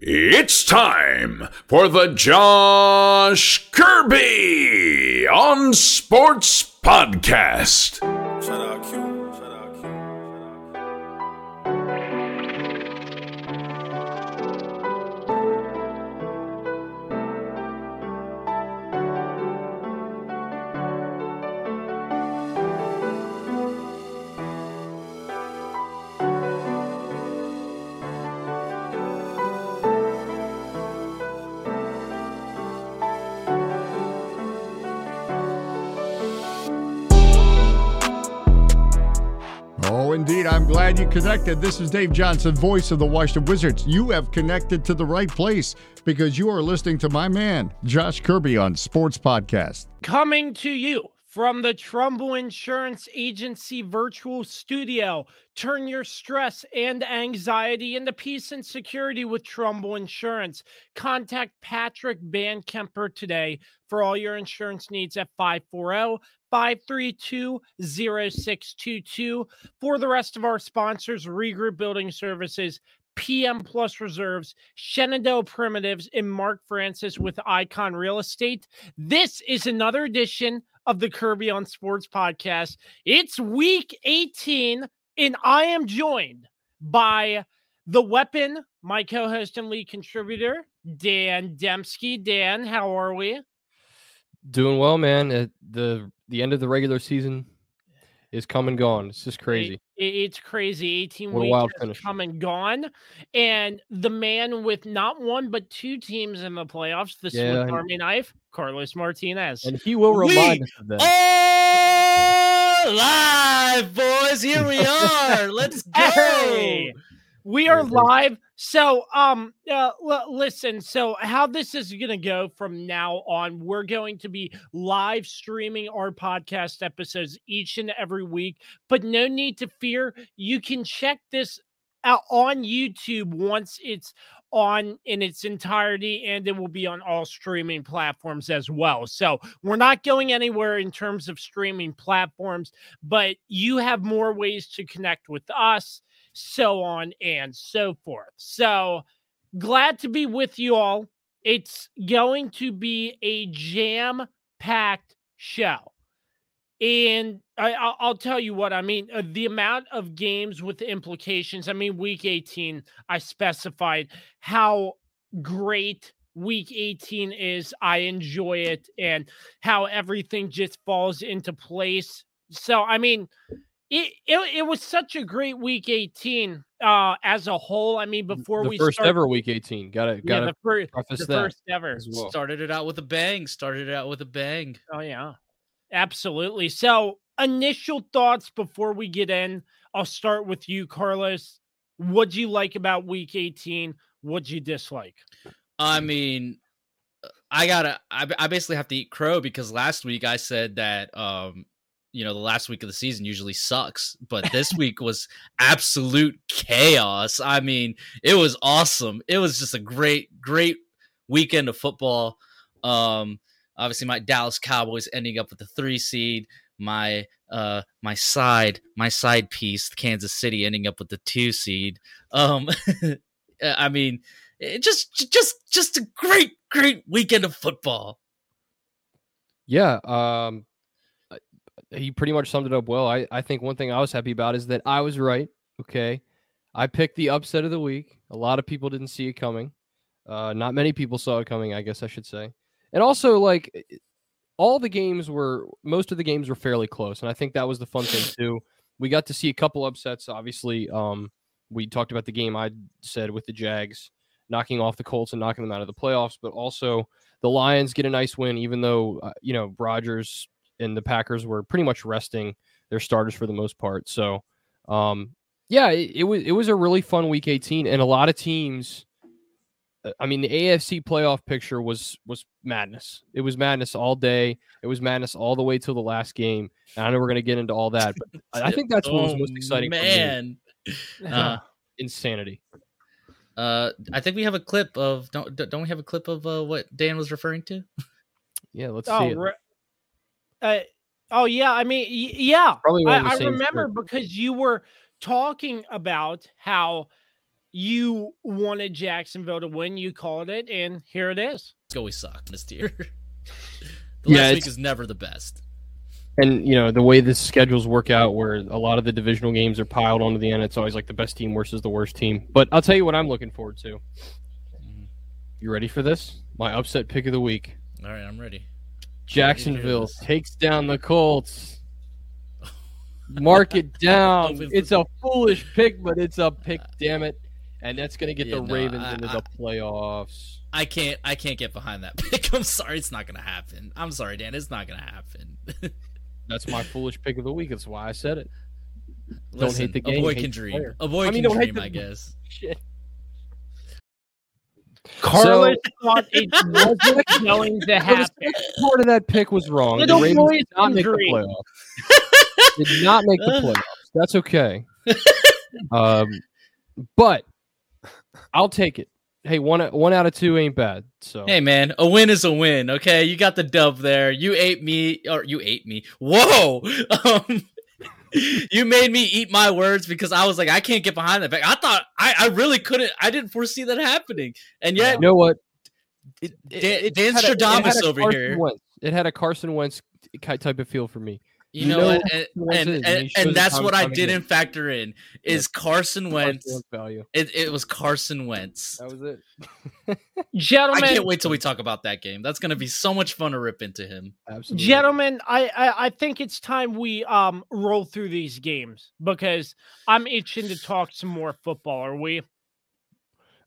It's time for the Josh Kirby on Sports Podcast. Connected. This is Dave Johnson, voice of the Washington Wizards. You have connected to the right place because you are listening to my man, Josh Kirby, on Sports Podcast. Coming to you from the Trumbull Insurance Agency virtual studio. Turn your stress and anxiety into peace and security with Trumbull Insurance. Contact Patrick Van Kemper today for all your insurance needs at 540 532 0622. For the rest of our sponsors, Regroup Building Services, PM Plus Reserves, Shenandoah Primitives, and Mark Francis with Icon Real Estate. This is another edition of the Kirby on Sports podcast. It's week 18, and I am joined by the weapon, my co host and lead contributor, Dan Demski. Dan, how are we? Doing well, man. At the the end of the regular season is come and gone. It's just crazy. It- it's crazy. 18 What weeks has come and gone. And the man with not one but two teams in the playoffs, the Yeah, Swiss Army knife, Carlos Martinez. And he will We remind us of that. Live, boys. Here we are. Let's go. Hey, we are live. So, um, uh, l- listen. So, how this is going to go from now on? We're going to be live streaming our podcast episodes each and every week, but no need to fear. You can check this out on YouTube once it's on in its entirety, and it will be on all streaming platforms as well. So, we're not going anywhere in terms of streaming platforms, but you have more ways to connect with us so on and so forth. So glad to be with you all. It's going to be a jam packed show. And I, I'll, I'll tell you what, I mean, uh, the amount of games with implications. I mean, week 18, I specified how great week 18 is. I enjoy it and how everything just falls into place. So, I mean, it, it, it was such a great week 18 uh as a whole i mean before the we first start, ever week 18. Gotta yeah, gotta the, fir- preface the that first ever well. Started it out with a bang. Started it out with a bang. oh yeah absolutely so initial thoughts before we get in i'll start with you carlos what'd you like about week 18 what'd you dislike I mean, uh, I gotta. I, I basically have to eat crow because last week I said that, um, you know, the last week of the season usually sucks, but this week was absolute chaos. I mean, it was awesome. It was just a great, great weekend of football. Um, obviously, my Dallas Cowboys ending up with the three seed. My uh my side my side piece Kansas City ending up with the two seed um I mean just just just a great great weekend of football Yeah, um he pretty much summed it up well. I, I think one thing I was happy about is that I was right. Okay. I picked the upset of the week. A lot of people didn't see it coming. Uh, not many people saw it coming, I guess I should say. And also, like, all the games were, most of the games were fairly close. And I think that was the fun thing, too. We got to see a couple upsets. Obviously, um, we talked about the game I said with the Jags knocking off the Colts and knocking them out of the playoffs, but also the Lions get a nice win, even though, uh, you know, Rodgers and the Packers were pretty much resting their starters for the most part. So, um, yeah, it, it was it was a really fun week 18, and a lot of teams. uh, I mean, the AFC playoff picture was was madness. It was madness all day. It was madness all the way till the last game. And I know we're going to get into all that, but I I think that's what was most Oh, exciting. for me. man uh, insanity. uh I think we have a clip of don't don't we have a clip of uh, what Dan was referring to Yeah, let's see oh it. re- uh, oh yeah i mean y- yeah Probably I, I remember shirt. because you were talking about how you wanted Jacksonville to win. You called it, and here it is. Let's go. Suck this year. the Yeah, last week it's- is never the best. And you know the way the schedules work out, where a lot of the divisional games are piled onto the end, it's always like the best team versus the worst team. But I'll tell you what I'm looking forward to. You ready for this? My upset pick of the week: All right, I'm ready. Jacksonville takes down the Colts. Mark it down. It's a foolish pick, but it's a pick. Damn it! And that's going to get Yeah, the no, Ravens I- into the playoffs. I can't. I can't get behind that pick. I'm sorry, it's not gonna happen. I'm sorry, Dan. It's not gonna happen. That's my foolish pick of the week. That's why I said it. Don't hate the game, A boy hate can dream. player. A boy I mean, can dream. the- I guess. Shit. Carlos thought it wasn't going to the happen. second part of that pick was wrong. Little the Ravens did not can make the playoffs. did not make the playoffs. That's okay. um, but I'll take it. Hey, one one out of two ain't bad. So Hey man, a win is a win. Okay, you got the dub there. You ate me, or you ate me. Whoa. Um, you made me eat my words because I was like, I can't get behind that. Back. I thought I, I really couldn't. I didn't foresee that happening, and yet you know what? It, Dan- Dan had a- it had Stradamus a over Carson here. Wentz. It had a Carson Wentz type of feel for me. You You know, know and, and, and, and and, he shows and it that's what I didn't factor in is Carson Carson Wentz. Wentz value. It, it was Carson Wentz. That was it. gentlemen. I Gentlemen, can't wait till we talk about that game. That's going to be so much fun to rip into him. Absolutely. gentlemen, I, I I think it's time we um roll through these games because I'm itching to talk some more football. Are we?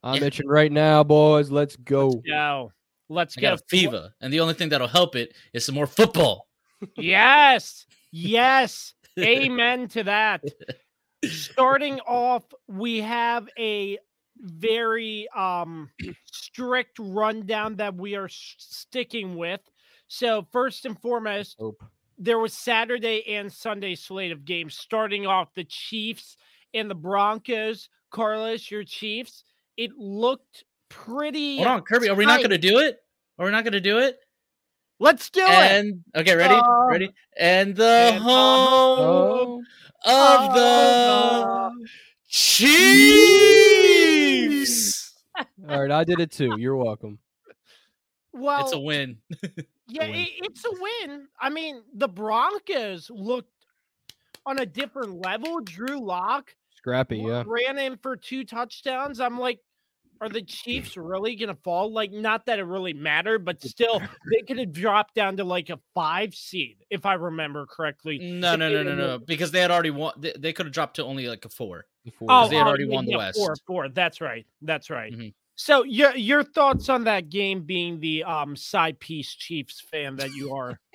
I'm Yeah. itching right now, boys. Let's go. Go. Let's I go. got a fever, and the only thing that'll help it is some more football. Yes. Yes. Amen to that. Starting off, we have a very um strict rundown that we are sticking with. So first and foremost, there was Saturday and Sunday slate of games. Starting off, the Chiefs and the Broncos. Carlos, your Chiefs. It looked pretty. Hold on, Kirby. Are we not going to do it? Are we not going to do it? Let's do it. And okay, ready, Uh, ready, and the and the home of the the Chiefs. all right, I did it too. You're welcome. Well, It's a win. Yeah, win. it, it's a win. I mean, the Broncos looked on a different level. Drew Lock Scrappy, yeah. ran in for two touchdowns. I'm like, are the Chiefs really gonna fall? Like, not that it really mattered, but still, they could have dropped down to like a five seed if I remember correctly. No, no, no, no, no, because they had already won. They, they could have dropped to only like a four. Before. Oh, they had oh, already yeah, won the yeah, Four, four. That's right. That's right. Mhm. So your your thoughts on that game being the um side piece Chiefs fan that you are?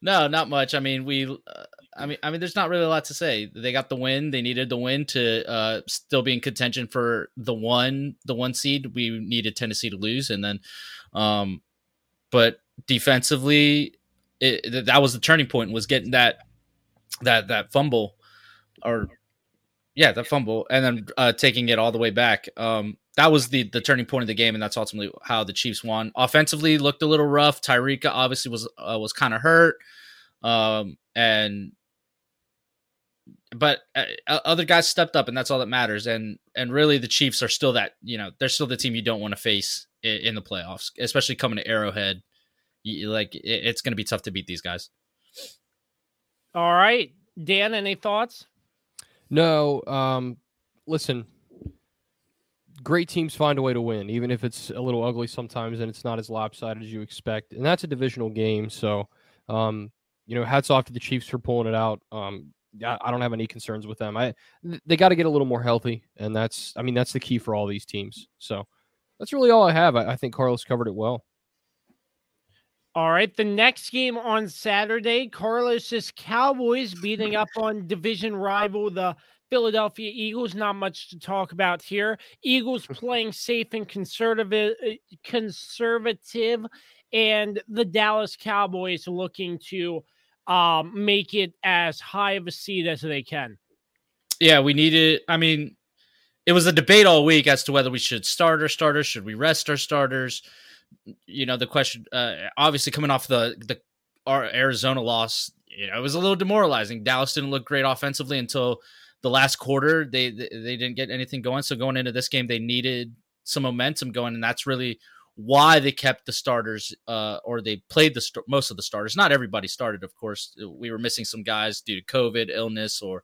No, not much. I mean, we. Uh, I mean, I mean, there's not really a lot to say. They got the win. They needed the win to uh, still be in contention for the one, the one seed. We needed Tennessee to lose, and then, um, but defensively, it, that was the turning point. Was getting that, that that fumble, or yeah, that fumble, and then uh, taking it all the way back. Um, that was the the turning point of the game, and that's ultimately how the Chiefs won. Offensively, looked a little rough. Tyreek obviously was uh, was kind of hurt, um, and but uh, uh, other guys stepped up, and that's all that matters. And and really, the Chiefs are still that you know they're still the team you don't want to face in, in the playoffs, especially coming to Arrowhead. You, like it, it's going to be tough to beat these guys. All right, Dan, any thoughts? No, um, listen. Great teams find a way to win, even if it's a little ugly sometimes and it's not as lopsided as you expect. And that's a divisional game, so um, you know, hats off to the Chiefs for pulling it out. Um, I, I don't have any concerns with them. I they got to get a little more healthy, and that's I mean that's the key for all these teams. So that's really all I have. I, I think Carlos covered it well. All right, the next game on Saturday, Carlos's Cowboys beating up on division rival the Philadelphia Eagles. Not much to talk about here. Eagles playing safe and conservative, uh, conservative, and the Dallas Cowboys looking to um, make it as high of a seed as they can. Yeah, we needed. I mean, it was a debate all week as to whether we should start our starters, should we rest our starters. You know, the question, uh, obviously, coming off the the our Arizona loss, you know, it was a little demoralizing. Dallas didn't look great offensively until the last quarter they, they didn't get anything going. So going into this game, they needed some momentum going, and that's really why they kept the starters uh, or they played the st- most of the starters. Not everybody started, of course. We were missing some guys due to COVID, illness, or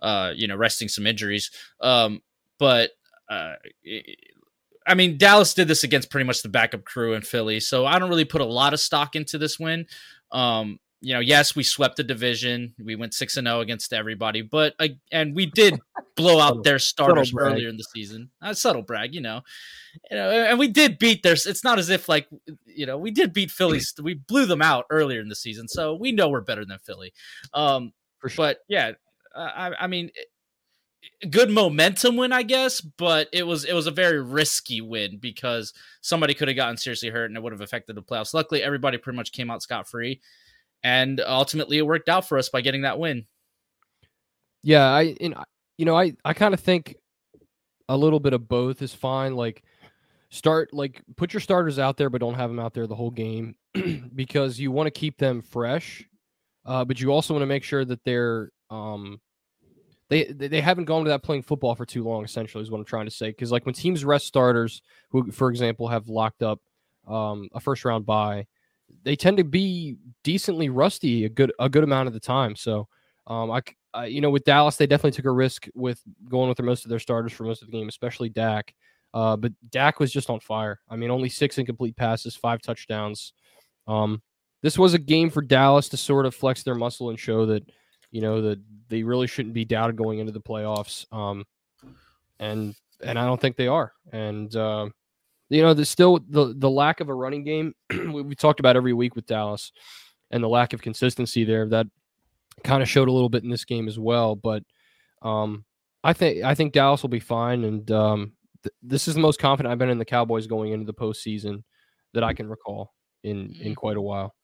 uh, you know, resting some injuries. Um, but uh, I mean, Dallas did this against pretty much the backup crew in Philly, so I don't really put a lot of stock into this win. Um, you know, yes, we swept the division. We went six and zero oh against everybody, but uh, and we did blow out their starters earlier in the season. A subtle brag, you know, you know, and we did beat their. It's not as if like you know we did beat Philly. we blew them out earlier in the season, so we know we're better than Philly. Um, sure. But yeah, I, I mean, good momentum win, I guess, but it was it was a very risky win because somebody could have gotten seriously hurt and it would have affected the playoffs. Luckily, everybody pretty much came out scot free, and ultimately it worked out for us by getting that win. Yeah, I and you know I I kind of think a little bit of both is fine. Like start like put your starters out there, but don't have them out there the whole game because you want to keep them fresh, uh, but you also want to make sure that they're um they they haven't gone to that playing football for too long. Essentially, is what I'm trying to say. Because like when teams rest starters, who for example have locked up um, a first round bye, they tend to be decently rusty a good a good amount of the time. So um, I, I, you know with Dallas they definitely took a risk with going with most of their starters for most of the game, especially Dak. Uh, but Dak was just on fire. I mean, only six incomplete passes, five touchdowns. Um, this was a game for Dallas to sort of flex their muscle and show that you know that they really shouldn't be doubted going into the playoffs. Um, and and I don't think they are. And uh, you know, there's still the the lack of a running game we, we talked about every week with Dallas, and the lack of consistency there that kind of showed a little bit in this game as well. But um, I think I think Dallas will be fine, and um, th- this is the most confident I've been in the Cowboys going into the postseason that I can recall in in mm. quite a while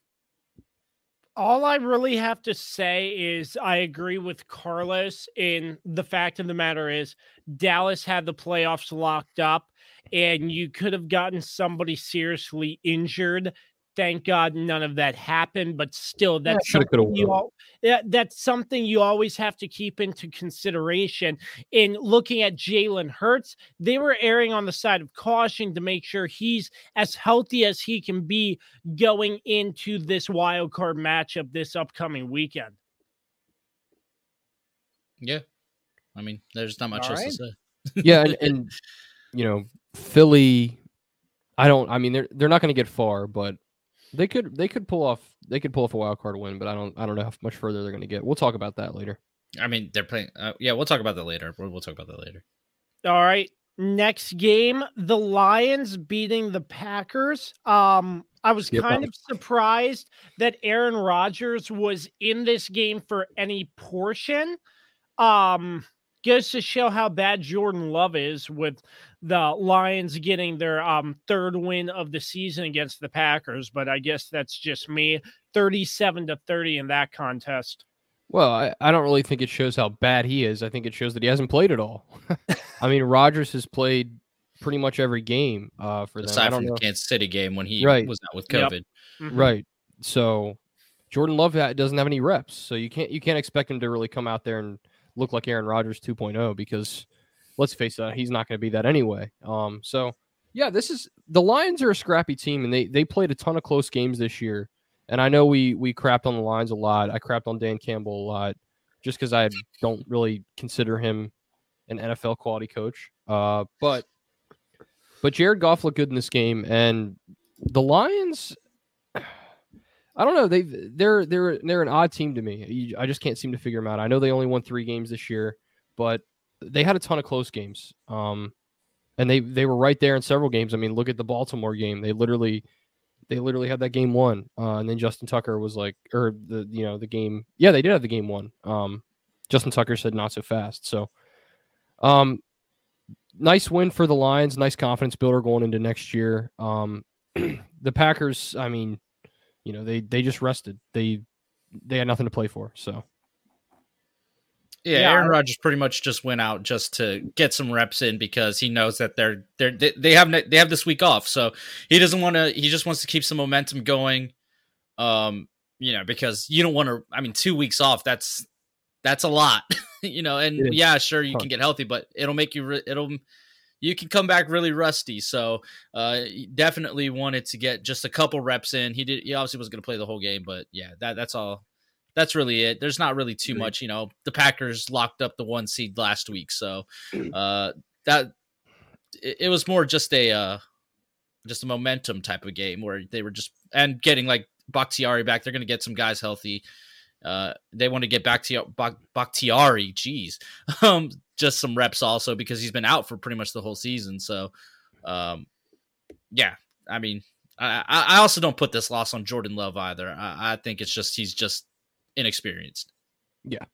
all I really have to say is I agree with Carlos in the fact of the matter is Dallas had the playoffs locked up and you could have gotten somebody seriously injured thank God none of that happened. But still, that's yeah, something you all, yeah, that's something you always have to keep into consideration in looking at Jalen Hurts. They were erring on the side of caution to make sure he's as healthy as he can be going into this wild card matchup this upcoming weekend. Yeah, I mean, there's not much all else right. to say. yeah, and, and you know, Philly. I don't. I mean, they're they're not going to get far, but they could they could pull off they could pull off a wild card win, but I don't I don't know how much further they're going to get. We'll talk about that later. I mean, they're playing. Uh, yeah, we'll talk about that later. We'll, we'll talk about that later. All right. Next game, the Lions beating the Packers. Um, I was yep. kind of surprised that Aaron Rodgers was in this game for any portion. Um, goes to show how bad Jordan Love is with the Lions getting their um, third win of the season against the Packers. But I guess that's just me 37 to 30 in that contest. Well, I, I don't really think it shows how bad he is. I think it shows that he hasn't played at all. I mean, Rodgers has played pretty much every game uh, for them. Aside from know. the Kansas City game when he right. was out with COVID. Yep. Mm-hmm. Right. So Jordan Love doesn't have any reps, so you can't you can't expect him to really come out there and look like Aaron Rodgers 2.0 because let's face it, he's not going to be that anyway. Um, so yeah, this is the Lions are a scrappy team and they they played a ton of close games this year. And I know we we crapped on the Lions a lot. I crapped on Dan Campbell a lot just because I don't really consider him an NFL quality coach. Uh, but but Jared Goff looked good in this game, and the Lions I don't know. They they're they're they're an odd team to me. I just can't seem to figure them out. I know they only won three games this year, but they had a ton of close games. Um, and they they were right there in several games. I mean, look at the Baltimore game. They literally they literally had that game won. Uh, and then Justin Tucker was like, or the you know the game. Yeah, they did have the game won. Um, Justin Tucker said not so fast. So, um, nice win for the Lions. Nice confidence builder going into next year. Um, the Packers. I mean you know they they just rested. They they had nothing to play for. So yeah, yeah Aaron Rodgers pretty much just went out just to get some reps in because he knows that they're they're they have they have this week off, so he doesn't want to. He just wants to keep some momentum going. Um, you know, because you don't want to. I mean, two weeks off. That's that's a lot, you know. And yeah, sure, you can get healthy, but it'll make you. Re- it'll you can come back really rusty. So uh, definitely wanted to get just a couple reps in. He did. He obviously was going to play the whole game, but yeah, that that's all. That's really it. There's not really too much. You know, the Packers locked up the one seed last week, so uh, that it, it was more just a uh, just a momentum type of game where they were just and getting like Bakhtiari back. They're going to get some guys healthy. Uh, they want to get back to Bak- Bakhtiari, Jeez, um, just some reps also because he's been out for pretty much the whole season. So, um, yeah, I mean, I, I I also don't put this loss on Jordan Love either. I, I think it's just he's just inexperienced. Yeah,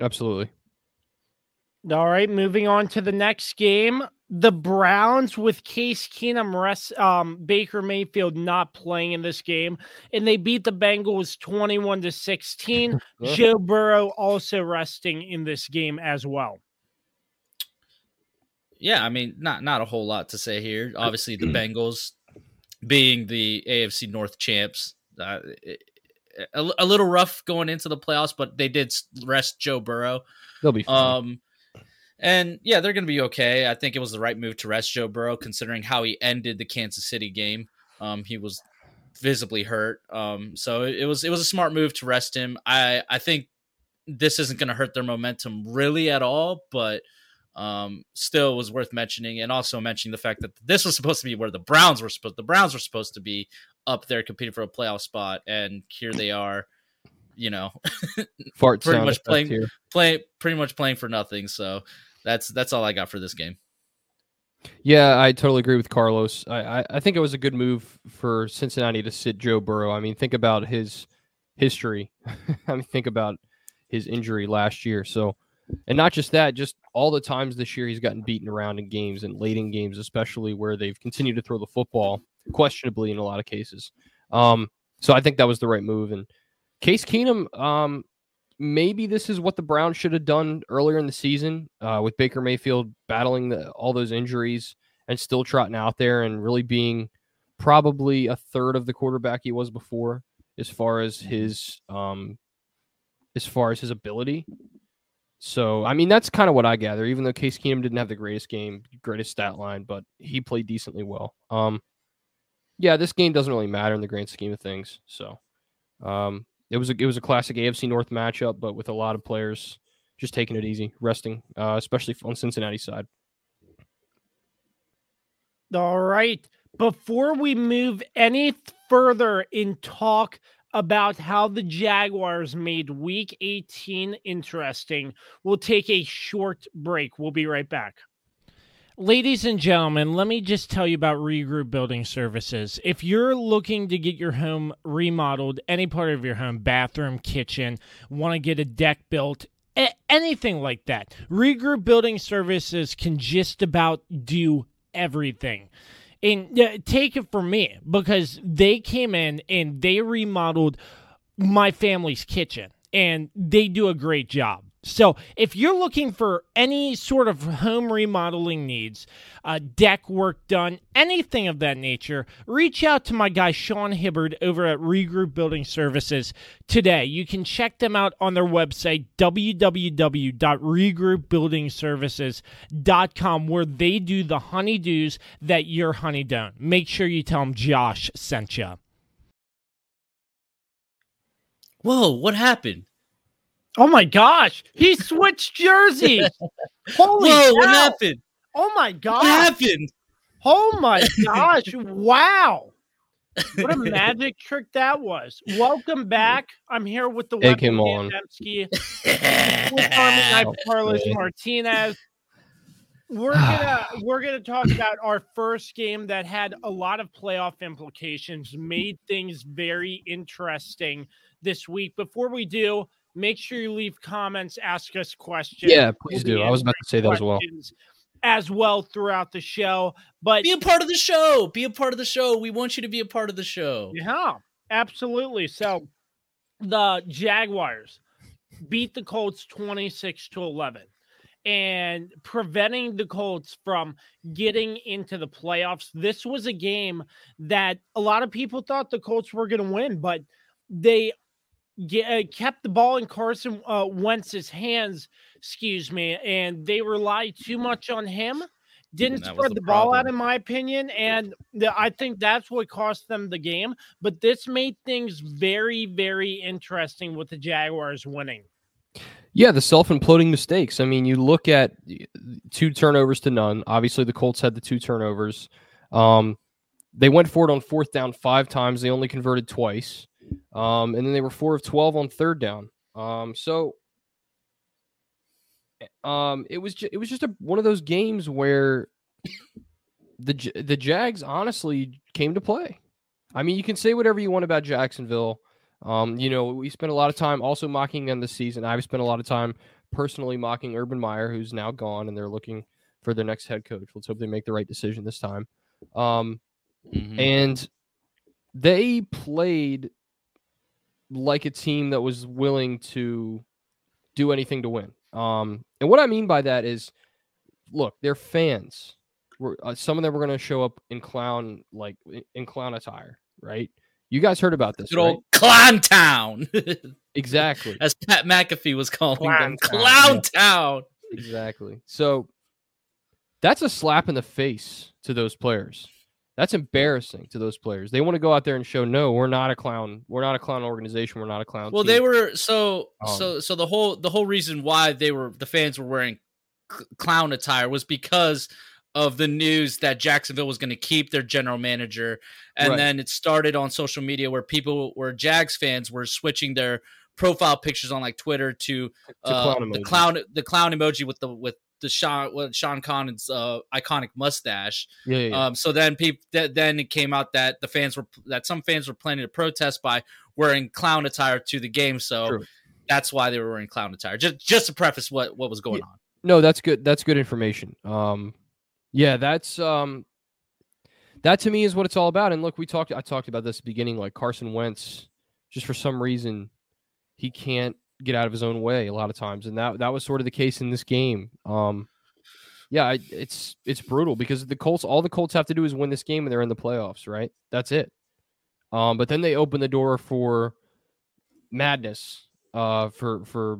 absolutely. All right, moving on to the next game. The Browns with Case Keenum rest um Baker Mayfield not playing in this game, and they beat the Bengals 21 to 16. Joe Burrow also resting in this game as well. Yeah, I mean, not not a whole lot to say here. Obviously, the Bengals being the AFC North champs, uh, a, a little rough going into the playoffs, but they did rest Joe Burrow. They'll be fine. Um, and yeah, they're going to be okay. I think it was the right move to rest Joe Burrow, considering how he ended the Kansas City game. Um, he was visibly hurt. Um, so it, it was it was a smart move to rest him. I I think this isn't going to hurt their momentum really at all, but um, still was worth mentioning, and also mentioning the fact that this was supposed to be where the Browns were supposed the Browns were supposed to be up there competing for a playoff spot, and here they are. You know, pretty much playing- here. play pretty much playing for nothing. So that's that's all I got for this game. Yeah, I totally agree with Carlos. I, I, I think it was a good move for Cincinnati to sit Joe Burrow. I mean, think about his history. I mean, think about his injury last year. So, and not just that, just all the times this year he's gotten beaten around in games and late in games, especially where they've continued to throw the football questionably in a lot of cases. Um, so I think that was the right move. And Case Keenum, um, maybe this is what the Browns should have done earlier in the season uh, with Baker Mayfield battling the, all those injuries and still trotting out there and really being probably a third of the quarterback he was before as far as his um as far as his ability. So I mean that's kind of what I gather. Even though Case Keenum didn't have the greatest game, greatest stat line, but he played decently well. Um, yeah, this game doesn't really matter in the grand scheme of things. So, um, it was a it was a classic AFC North matchup, but with a lot of players just taking it easy, resting, uh, especially on Cincinnati side. All right. Before we move any further in talk about how the Jaguars made week 18 interesting, we'll take a short break. We'll be right back. Ladies and gentlemen, let me just tell you about Regroup Building Services. If you're looking to get your home remodeled, any part of your home, bathroom, kitchen, want to get a deck built, anything like that, Regroup Building Services can just about do everything. And take it from me because they came in and they remodeled my family's kitchen and they do a great job. So, if you're looking for any sort of home remodeling needs, uh, deck work done, anything of that nature, reach out to my guy Sean Hibbard over at Regroup Building Services today. You can check them out on their website, www.regroupbuildingservices.com, where they do the honeydews that your honey don't. Make sure you tell them Josh sent you. Whoa, what happened? Oh my gosh, he switched jerseys. Holy Whoa, what happened? Oh my gosh. What happened? Oh my gosh. Wow. What a magic trick that was. Welcome back. I'm here with the Take weapon him on. Demski, with Carmen Knife, Oh, Carlos man. Martinez. We're ah. gonna we're gonna talk about our first game that had a lot of playoff implications, made things very interesting this week. Before we do, make sure you leave comments, ask us questions. Yeah, please We'll do. I was about to say that as well. as well throughout the show. But Be a part of the show. Be a part of the show. We want you to be a part of the show. yeah, absolutely. So the Jaguars beat the Colts 26 to 11 and preventing the Colts from getting into the playoffs. This was a game that a lot of people thought the Colts were going to win, but they ge- uh, kept the ball in Carson uh, Wentz's hands, excuse me, and they relied too much on him. Didn't spread the the, ball out, in my opinion, and the, I think that's what cost them the game. But this made things very, very interesting with the Jaguars winning. Yeah, the self-imploding mistakes. I mean, you look at two turnovers to none. Obviously, the Colts had the two turnovers. Um, they went for it on fourth down five times. They only converted twice, um, and then they were four of twelve on third down. Um, so, um, it was ju- it was just a, one of those games where the J- the Jags honestly came to play. I mean, you can say whatever you want about Jacksonville. Um, you know, we spent a lot of time also mocking them this season. I've spent a lot of time personally mocking Urban Meyer, who's now gone, and they're looking for their next head coach. Let's hope they make the right decision this time. Um, Mhm. and they played like a team that was willing to do anything to win. Um, and what I mean by that is, look, they're fans. We're, uh, some of them were going to show up in clown, like in- in clown attire, right? You guys heard about this, Good right? old Clown Town, Exactly. as Pat McAfee was calling them, Town, Clown Town. Exactly. So that's a slap in the face to those players. That's embarrassing to those players. They want to go out there and show, no, we're not a clown. We're not a clown organization. We're not a clown. Well, team." they were so Um, so so the whole the whole reason why they were the fans were wearing cl- clown attire was because of the news that Jacksonville was going to keep their general manager, and Right. then it started on social media where people were Jags fans were switching their profile pictures on like Twitter to, To uh, clown the clown the clown emoji with the with the Sean with Sean Connor's uh, iconic mustache. Yeah, yeah, yeah. Um, so then people th- then it came out that the fans were that some fans were planning to protest by wearing clown attire to the game. So True. that's why they were wearing clown attire. Just just to preface what what was going on. no, that's good. That's good information. Um, yeah, that's um, that to me is what it's all about. And look, we talked. I talked about this at the beginning. Like Carson Wentz, just for some reason, he can't get out of his own way a lot of times, and that that was sort of the case in this game. Um, yeah, it's it's brutal because the Colts. All the Colts have to do is win this game, and they're in the playoffs. Right? That's it. Um, but then they open the door for madness. Uh, for for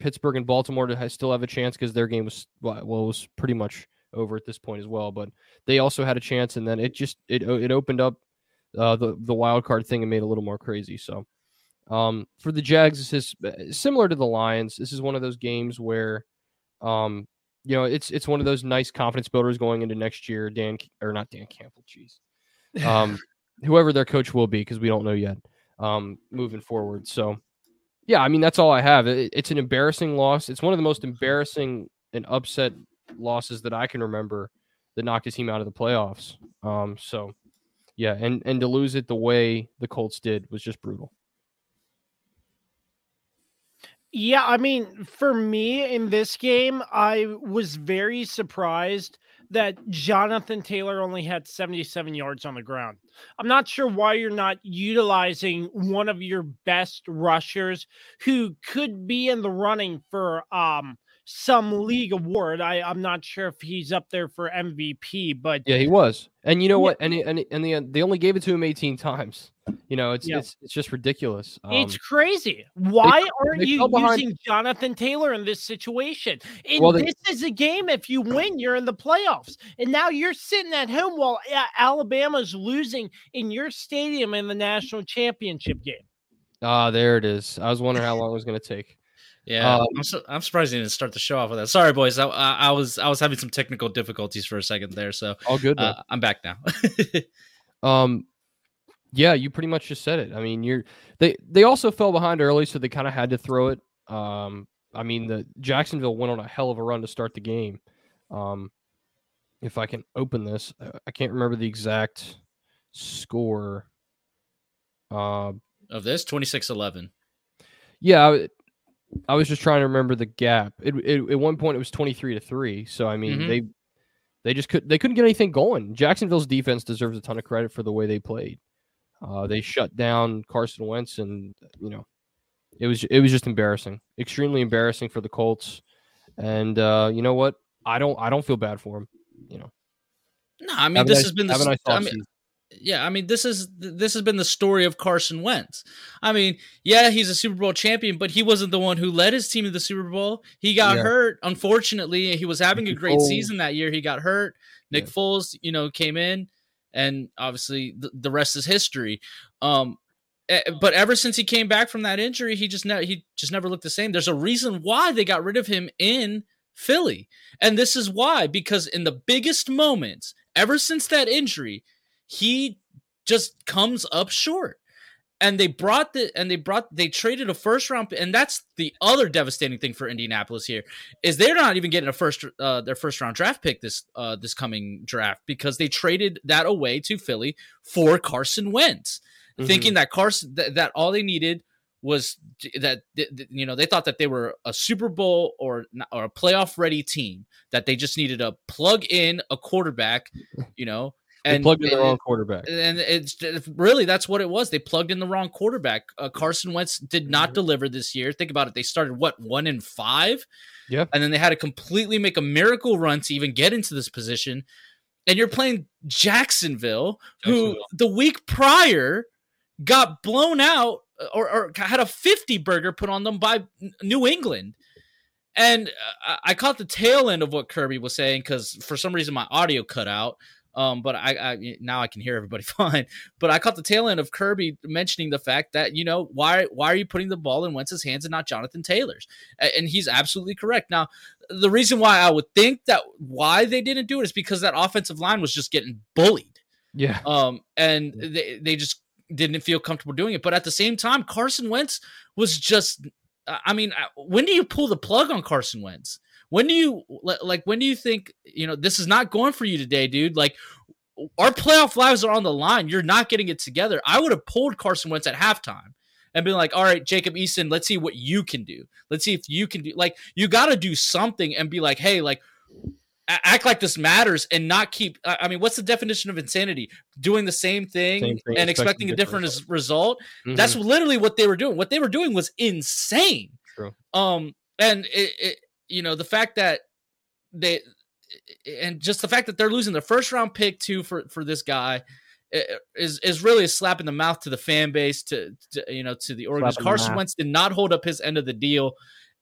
Pittsburgh and Baltimore to still have a chance because their game was well, was pretty much over at this point as well. But they also had a chance, and then it just it it opened up uh, the the wild card thing and made it a little more crazy. So um, for the Jags, this is uh, similar to the Lions. This is one of those games where um, you know it's it's one of those nice confidence builders going into next year. Dan or not Dan Campbell, jeez, um, whoever their coach will be because we don't know yet um, moving forward. So yeah, I mean that's all I have. It, it's an embarrassing loss. It's one of the most embarrassing and upset losses that I can remember that knocked a team out of the playoffs. Um, so yeah, and and to lose it the way the Colts did was just brutal. Yeah, I mean, for me in this game, I was very surprised that Jonathan Taylor only had 77 yards on the ground. I'm not sure why you're not utilizing one of your best rushers who could be in the running for um some league award. I, I'm not sure if he's up there for MVP, but Yeah, he was. And you know what? And and and the, they only gave it to him 18 times. You know, it's Yeah. it's it's just ridiculous. Um, It's crazy. Why aren't they you fell behind- using Jonathan Taylor in this situation? And Well, they- this is a game. If you win, you're in the playoffs. And now you're sitting at home while A- Alabama's losing in your stadium in the national championship game. ah, there it is. I was wondering how long it was going to take. Yeah, Um, I'm, su- I'm surprised you didn't start the show off with that. Sorry, boys. I, I, I was I was having some technical difficulties for a second there, so All good. uh, I'm back now. Um, yeah, you pretty much just said it. I mean, you're they they also fell behind early, so they kind of had to throw it. Um, I mean, the Jacksonville went on a hell of a run to start the game. Um, if I can open this, I- I can't remember the exact score. Uh, of this 26-11. yeah, I, I was just trying to remember the gap. It, it at one point it was twenty three to three. So I mean, Mhm. they they just could they couldn't get anything going. Jacksonville's defense deserves a ton of credit for the way they played. Uh, they shut down Carson Wentz, and you know, it was it was just embarrassing, extremely embarrassing for the Colts. And uh, you know what? I don't I don't feel bad for him. You know, No, I mean Have this has been the have a s- I mean, yeah, I mean, this is this has been the story of Carson Wentz. I mean, yeah, he's a Super Bowl champion, but he wasn't the one who led his team to the Super Bowl. He got Yeah. hurt. Unfortunately, he was having a great Foles. season that year. He got hurt. Nick Yeah. Foles, you know, came in, and obviously the, the rest is history. Um, eh, but ever since he came back from that injury, he just never he just never looked the same. There's a reason why they got rid of him in Philly, and this is why because in the biggest moments, ever since that injury, he just comes up short. And they brought the and they brought they traded a first round and that's the other devastating thing for Indianapolis here is they're not even getting a first uh their first round draft pick this uh this coming draft because they traded that away to Philly for Carson Wentz Mm-hmm. thinking that Carson that, that all they needed was that th- th- you know they thought that they were a Super Bowl or or a playoff ready team that they just needed to plug in a quarterback, you know, They and plugged in the wrong quarterback. and it's really that's what it was. They plugged in the wrong quarterback. Uh, Carson Wentz did not Mhm. deliver this year. Think about it. They started what one in five, Yeah. and then they had to completely make a miracle run to even get into this position. And you're playing Jacksonville, who the week prior got blown out uh, or, or had a 50 burger put on them by New England. And uh, I caught the tail end of what Kirby was saying because for some reason my audio cut out. Um, but I, I now I can hear everybody fine. But I caught the tail end of Kirby mentioning the fact that you know why why are you putting the ball in Wentz's hands and not Jonathan Taylor's? And he's absolutely correct. Now the reason why I would think that why they didn't do it is because that offensive line was just getting bullied Yeah. um, and they, they just didn't feel comfortable doing it. But at the same time, Carson Wentz was just. I mean, uh, when do you pull the plug on Carson Wentz? When do you like? When do you think you know this is not going for you today, dude? Like, our playoff lives are on the line. You're not getting it together. I would have pulled Carson Wentz at halftime and been like, "All right, Jacob Eason, let's see what you can do. Let's see if you can do. Like, you got to do something and be like, hey, like." Act like this matters and not keep. I mean, what's the definition of insanity? Doing the same thing, Same thing, and expecting expecting a different different result. Mhm. That's literally what they were doing. What they were doing was insane. True. Um, and it, it, you know, the fact that they, and just the fact that they're losing their first round pick too for for this guy is is really a slap in the mouth to the fan base to, to you know to the organization. Carson. Wentz did not hold up his end of the deal.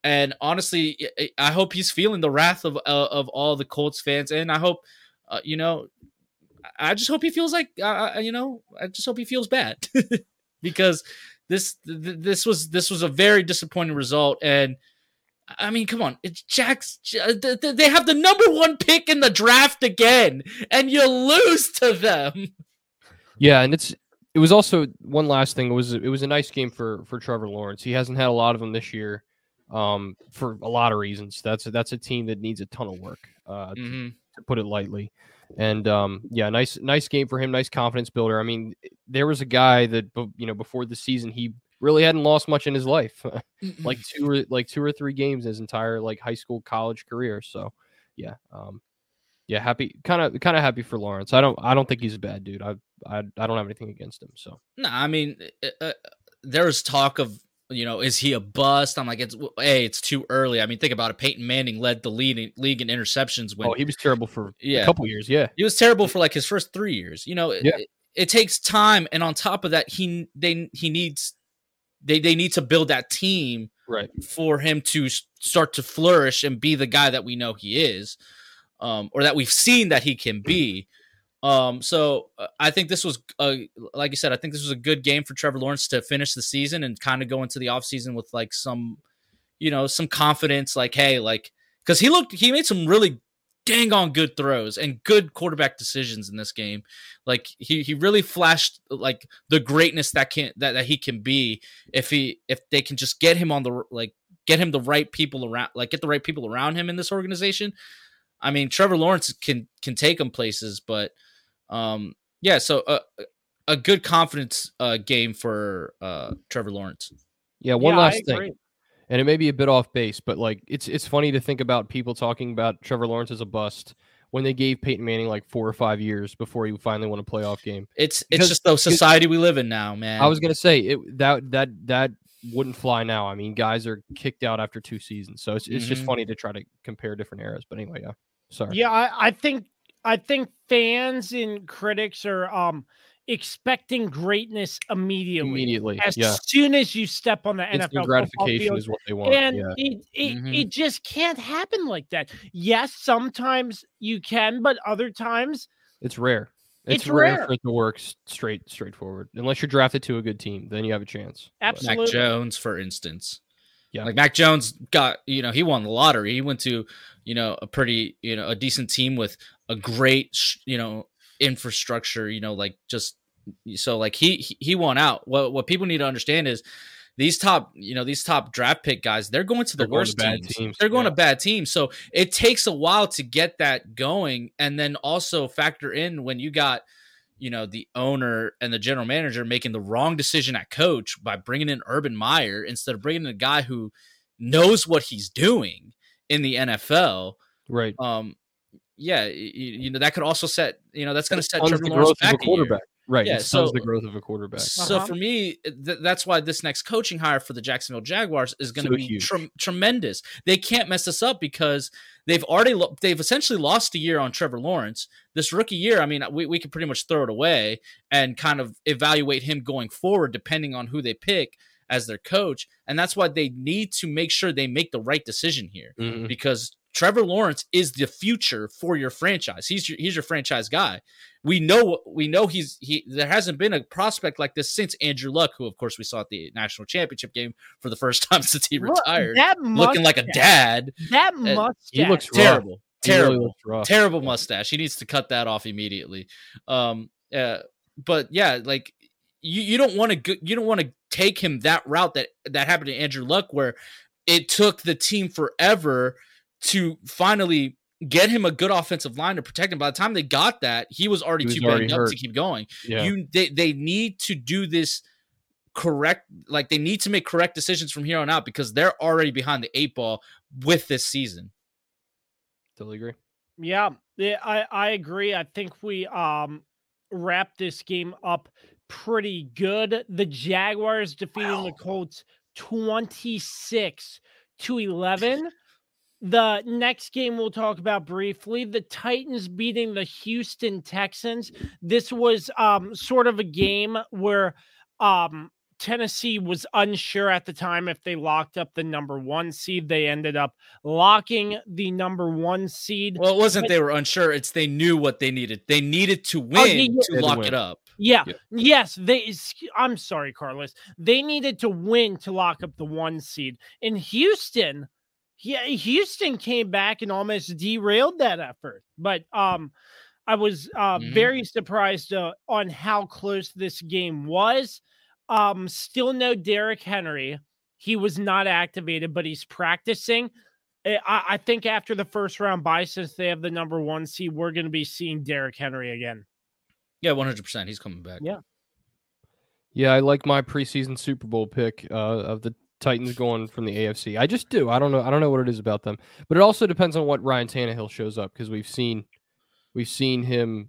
And honestly, I- hope he's feeling the wrath of uh, of all the Colts fans, and I hope, uh, you know, I just hope he feels like, uh, you know, I just hope he feels bad because this this was this was a very disappointing result, and I mean, come on, it's Jack's. Th- They have the number one pick in the draft again, and you lose to them. Yeah, and it's it was also one last thing. It was it was a nice game for for Trevor Lawrence. He hasn't had a lot of them this year, um, for a lot of reasons. That's a, that's a team that needs a ton of work, uh, to, Mm-hmm. to put it lightly. And um, yeah, nice nice game for him. Nice confidence builder. I mean, there was a guy that you know before the season he really hadn't lost much in his life, like two or like two or three games his entire like high school college career. So yeah, um, yeah, happy kind of kind of happy for Lawrence. I don't I don't think he's a bad dude. I I, I don't have anything against him. So No, I mean, uh, there was talk of, you know, is he a bust? I'm like, it's hey, it's too early. I mean, think about it. Peyton Manning led the lead league in interceptions when oh, he was terrible for Yeah. a couple years. Yeah, he was terrible for like his first three years. You know, it, Yeah. it, it takes time, and on top of that, he they he needs they they need to build that team right. for him to start to flourish and be the guy that we know he is, um, or that we've seen that he can be. Um, so uh, I think this was, uh, like you said, I think this was a good game for Trevor Lawrence to finish the season and kind of go into the offseason with like some, you know, some confidence. Like, hey, like, because he looked, he made some really dang on good throws and good quarterback decisions in this game. Like he he really flashed like the greatness that can that, that he can be if he if they can just get him on the like get him the right people around like get the right people around him in this organization. I mean, Trevor Lawrence can can take him places, but um yeah, so uh, a good confidence uh game for uh Trevor Lawrence. Yeah, one Yeah, I last thing. Agree. and it may be a bit off base, but like it's it's funny to think about people talking about Trevor Lawrence as a bust when they gave Peyton Manning like four or five years before he finally won a playoff game. It's Because- it's just the society we live in now, man. I was gonna say it that that that wouldn't fly now. I mean, guys are kicked out after two seasons, so it's it's just Mhm. funny to try to compare different eras. But anyway, yeah, sorry. Yeah, I, I think I think fans and critics are um expecting greatness immediately. Immediately, As yeah. soon as you step on the Instant NFL football gratification field, is what they want. and yeah. it it, Mhm. it just can't happen like that. Yes, sometimes you can, but other times It's rare. It's, It's rare, rare. for it to work straight straightforward. Unless you're drafted to a good team, then you have a chance. Absolutely. Mac Jones, for instance. Yeah. Like Mac Jones got, you know, he won the lottery. He went to, you know, a pretty, you know, a decent team with a great, you know, infrastructure, you know, like just so like he he- won out. What what people need to understand is these top, you know, these top draft pick guys, they're going to the They're going to worst teams. teams, They're going yeah. to bad teams. So it takes a while to get that going and then also factor in when you got you know the owner and the general manager making the wrong decision at coach by bringing in Urban Meyer instead of bringing in a guy who knows what he's doing in the NFL. Right. Um, yeah, you, you know that could also set you know that's going to set Trevor Lawrence back a a quarterback. Right. Yeah, it stunts so- the growth of a quarterback. So Uh-huh. for me, th- that's why this next coaching hire for the Jacksonville Jaguars is going to So be huge. trem- tremendous. They can't mess this up because they've already lo- they've essentially lost a year on Trevor Lawrence. This rookie year, I mean, we we could pretty much throw it away and kind of evaluate him going forward depending on who they pick as their coach. And that's why they need to make sure they make the right decision here Mhm. because Trevor Lawrence is the future for your franchise. He's your he's your franchise guy. We know we know he's he there hasn't been a prospect like this since Andrew Luck, who of course we saw at the national championship game for the first time since he Look, retired. that looking like a dad. That Uh, mustache. he looks rough. Terrible. He really Terrible. looks rough. terrible mustache. He needs to cut that off immediately. Um uh, but yeah, like you, you don't want to go, you don't want to take him that route that that happened to Andrew Luck where it took the team forever to finally get him a good offensive line to protect him. By the time they got that, he was already He was too already banged up to keep going. Yeah. You they they need to do this correct like they need to make correct decisions from here on out because they're already behind the eight ball with this season. Totally agree. Yeah, yeah, I I agree. I think we um wrapped this game up pretty good. The Jaguars defeating the Colts 26 to 11. The next game we'll talk about briefly, the Titans beating the Houston Texans. This was um sort of a game where um Tennessee was unsure at the time if they locked up the number 1 seed. They ended up locking the number 1 seed. Well, it wasn't But- they were unsure. It's they knew what they needed. They needed to win Oh, to They to lock win. it up. Yeah. Yeah. Yes. They. I'm sorry, Carlos. They needed to win to lock up the one seed. In Houston, yeah, Houston came back and almost derailed that effort. But um, I was uh, Mhm. very surprised uh, on how close this game was. Um, still no Derrick Henry. He was not activated, but he's practicing. Eh, I, I think after the first round bye, since they have the number one seed, we're going to be seeing Derrick Henry again. Yeah, one hundred percent. He's coming back. Yeah. Yeah, I like my preseason Super Bowl pick uh, of the Titans going from the AFC. I just do. I don't know. I don't know what it is about them, but it also depends on what Ryan Tannehill shows up because we've seen we've seen him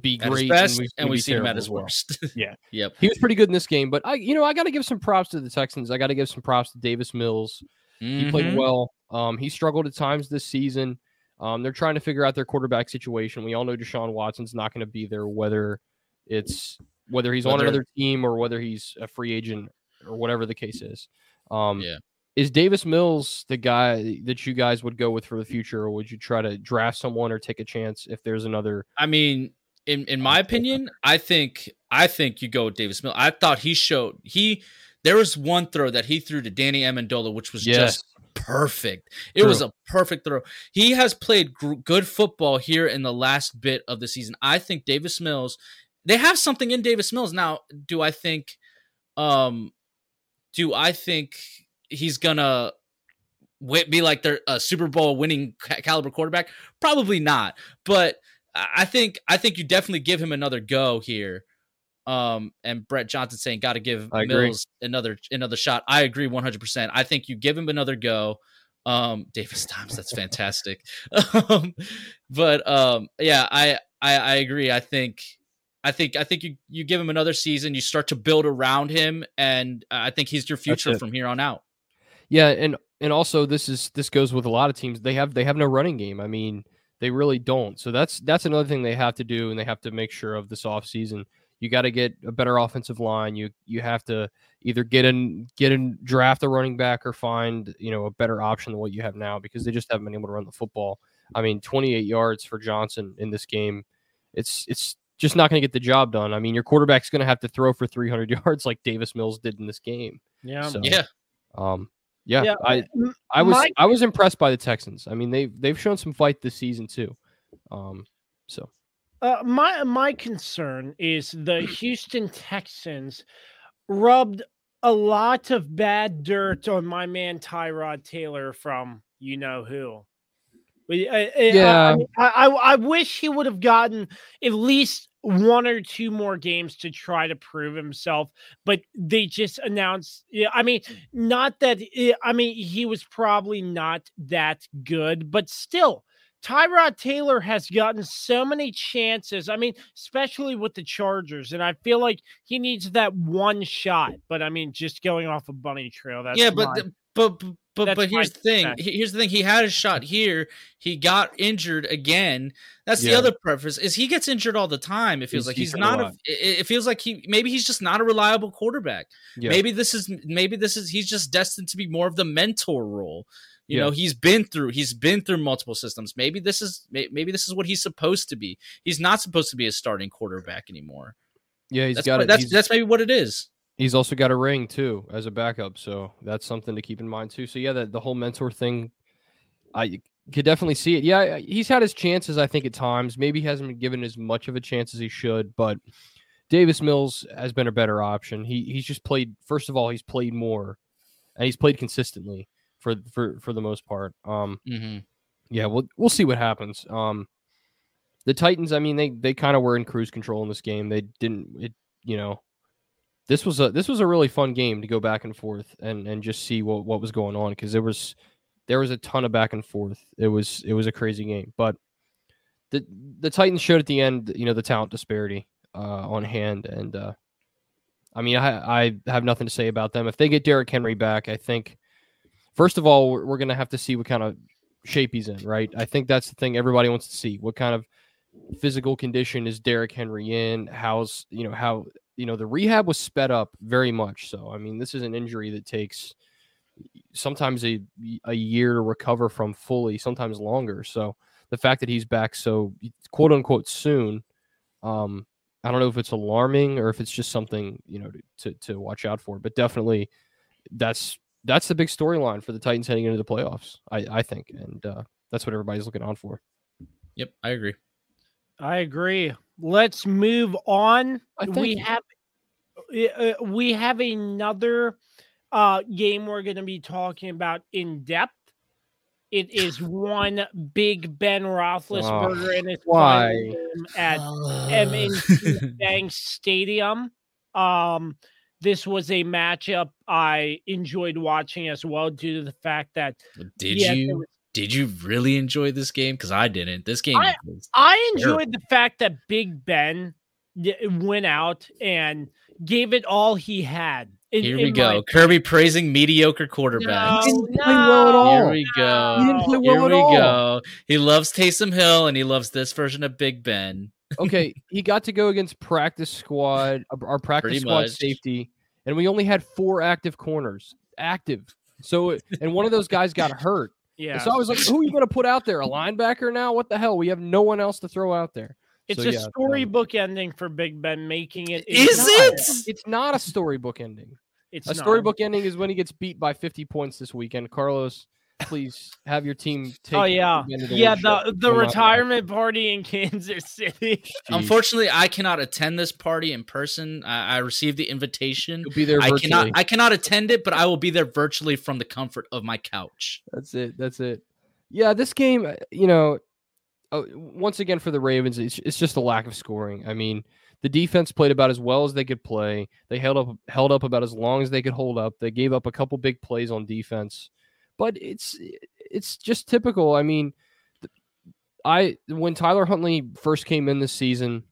be At his great best, we've and we've seen him at his as well. worst. Yeah. Yep. He was pretty good in this game, but I, you know, I got to give some props to the Texans. I got to give some props to Davis Mills. He played Mhm. well. Um, he struggled at times this season. Um, they're trying to figure out their quarterback situation. We all know Deshaun Watson's not going to be there, whether it's whether he's on another team or whether he's a free agent or whatever the case is. Um, Yeah. Is Davis Mills the guy that you guys would go with for the future, or would you try to draft someone or take a chance if there's another? I mean, in in my opinion, I think I think you go with Davis Mills. I thought he showed he there was one throw that he threw to Danny Amendola, which was just perfect. It was a perfect throw. He has played gr- good football here in the last bit of the season. I think Davis Mills, they have something in Davis Mills now. Do I think, um, do I think he's gonna be like their a Super Bowl winning caliber quarterback? Probably not. But I think I think you definitely give him another go here. Um, and Brett Johnson saying got to give I agree. Mills another another shot. I agree 100. percent I think you give him another go. Um, Davis Times, that's fantastic. um, but um, yeah, I, I I agree. I think I think I think you you give him another season. You start to build around him, and I think he's your future from here on out. Yeah, and and also this is this goes with a lot of teams. They have they have no running game. I mean, They really don't. So that's that's another thing they have to do, and they have to make sure of this offseason. You got to get a better offensive line. You you have to either get in get in draft a running back or find you know a better option than what you have now because they just haven't been able to run the football. I mean, 28 yards for Johnson in this game. It's it's just not going to get the job done. I mean, your quarterback's going to have to throw for 300 yards like Davis Mills did in this game. Yeah. So, Yeah. um, yeah, Yeah, I m- I was my- I was impressed by the Texans. I mean, they they've shown some fight this season too. Um, so Uh, my my concern is the Houston Texans rubbed a lot of bad dirt on my man Tyrod Taylor from you know who. I- I- I- Yeah. I, I, I wish he would have gotten at least one or two more games to try to prove himself, but they just announced. Yeah, I mean, not that. eh, I mean, he was probably not that good, but still, Tyrod Taylor has gotten so many chances. I mean, especially with the Chargers, and I feel like he needs that one shot. But I mean, just going off a bunny trail. That's yeah, but the- but but but, but here's the thing. defense. He- Here's the thing. He had a shot here. He got injured again. That's the other preference. Is he gets injured all the time? It feels He's- like he's he's not. A, it, it feels like he maybe he's just not a reliable quarterback. yeah, Maybe this is maybe this is he's just destined to be more of the mentor role. You Yeah. know, he's been through he's been through multiple systems. Maybe this is maybe this is what he's supposed to be. He's not supposed to be a starting quarterback anymore. yeah, he's That's got what- it. that's he's, that's maybe what it is. He's also got a ring too as a backup, so that's something to keep in mind too. So yeah, that the whole mentor thing, I could definitely see it. Yeah, he's had his chances, I think, at times. Maybe he hasn't been given as much of a chance as he should, but Davis Mills has been a better option. He he's just played. First of all, he's played more, and he's played consistently for for for the most part. Um, Mm-hmm. yeah, we'll we'll see what happens. Um, the Titans, I mean, they they kind of were in cruise control in this game. They didn't, it, you know, this was a this was a really fun game to go back and forth and and just see what what was going on because there was there was a ton of back and forth. It was it was a crazy game, but the the Titans showed at the end, you know, the talent disparity uh, on hand, and uh, I mean, I I have nothing to say about them. If they get Derrick Henry back, I think first of all we're, we're going to have to see what kind of shape he's in, right? I think that's the thing everybody wants to see. What kind of physical condition is Derrick Henry in? How's you know how you know the rehab was sped up very much. So I mean, this is an injury that takes sometimes a a year to recover from fully, sometimes longer. So the fact that he's back so quote unquote soon, um, I don't know if it's alarming or if it's just something you know to to, to watch out for. But definitely, that's that's the big storyline for the Titans heading into the playoffs. I I think, and uh, that's what everybody's looking on for. Yep, I agree. I agree. Let's move on. I we have uh, we have another uh, game we're going to be talking about in depth. It is one Big Ben Roethlisberger and his why? at M&T Bank Stadium. Um, this was a matchup I enjoyed watching as well due to the fact that Did yeah, you did you really enjoy this game? Because I didn't. This game I- I enjoyed the fact that Big Ben went out and gave it all he had. in- here we go. my- Kirby praising mediocre quarterbacks. No, didn't play well at all. Here we go. He didn't play well Here at we all. go. He loves Taysom Hill and he loves this version of Big Ben. okay, he got to go against practice squad, uh, our practice Pretty squad much. safety, and we only had four active corners, active. So, and one of those guys got hurt. Yeah, So I was like, who are you going to put out there? A linebacker now? What the hell? We have no one else to throw out there. it's so, a yeah, um, storybook ending for Big Ben, making it. Is not- it? It's not a storybook ending. It's a not. storybook ending is when he gets beat by 50 points this weekend. Carlos, please have your team take. Oh yeah, Big the yeah. The the Will not- retirement party in Kansas City. Jeez. Unfortunately, I cannot attend this party in person. I, I received the invitation. You'll be there I cannot I cannot attend it, but I will be there virtually from the comfort of my couch. That's it. That's it. Yeah, this game, uh, you know, uh, once again for the Ravens, it's, it's just a lack of scoring. I mean, the defense played about as well as they could play. They held up held up about as long as they could hold up. They gave up a couple big plays on defense, but it's it's just typical. I mean, I when Tyler Huntley first came in this season,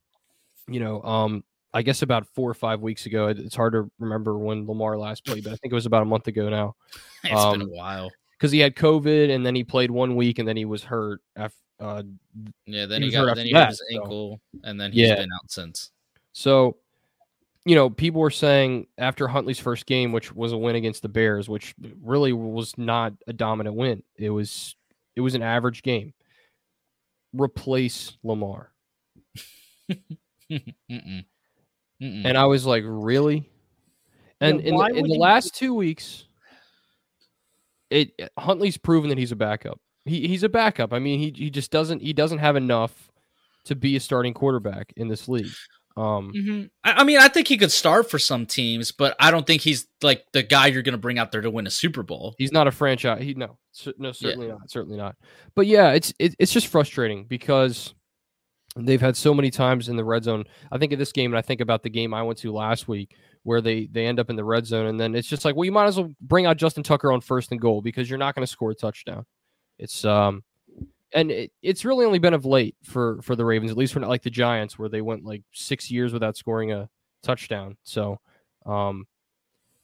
you know, um, I guess about four or five weeks ago. It's hard to remember when Lamar last played, but I think it was about a month ago now It's been a Um, while. because he had COVID and then he played one week and then he was hurt Uh, Yeah, then He he, got then he hurt his so- ankle, and then he's Yeah. been out since. so, you know, people were saying after Huntley's first game, which was a win against the Bears, which really was not a dominant win. It was it was an average game. Replace Lamar. Mm-mm. Mm-mm. And I was like, really? And Yeah, in, the, in the he- last two weeks, it Huntley's proven that he's a backup. He he's a backup. I mean, he he just doesn't he doesn't have enough to be a starting quarterback in this league. Um, Mhm. I, I mean, I think he could start for some teams, but I don't think he's like the guy you're going to bring out there to win a Super Bowl. he's not a franchise. He no, no, certainly not, certainly not. But yeah, it's it, it's just frustrating because they've had so many times in the red zone. I think of this game, and I think about the game I went to last week where they they end up in the red zone, and then it's just like, well, you might as well bring out Justin Tucker on first and goal because you're not going to score a touchdown. It's um, and it, it's really only been of late for for the Ravens, at least for not like the Giants, where they went like six years without scoring a touchdown. So, um,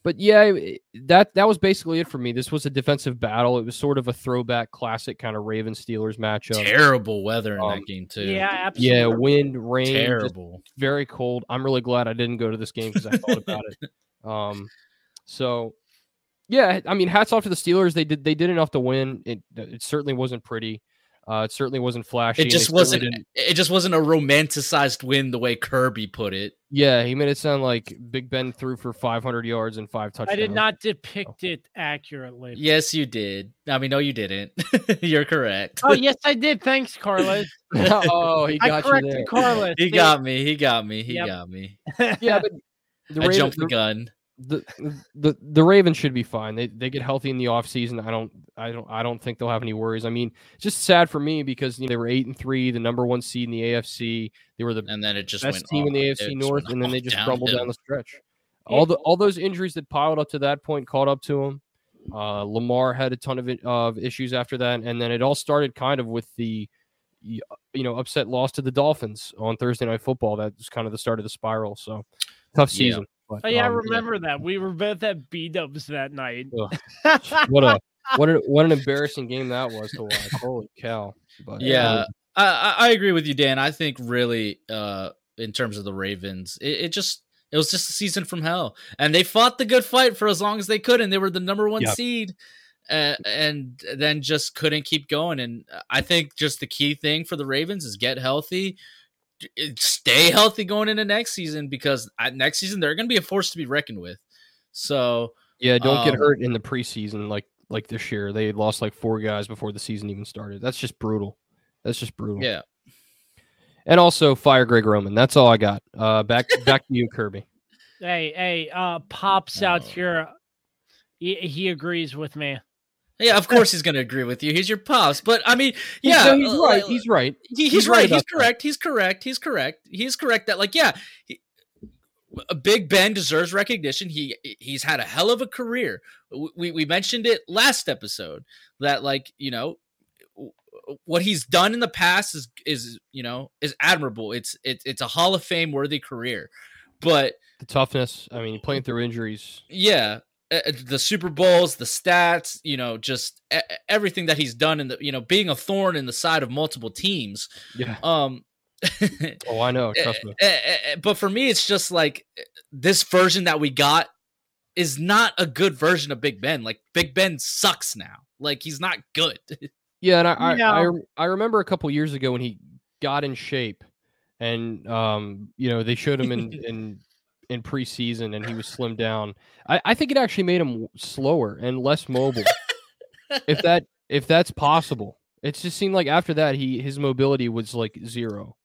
but yeah, it- that that was basically it for me. This was a defensive battle. It was sort of a throwback, classic kind of Ravens Steelers matchup. Terrible weather in Um, that game too. Yeah, absolutely. Yeah, wind, rain, terrible. very cold. I'm really glad I didn't go to this game because I thought about it. Um, so yeah, I mean, hats off to the Steelers. They did they did enough to win. It it certainly wasn't pretty. Uh, it certainly wasn't flashy. It just wasn't. didn't- It just wasn't a romanticized win the way Kirby put it. Yeah, he made it sound like Big Ben threw for 500 yards and five touchdowns. I did not depict it accurately. Yes, you did. I mean, no, you didn't. You're correct. Oh yes, I did. Thanks, Carlos. oh, he I got you corrected there. Carlos. he See? got me. He got me. He Yep. got me. Yeah, but the I jumped the the, gun. The the the Ravens should be fine. They they get healthy in the offseason. I don't I don't I don't think they'll have any worries. I mean, it's just sad for me because you know, they were eight and three, the number one seed in the AFC. They were the And then it just best went team in the AFC it North, and then they just crumbled down the stretch. All the all those injuries that piled up to that point caught up to them. Uh, Lamar had a ton of it, of issues after that, and then it all started kind of with the you know upset loss to the Dolphins on Thursday Night Football. That was kind of the start of the spiral. So tough Yeah. Season. But, Oh yeah, I um, remember that. We were both at B Dubs that night. what a what a, what an embarrassing game that was to watch. Holy cow! But Yeah, I, I I agree with you, Dan. I think really, uh, in terms of the Ravens, it, it just it was just a season from hell, and they fought the good fight for as long as they could, and they were the number one Yep. seed, uh, and then just couldn't keep going. And I think just the key thing for the Ravens is get healthy, d- stay healthy going into next season because next season they're going to be a force to be reckoned with. So yeah, don't get um, hurt in the preseason like like this year. They lost like four guys before the season even started. That's just brutal. That's just brutal. yeah, And also fire Greg Roman. That's all I got. Uh, back back to you, Kirby. Hey, hey, uh, pops out Oh. here. He, he agrees with me. Yeah. Of course he's going to agree with you. He's your pops, but I mean, yeah, No, he's uh, right. He's right. He, he's, He's right right. He's about that. correct. He's correct. He's correct. He's correct that like yeah, he, a Big Ben deserves recognition. He he's had a hell of a career. We we mentioned it last episode that like you know what he's done in the past is is you know is admirable. It's it's it's a Hall of Fame worthy career, but The toughness. I mean, playing through injuries. yeah the super bowls the stats you know just e- everything that he's done in the you know being a thorn in the side of multiple teams Yeah. um Oh, I know. Trust me. eh, eh, eh, but for me it's just like eh, this version that we got is not a good version of big ben like big ben sucks now like he's not good Yeah, and I I, I, No. rem- I remember a couple years ago when he got in shape, and um, you know, they showed him in in in preseason, and he was slimmed down. I, I think it actually made him slower and less mobile, if that if that's possible. It just seemed like after that, he his mobility was like zero.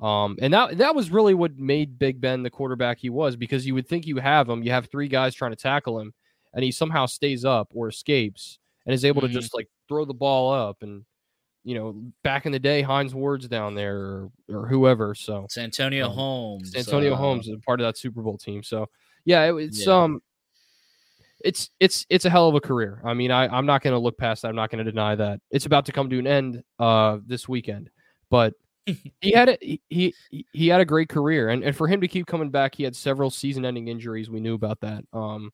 Um, and that that was really what made Big Ben the quarterback he was, because you would think you have him, you have three guys trying to tackle him, and he somehow stays up or escapes and is able Mhm. to just like throw the ball up and you know back in the day Hines Ward's down there or, or whoever so it's antonio Um, holmes Antonio uh, Holmes is a part of that Super Bowl team so yeah it, it's Yeah. um it's it's it's a hell of a career. I mean I I'm not going to look past that. I'm not going to deny that. It's about to come to an end uh this weekend but he had a he, he had a great career and, and for him to keep coming back he had several season ending injuries. We knew about that um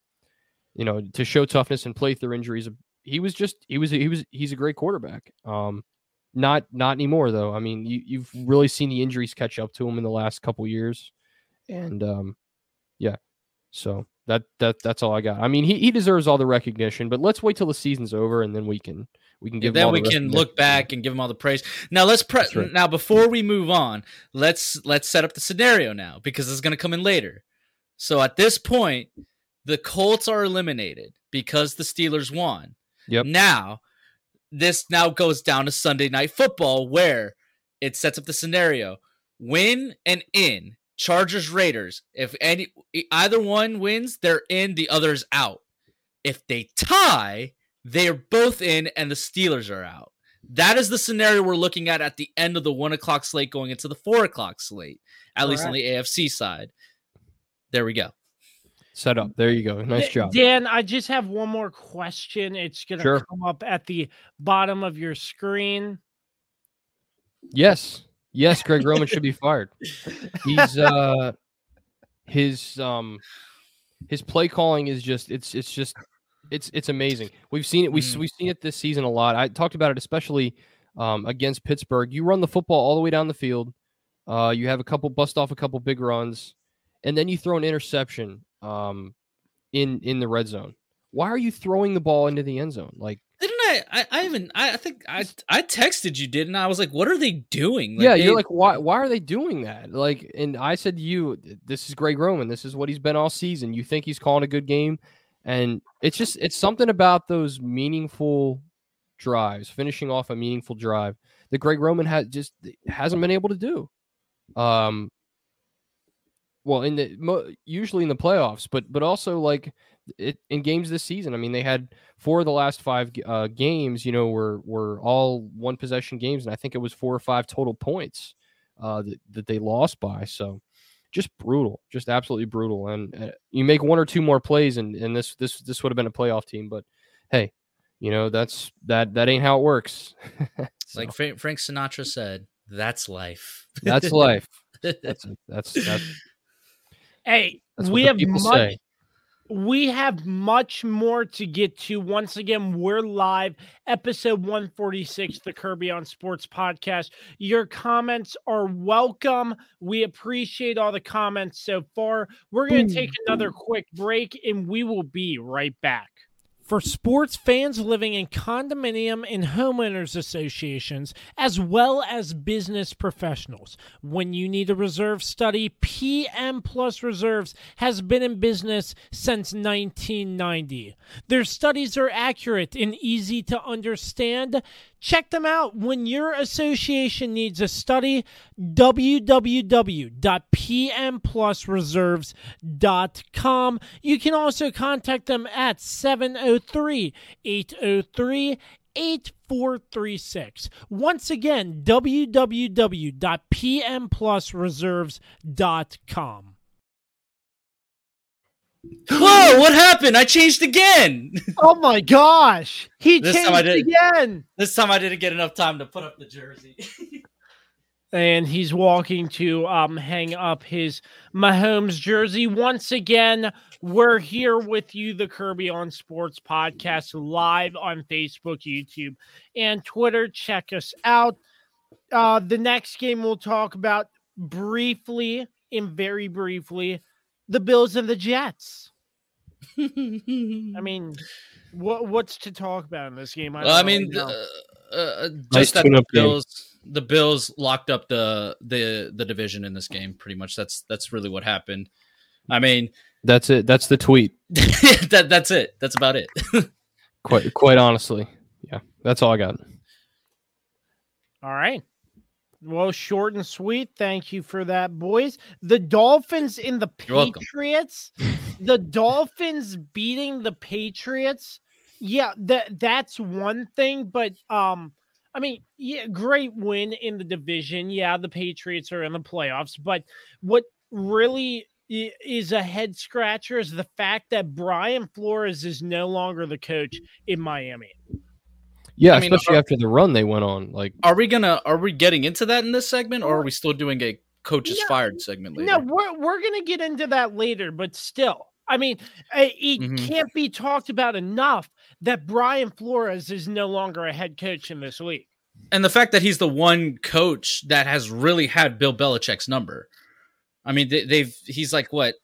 you know to show toughness and play through injuries he was just he was he was he's a great quarterback um not not anymore though. I mean, you you've really seen the injuries catch up to him in the last couple years, and um, yeah. So that that that's all I got. I mean, he, he deserves all the recognition, but let's wait till the season's over and then we can we can give. then we the can look back and give him all the praise. Now let's pre- right. now before we move on, let's let's set up the scenario now because it's going to come in later. So at this point, the Colts are eliminated because the Steelers won. Yep. Now, this now goes down to Sunday night football where it sets up the scenario: win and in. Chargers Raiders. If any either one wins, they're in. The other's out. If they tie, they're both in and the Steelers are out. That is the scenario we're looking at at the end of the one o'clock slate going into the four o'clock slate, at least on the AFC side. There we go. Set up. There you go. Nice job. Dan, I just have one more question. It's going to Sure. come up at the bottom of your screen. Yes. Yes, Greg Roman should be fired. He's uh his um his play calling is just it's it's just it's it's amazing. We've seen it we Mhm. we've seen it this season a lot. I talked about it especially um against Pittsburgh. You run the football all the way down the field. Uh you have a couple bust off a couple big runs and then you throw an interception um in in the red zone. Why are you throwing the ball into the end zone? Like Didn't I? I, I even I, I think I I texted you, didn't I? I was like, what are they doing? yeah, they- you're like, why? Why are they doing that? Like, and I said to you, this is Greg Roman. This is what he's been all season. You think he's calling a good game, and it's just it's something about those meaningful drives, finishing off a meaningful drive that Greg Roman has just hasn't been able to do. Um, well, in the mo- usually in the playoffs, but but also like it in games this season. I mean, they had four of the last five uh, games. You know, were were all one possession games, and I think it was four or five total points uh, that that they lost by. So just brutal, just absolutely brutal. And uh, you make one or two more plays, and and this this this would have been a playoff team. But hey, you know that's that that ain't how it works. So, like Fra- Frank Sinatra said, that's life. that's life. That's that's that's, Hey, that's we have much, say. we have much more to get to. Once again, we're live, episode 146, the Kirby on Sports podcast. Your comments are welcome. We appreciate all the comments so far. We're going to take another quick break and we will be right back. For sports fans living in condominium and homeowners associations, as well as business professionals, when you need a reserve study, PM Plus Reserves has been in business since 1990. Their studies are accurate and easy to understand. Check them out when your association needs a study. www.pmplusreserves.com. You can also contact them at 703 803 8436. Once again, www.pmplusreserves.com. Whoa! What happened? I changed again. Oh my gosh! He This changed time I did- again. this time I didn't get enough time to put up the jersey. and he's walking to um hang up his Mahomes jersey once again. We're here with you, the Kirby on Sports podcast, live on Facebook, YouTube, and Twitter. Check us out. Uh, the next game we'll talk about briefly and very briefly the Bills and the Jets. I mean, what what's to talk about in this game? well, I mean, know. uh, uh, Nice just that the tune-up game. Bills, the Bills locked up the the the division in this game. Pretty much, that's that's really what happened. I mean, That's it. That's the tweet. that that's it. That's about it. Quite quite honestly, yeah. That's all I got. All right. Well, short and sweet. Thank you for that, boys. The Dolphins in the. Patriots. the Dolphins beating the Patriots. Yeah, that that's one thing, but um I mean, yeah, great win in the division. Yeah, the Patriots are in the playoffs, but what really is a head scratcher is the fact that Brian Flores is no longer the coach in Miami. Yeah, I mean, especially are- after the run they went on. Like, Are we gonna? Are we getting into that in this segment, or are we still doing a coaches No, fired segment later? No, we're we're gonna get into that later, but still, I mean, uh, it Mhm. can't be talked about enough that Brian Flores is no longer a head coach in this league. and the fact that he's the one coach that has really had Bill Belichick's number. I mean, they, they've he's like what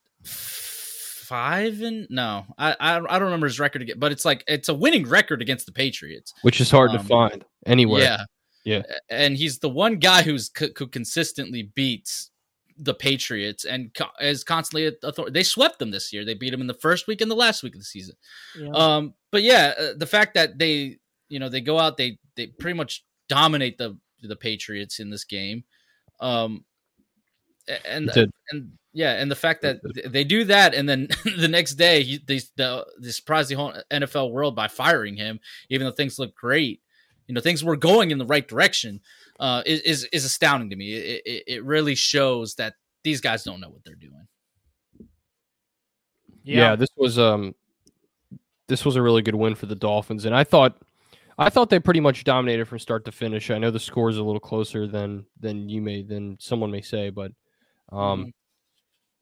five and no, I, I I don't remember his record again, but it's like it's a winning record against the Patriots. which is hard to Um, find anywhere. Yeah, Yeah. and he's the one guy who's co- who consistently beats the Patriots and co- is constantly at authority. They swept them this year. They beat them in the first week and the last week of the season. Yeah. Um, but yeah, uh, the fact that they, you know, they go out, they they pretty much dominate the the Patriots in this game. Um, a- and It did. and yeah, and the fact that they do that, and then the next day he, they, the, they surprise the whole NFL world by firing him, even though things look great. You know, things were going in the right direction. Uh, is is, is astounding to me. It, it it really shows that these guys don't know what they're doing. yeah. this was um this was a really good win for the Dolphins, and I thought I thought they pretty much dominated from start to finish. I know the score is a little closer than than you may than someone may say, but um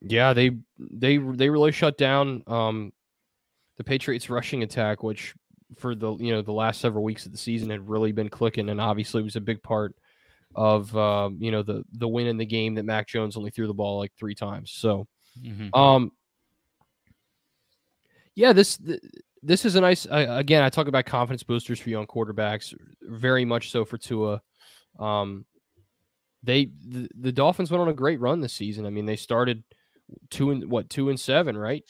yeah, they they they really shut down um the Patriots rushing attack, which for the you know the last several weeks of the season had really been clicking, and obviously was a big part of um, you know the the win in the game that Mac Jones only threw the ball like three times. So Mhm. um, yeah, this th- this is a nice. Uh, again, I talk about confidence boosters for young quarterbacks, very much so for Tua. Um, they the, the Dolphins went on a great run this season. I mean, they started two and what two and seven, right?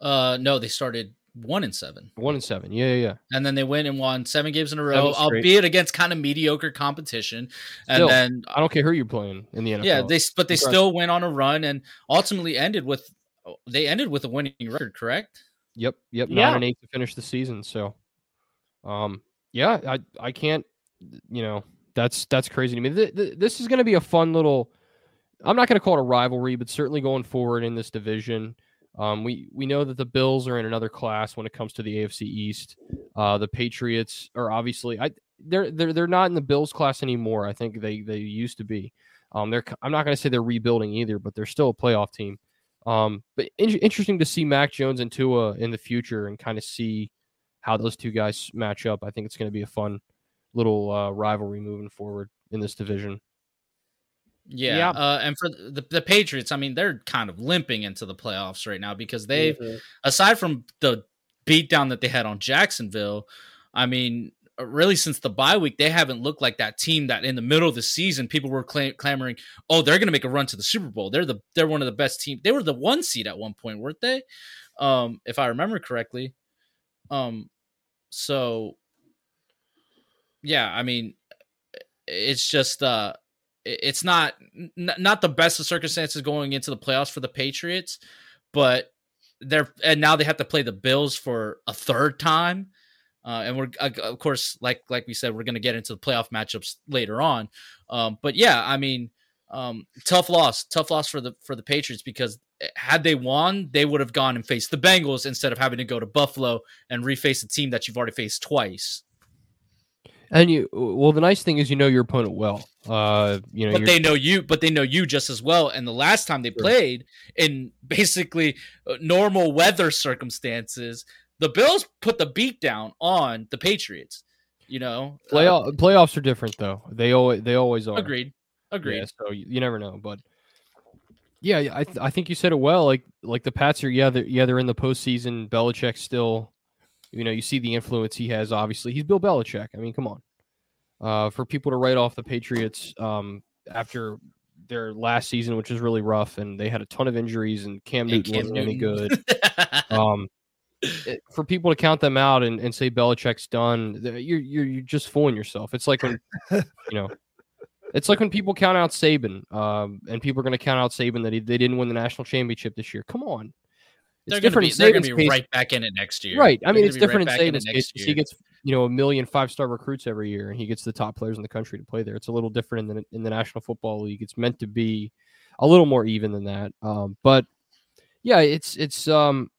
Uh, no, they started one and seven, One and seven. Yeah, yeah, yeah. and then they went and won seven games in a row, albeit against kind of mediocre competition. And Still, then I don't care who you're playing in the NFL. yeah, they but they Impressive. still went on a run and ultimately ended with they ended with a winning record, correct? Yep, yep, nine and eight to finish the season. So, um, yeah, I I can't, you know, that's that's crazy to me. Th- th- this is going to be a fun little. I'm not going to call it a rivalry, but certainly going forward in this division, um, we we know that the Bills are in another class when it comes to the AFC East. Uh, the Patriots are obviously I they're they're they're not in the Bills class anymore. I think they they used to be. Um, they're I'm not going to say they're rebuilding either, but they're still a playoff team. Um, but in- interesting to see Mac Jones and Tua in the future and kind of see how those two guys match up. I think it's going to be a fun little uh, rivalry moving forward in this division. Yeah. Yeah. Uh, and for the, the Patriots, I mean, they're kind of limping into the playoffs right now because they've, aside from the beatdown that they had on Jacksonville, I mean, uh, really since the bye week, they haven't looked like that team that in the middle of the season people were cla- clamoring, "Oh, they're going to make a run to the Super Bowl. They're the they're one of the best teams. They were the one seed at one point, weren't they? Um, if I remember correctly. Um, so yeah, I mean, it's just uh it's not not the best of circumstances going into the playoffs for the Patriots, but they're and now they have to play the Bills for a third time. Uh, and we're uh, of course like like we said we're going to get into the playoff matchups later on. Um, but yeah, I mean, um, tough loss, tough loss for the for the Patriots because eh, had they won, they would have gone and faced the Bengals instead of having to go to Buffalo and reface a team that you've already faced twice. And you, well, the nice thing is you know your opponent well. Uh, you know, but they know you but they know you just as well and the last time they played in basically uh, normal weather circumstances the bills put the beat down on the patriots you know Uh, playoff, playoffs are different though. They always they always are. agreed agreed Yeah, so you, you never know, but yeah, yeah, I th- I think you said it well. Like like the Pats are yeah they're, yeah they're in the postseason. Belichick still, you know, you see the influence he has. Obviously, he's Bill Belichick. I mean, come on. Uh, for people to write off the Patriots um, after their last season, which was really rough, and they had a ton of injuries, and Cam Newton Cam wasn't any good. um, it- for people to count them out and, and say Belichick's done, you're, you're you're just fooling yourself. It's like when you know, it's like when people count out Saban, um, and people are going to count out Saban that he, they didn't win the national championship this year. Come on, it's they're gonna different be, they're gonna be right back in it next year Right. I mean, it's right different back in in it Saban's case. He gets you know a million five star recruits every year, and he gets the top players in the country to play there. It's a little different in the in the National Football League. It's meant to be a little more even than that. Um, but yeah, it's it's um.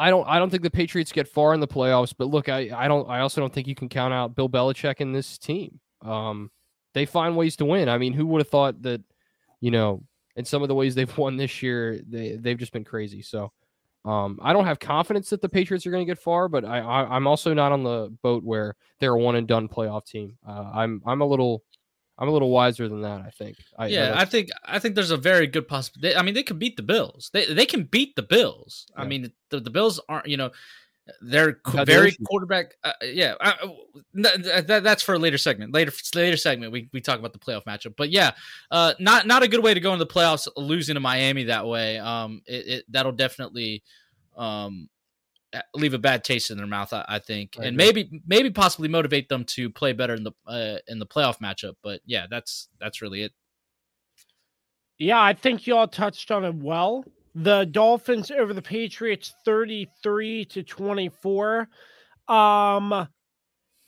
I don't. I don't think the Patriots get far in the playoffs. But look, I, I don't. I also don't think you can count out Bill Belichick and this team. Um, they find ways to win. I mean, who would have thought that? You know, in some of the ways they've won this year, they they've just been crazy. So, Um, I don't have confidence that the Patriots are going to get far, but I, I I'm also not on the boat where they're a one and done playoff team. Uh, I'm I'm a little I'm a little wiser than that. I think. I, yeah, I think I think there's a very good possibility. I mean, they can beat the Bills. They they can beat the Bills. I mean, the, the Bills aren't. You know, they're very quarterback. Uh, yeah, uh, th- th- that, that's for a later segment. Later later segment, we, we talk about the playoff matchup. But yeah, uh, not not a good way to go into the playoffs. Losing to Miami that way, um, it, it that'll definitely um uh, leave a bad taste in their mouth. I, I think, I and maybe maybe possibly motivate them to play better in the uh, in the playoff matchup. But yeah, that's that's really it. Yeah, I think y'all touched on it well. The Dolphins over the Patriots 33 to 24. Um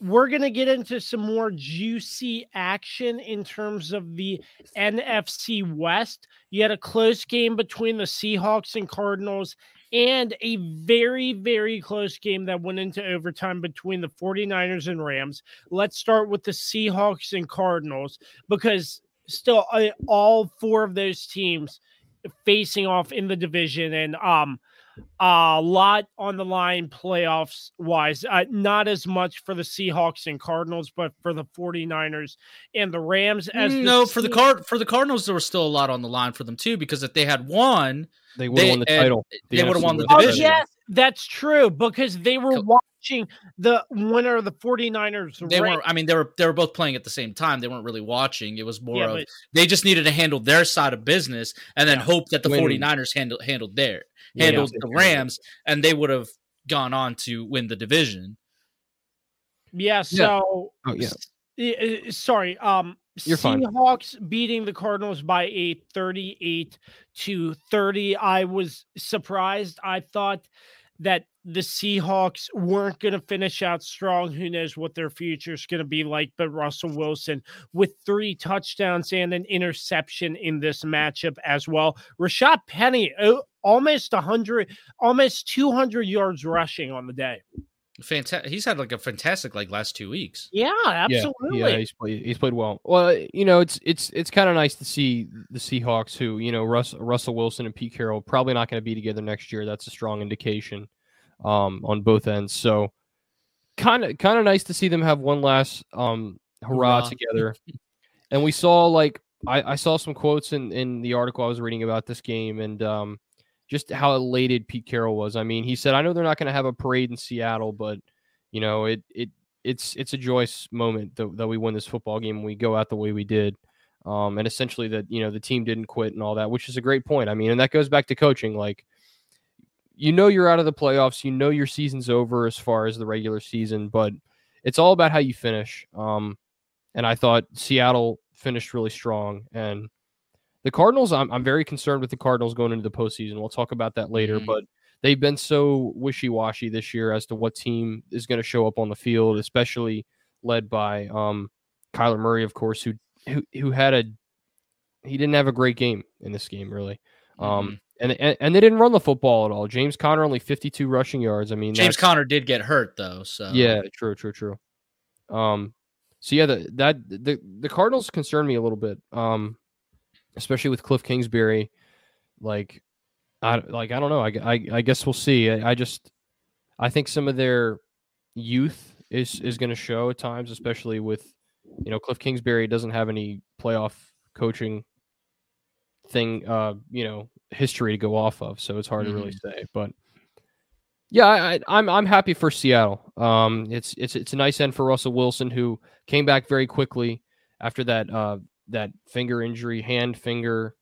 we're going to get into some more juicy action in terms of the NFC West. You had a close game between the Seahawks and Cardinals and a very very close game that went into overtime between the 49ers and Rams. Let's start with the Seahawks and Cardinals because still uh, all four of those teams facing off in the division and um a lot on the line playoffs wise uh, not as much for the Seahawks and Cardinals but for the 49ers and the Rams as Mm, no, Se- for the card for the Cardinals, there was still a lot on the line for them too. Because if they had won, they would have won the title. The they would have won the West Oh yes, that's true because they were Co- watching the winner of the 49ers they Rams. weren't. I mean, they were they were both playing at the same time. They weren't really watching. It was more Yeah, of but- they just needed to handle their side of business and then Yeah. hope that the Win. 49ers handled handled their Yeah, handled yeah. the Rams, and they would have gone on to win the division. Yeah, so Oh, yeah. s- sorry. Um You're fine. Seahawks beating the Cardinals by a 38 to 30. I was surprised. I thought that the Seahawks weren't going to finish out strong. Who knows what their future is going to be like? But Russell Wilson with three touchdowns and an interception in this matchup as well. Rashaad Penny, oh, almost 100, almost 200 yards mm. rushing on the day. Fantastic. He's had like a fantastic like last two weeks. Yeah, absolutely. Yeah, yeah, he's played. He's played well. Well, you know, it's it's it's kind of nice to see the Seahawks, who you know, Russ, Russell Wilson and Pete Carroll, probably not going to be together next year. That's a strong indication um, on both ends. So, kind of kind of nice to see them have one last um, hurrah Hurrah. together. and we saw like I, I saw some quotes in in the article I was reading about this game, and um, just how elated Pete Carroll was. I mean, he said, "I know they're not going to have a parade in Seattle, but you know, it it it's it's a joyous moment that, that we win this football game and we go out the way we did." Um, and essentially that you know the team didn't quit and all that, which is a great point. I mean, and that goes back to coaching. Like, you know, you're out of the playoffs. You know, your season's over as far as the regular season, but it's all about how you finish. Um, and I thought Seattle finished really strong, and the Cardinals. I'm I'm very concerned with the Cardinals going into the postseason. We'll talk about that later, Mhm. but they've been so wishy washy this year as to what team is going to show up on the field, especially led by um, Kyler Murray, of course, who who who had a he didn't have a great game in this game really. Mm-hmm. And, and and they didn't run the football at all. James Conner only 52 rushing yards. I mean, James Conner did get hurt though, so yeah, true, true, true. Um, so yeah, the, that the the Cardinals concern me a little bit. Um, especially with Cliff Kingsbury, like, I like I don't know. I I, I guess we'll see. I, I just I think some of their youth is is going to show at times, especially with you know Cliff Kingsbury doesn't have any playoff coaching thing, uh, you know, history to go off of, so it's hard to really say, but. Yeah, I, I- I'm I'm happy for Seattle. Um, it's it's it's a nice end for Russell Wilson, who came back very quickly after that uh that finger injury, hand finger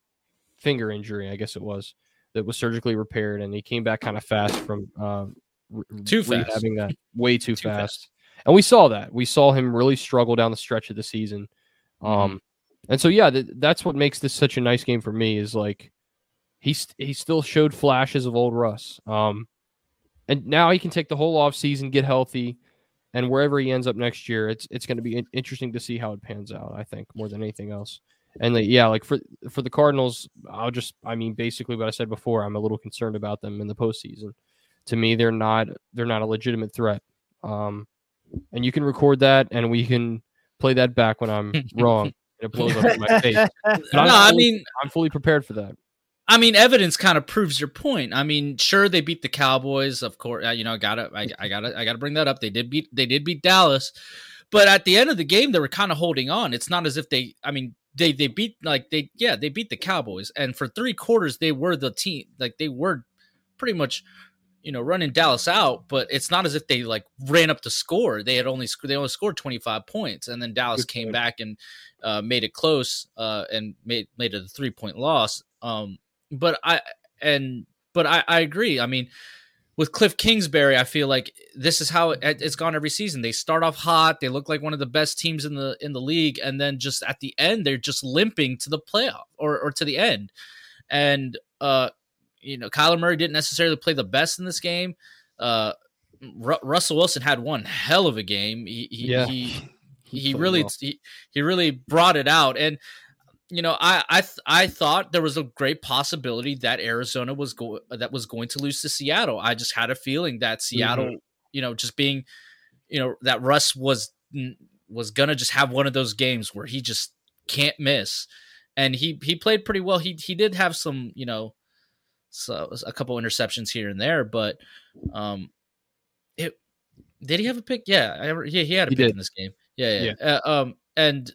finger injury, I guess it was, that was surgically repaired, and he came back kind of fast from uh Too fast. rehabbing that way too, Too fast. fast. and we saw that. We saw him really struggle down the stretch of the season. Mm-hmm. Um, and so yeah, th- that's what makes this such a nice game for me. Is like he's he still showed flashes of old Russ. Um, and now he can take the whole off season, get healthy, and wherever he ends up next year, it's it's going to be in- interesting to see how it pans out. I think more than anything else. And like, yeah, like for for the Cardinals, I'll just I mean basically what I said before. I'm a little concerned about them in the postseason. To me, they're not they're not a legitimate threat. Um, and you can record that, and we can play that back when I'm wrong it blows up in my face. No, I'm I mean, I'm fully prepared for that. I mean, evidence kind of proves your point. I mean, sure they beat the Cowboys, of course. uh, You know, gotta I, I gotta I gotta bring that up. They did beat they did beat Dallas, but at the end of the game, they were kind of holding on. It's not as if they. I mean, they they beat like they yeah they beat the Cowboys, and for three quarters they were the team. Like they were pretty much you know running Dallas out, but it's not as if they like ran up the score. They had only sc- they only scored twenty five points, and then Dallas Good came point. back and uh, made it close uh, and made made it a three point loss. Um, but I and but I, I agree. I mean, with Cliff Kingsbury, I feel like this is how it, it's gone every season. They start off hot, they look like one of the best teams in the in the league, and then just at the end, they're just limping to the playoff or or to the end. And uh, you know, Kyler Murray didn't necessarily play the best in this game. Uh, Ru- Russell Wilson had one hell of a game. He he Yeah. he, He he really well. he, he really brought it out and you know i i th- i thought there was a great possibility that arizona was go- that was going to lose to seattle i just had a feeling that seattle you know just being you know that russ was was gonna just have one of those games where he just can't miss and he he played pretty well he he did have some you know so a couple interceptions here and there but um it did he have a pick yeah I, yeah he had a He pick did. in this game yeah yeah, Uh, um and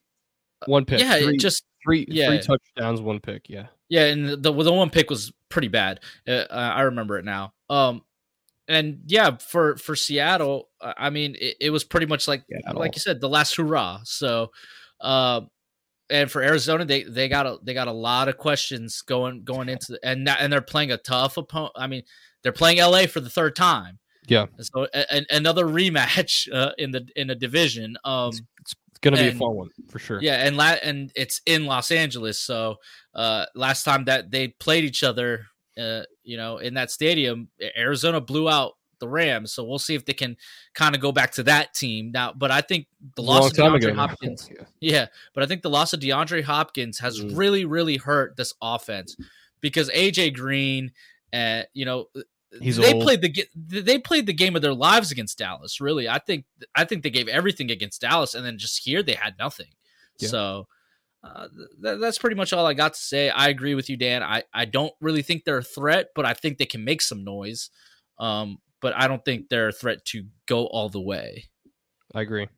One pick. yeah, three, it just three, yeah. three touchdowns, one pick. Yeah. yeah, and the the one pick was pretty bad. Uh, I remember it now. Um, and yeah, for for Seattle, uh, I mean, it, it was pretty much like Seattle. like you said, the last hurrah. So, uh, and for Arizona, they they got a they got a lot of questions going going into the, and that, and they're playing a tough opponent. I mean, they're playing LA for the third time. Yeah. So a, a- another rematch uh, in the in a division. Um, It's gonna be a fun one for sure. yeah, and la- and it's in Los Angeles. So uh, last time that they played each other, uh, you know, in that stadium, Arizona blew out the Rams. So we'll see if they can kind of go back to that team now. But I think the It loss of DeAndre ago. Hopkins, Yeah. yeah, but I think the loss of DeAndre Hopkins has Mm. really, really hurt this offense because AJ Green, uh, you know, He's they old. played the they played the game of their lives against Dallas. Really, I think I think they gave everything against Dallas, and then just here they had nothing. Yeah. So uh, th- that's pretty much all I got to say. I agree with you, Dan. I I don't really think they're a threat, but I think they can make some noise. Um, but I don't think they're a threat to go all the way. I agree.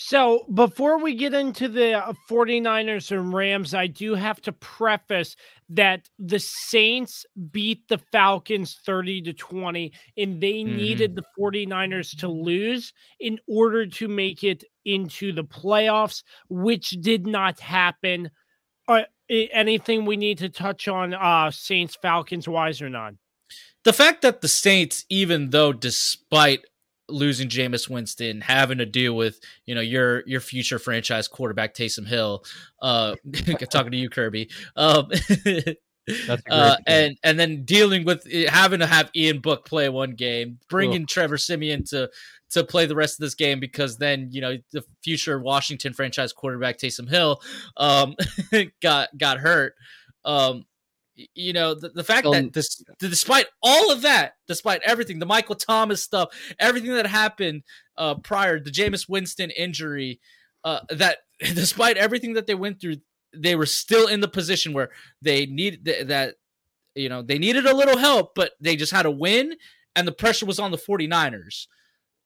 So before we get into the uh, 49ers and Rams, I do have to preface that the Saints beat the Falcons 30 to 20, and they Mhm. needed the 49ers to lose in order to make it into the playoffs, which did not happen. Uh, anything we need to touch on uh Saints Falcons wise or not? The fact that the Saints, even though despite losing Jameis Winston, having to deal with you know your your future franchise quarterback Taysom Hill, uh, talking to you Kirby, um, That's a great uh, and and then dealing with it- having to have Ian Book play one game, bringing Trevor Siemian to to play the rest of this game because then you know the future Washington franchise quarterback Taysom Hill um, got got hurt. Um, you know the, the fact Um, that this, despite all of that, despite everything, the Michael Thomas stuff, everything that happened uh, prior, the Jameis Winston injury, uh, that despite everything that they went through, they were still in the position where they need th- that you know they needed a little help but they just had a win and the pressure was on the 49ers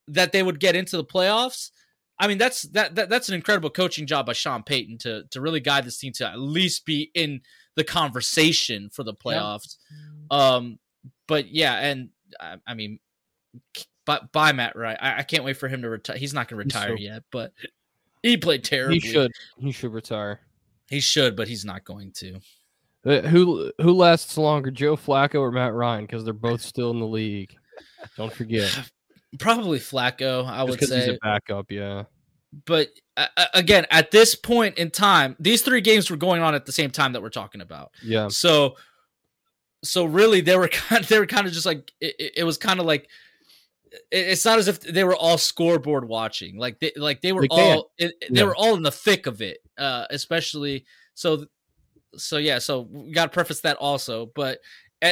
that they would get into the playoffs. I mean that's that, that that's an incredible coaching job by sean payton to to really guide this team to at least be in the conversation for the playoffs um but yeah and i, I mean but by matt Ryan I, I can't wait for him to retire he's not going to retire so- yet but he played terribly He should. He should retire. he should but he's not going to Uh, who who lasts longer, Joe Flacco or Matt Ryan? Because they're both still in the league. Don't forget. probably flacco i Just would because he's say a backup, yeah. But uh, uh, again, at this point in time, these three games were going on at the same time that we're talking about. Yeah. So, so really, they were kind. They were kind of just like it, it- it was kind of like it's not as if they were all scoreboard watching. Like they like they were They all it, they Yeah. were all in the thick of it. Uh, especially so. So yeah, so we got to preface that also, but.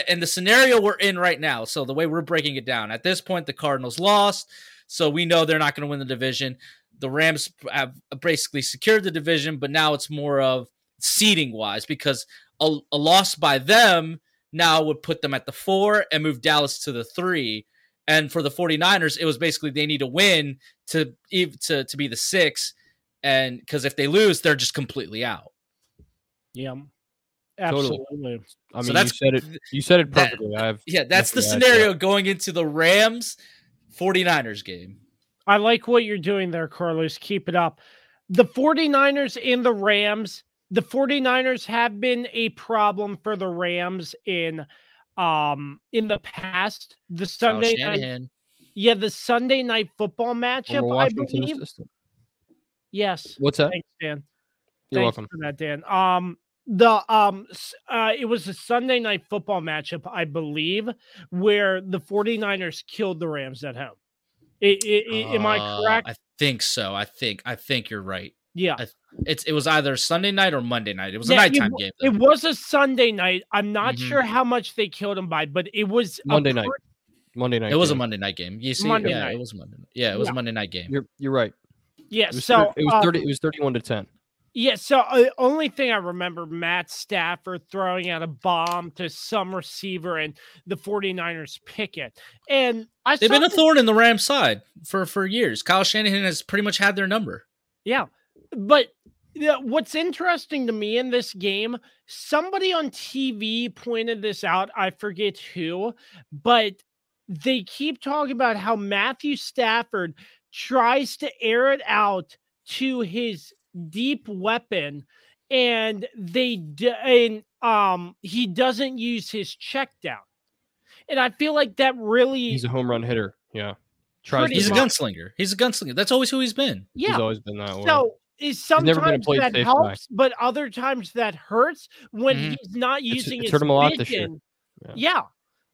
And the scenario we're in right now, so the way we're breaking it down, at this point, the Cardinals lost, so we know they're not going to win the division the Rams have basically secured the division, but now it's more of seating wise because a, a loss by them now would put them at the four and move Dallas to the three. And for the 49ers, it was basically they need to win to to to be the six. And because if they lose, they're just completely out. Yeah. Totally. Absolutely. I So mean, that's- you said it. You said it that- perfectly. I have Yeah, that's the nothing to add to scenario going into the Rams 49ers game. I like what you're doing there, Carlos. Keep it up. The 49ers and the Rams, the 49ers have been a problem for the Rams in um in the past. The Sunday night, yeah, the Sunday night football matchup, I believe. Yes. What's that? Thanks, Dan. You're Thanks welcome. for that, Dan. Um, the um, uh, it was a Sunday night football matchup, I believe, where the 49ers killed the Rams at home. I- I- I- am I Uh, correct? I think so. I think I think you're right. yeah. I- It's it was either Sunday night or Monday night. It was a nighttime it, game. It was a Sunday night. I'm not Mhm. sure how much they killed him by, but it was a Monday night. pre- Monday night. It was a. Monday night game. You see, Monday yeah, night. it was Monday. Night. Yeah, it was Yeah. a Monday night game. You're you're right. Yeah. It was, So thir- it was um, thirty. It was thirty-one to ten. Yeah, so uh, only thing I remember Matt Stafford throwing out a bomb to some receiver and the 49ers pick it. And I They've been a thorn in the Rams' side for for years. Kyle Shanahan has pretty much had their number. Yeah. But what's interesting to me in this game, somebody on TV pointed this out. I forget who, but they keep talking about how Matthew Stafford tries to air it out to his deep weapon and they d- and um he doesn't use his check down. And I feel like that really He's a home run hitter. Yeah. Tries Pretty to He's a gunslinger. He's a gunslinger. That's always who he's been. yeah. He's always been that way. So is never been sometimes that safe guy. helps, but other times that hurts when Mhm. he's not using it's his hurt him a lot this year. vision. Yeah. Yeah.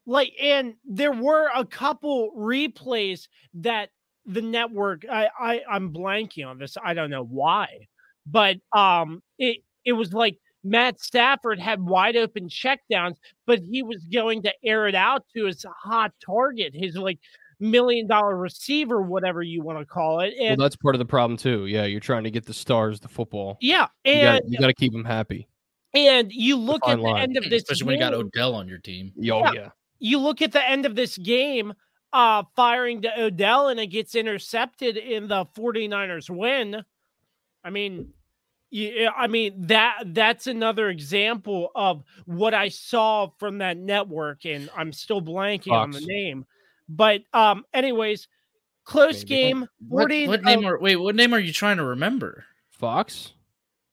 Like and there were a couple replays that the network I, I I'm blanking on this. I don't know why. But um it it was like Matt Stafford had wide open checkdowns, but he was going to air it out to his hot target, his like million dollar receiver, whatever you want to call it. well, that's part of the problem too. Yeah, you're trying to get the stars the football. yeah, You and got you got to keep them happy. And you look at the line. end of this Especially when you got Odell on your team. Yo, Yeah. yeah. you look at the end of this game, uh, firing to Odell and it gets intercepted in the 49ers win. I mean, yeah, I mean that that's another example of what I saw from that network, and I'm still blanking on the name. But um, anyways, close Maybe. game. What, 40, what name are wait? What name are you trying to remember? Fox.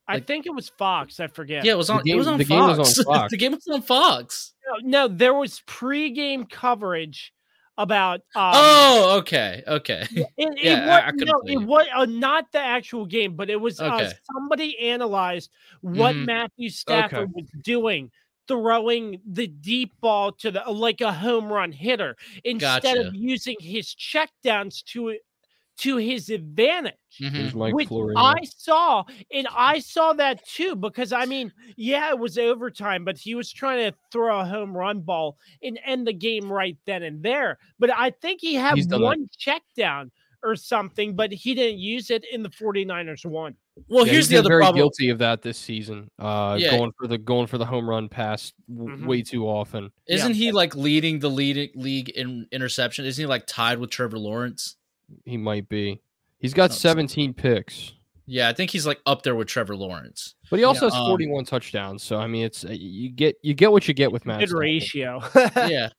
I like- think it was Fox. I forget. Yeah, it was on. game- it was on the game Fox. was on Fox. the game was on Fox. No, no, there was pregame coverage about. Um, oh, okay, okay. It, it Yeah, was, no, it was uh, not the actual game, but it was uh, somebody analyzed what Mhm. Matthew Stafford was doing, throwing the deep ball to the like a home run hitter instead Gotcha. of using his checkdowns to to his advantage. Mhm. There's Which Florio. I saw, and I saw that too, because I mean, yeah, it was overtime, but he was trying to throw a home run ball and end the game right then and there. But I think he had He's that. one check down or something, but he didn't use it in the 49ers won. Well, Yeah, here's he's the been other very problem. guilty of that this season. Uh, Yeah. going for the going for the home run pass w- Mhm. way too often. Isn't he like leading the lead league in interception? Isn't he like tied with Trevor Lawrence? He might be. He's got Oh, 17 picks, Yeah, I think he's like up there with Trevor Lawrence. but he also Yeah, has um, 41 touchdowns. So I mean, it's uh, you get you get what you get with Matt. Good Stafford. ratio. yeah.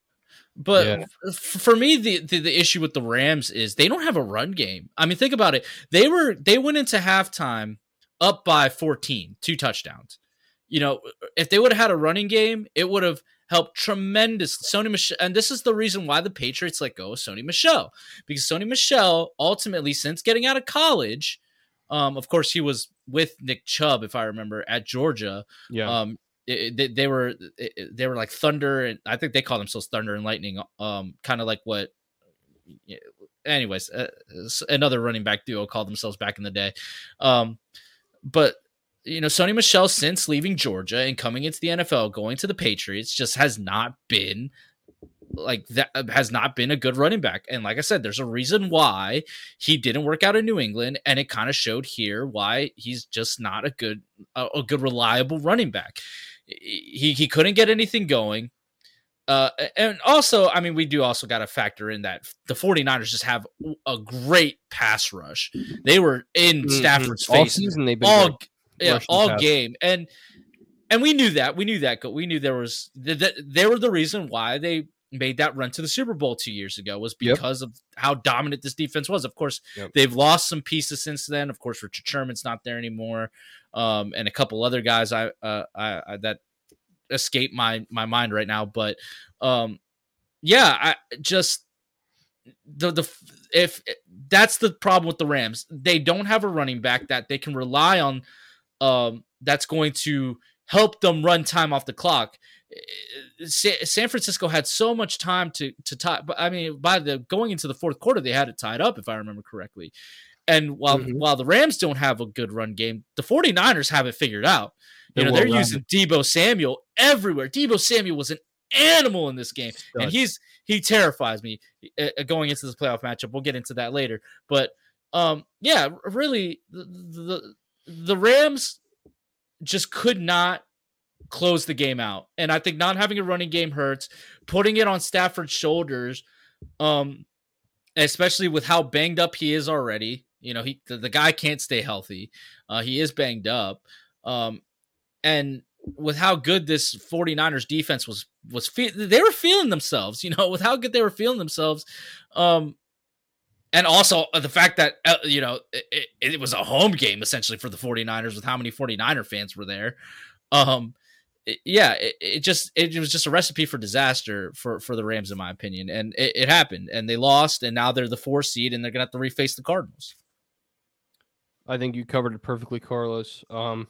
But Yeah. f- for me, the, the the issue with the Rams is they don't have a run game. I mean, think about it. They were they went into halftime up by 14, two touchdowns. You know, if they would have had a running game, it would have helped tremendous. Sony Michel, and this is the reason why the Patriots let go of Sony Michel because Sony Michel ultimately, since getting out of college, um, of course, he was with Nick Chubb, if I remember, at Georgia. Yeah, Um, it, it- they, were it- they were like thunder, and I think they call themselves thunder and lightning. Um, kind of like what. Anyways, uh, another running back duo called themselves back in the day. Um, but you know, Sony Michel since leaving Georgia and coming into the NFL, going to the Patriots, just has not been like that uh, has not been a good running back. And like I said, there's a reason why he didn't work out in New England, and it kind of showed here why he's just not a good a, a good reliable running back. He he couldn't get anything going. Uh, and also, I mean, we do also got to factor in that the 49ers just have a great pass rush. They were in Mhm. Stafford's all face season they've been all great. Yeah, all game and and we knew that we knew that we knew there was that they were the reason why they made that run to the Super Bowl two years ago was Yep. because of how dominant this defense was. Of course, Yep. they've lost some pieces since then. Of course, Richard Sherman's not there anymore, um, and a couple other guys I, uh, I, I that escape my my mind right now. But um, yeah, I just the the if that's the problem with the Rams, they don't have a running back that they can rely on. Um, that's going to help them run time off the clock. Eh, San Francisco had so much time to to tie, but I mean, by the going into the fourth quarter, they had it tied up, if I remember correctly. And while Mhm. while the Rams don't have a good run game, the 49ers have it figured out. You They're know, they're using Deebo Samuel everywhere. Deebo Samuel was an animal in this game, and he's he terrifies me uh, uh, going into this playoff matchup. We'll get into that later, but um, yeah, really, the, the the Rams just could not close the game out, and I think not having a running game hurts. Putting it on Stafford's shoulders, um, especially with how banged up he is already. You know, he the, the guy can't stay healthy. Uh, he is banged up. Um, and with how good this 49ers defense was was fe- they were feeling themselves, you know, with how good they were feeling themselves. Um and also uh, the fact that uh, you know it, it, was a home game essentially for the 49ers with how many 49er fans were there. Um yeah, it, it just it was just a recipe for disaster for for the Rams in my opinion. And it, it happened and they lost and now they're the 4 seed and they're to have to reface the Cardinals. I think you covered it perfectly, Carlos. Um,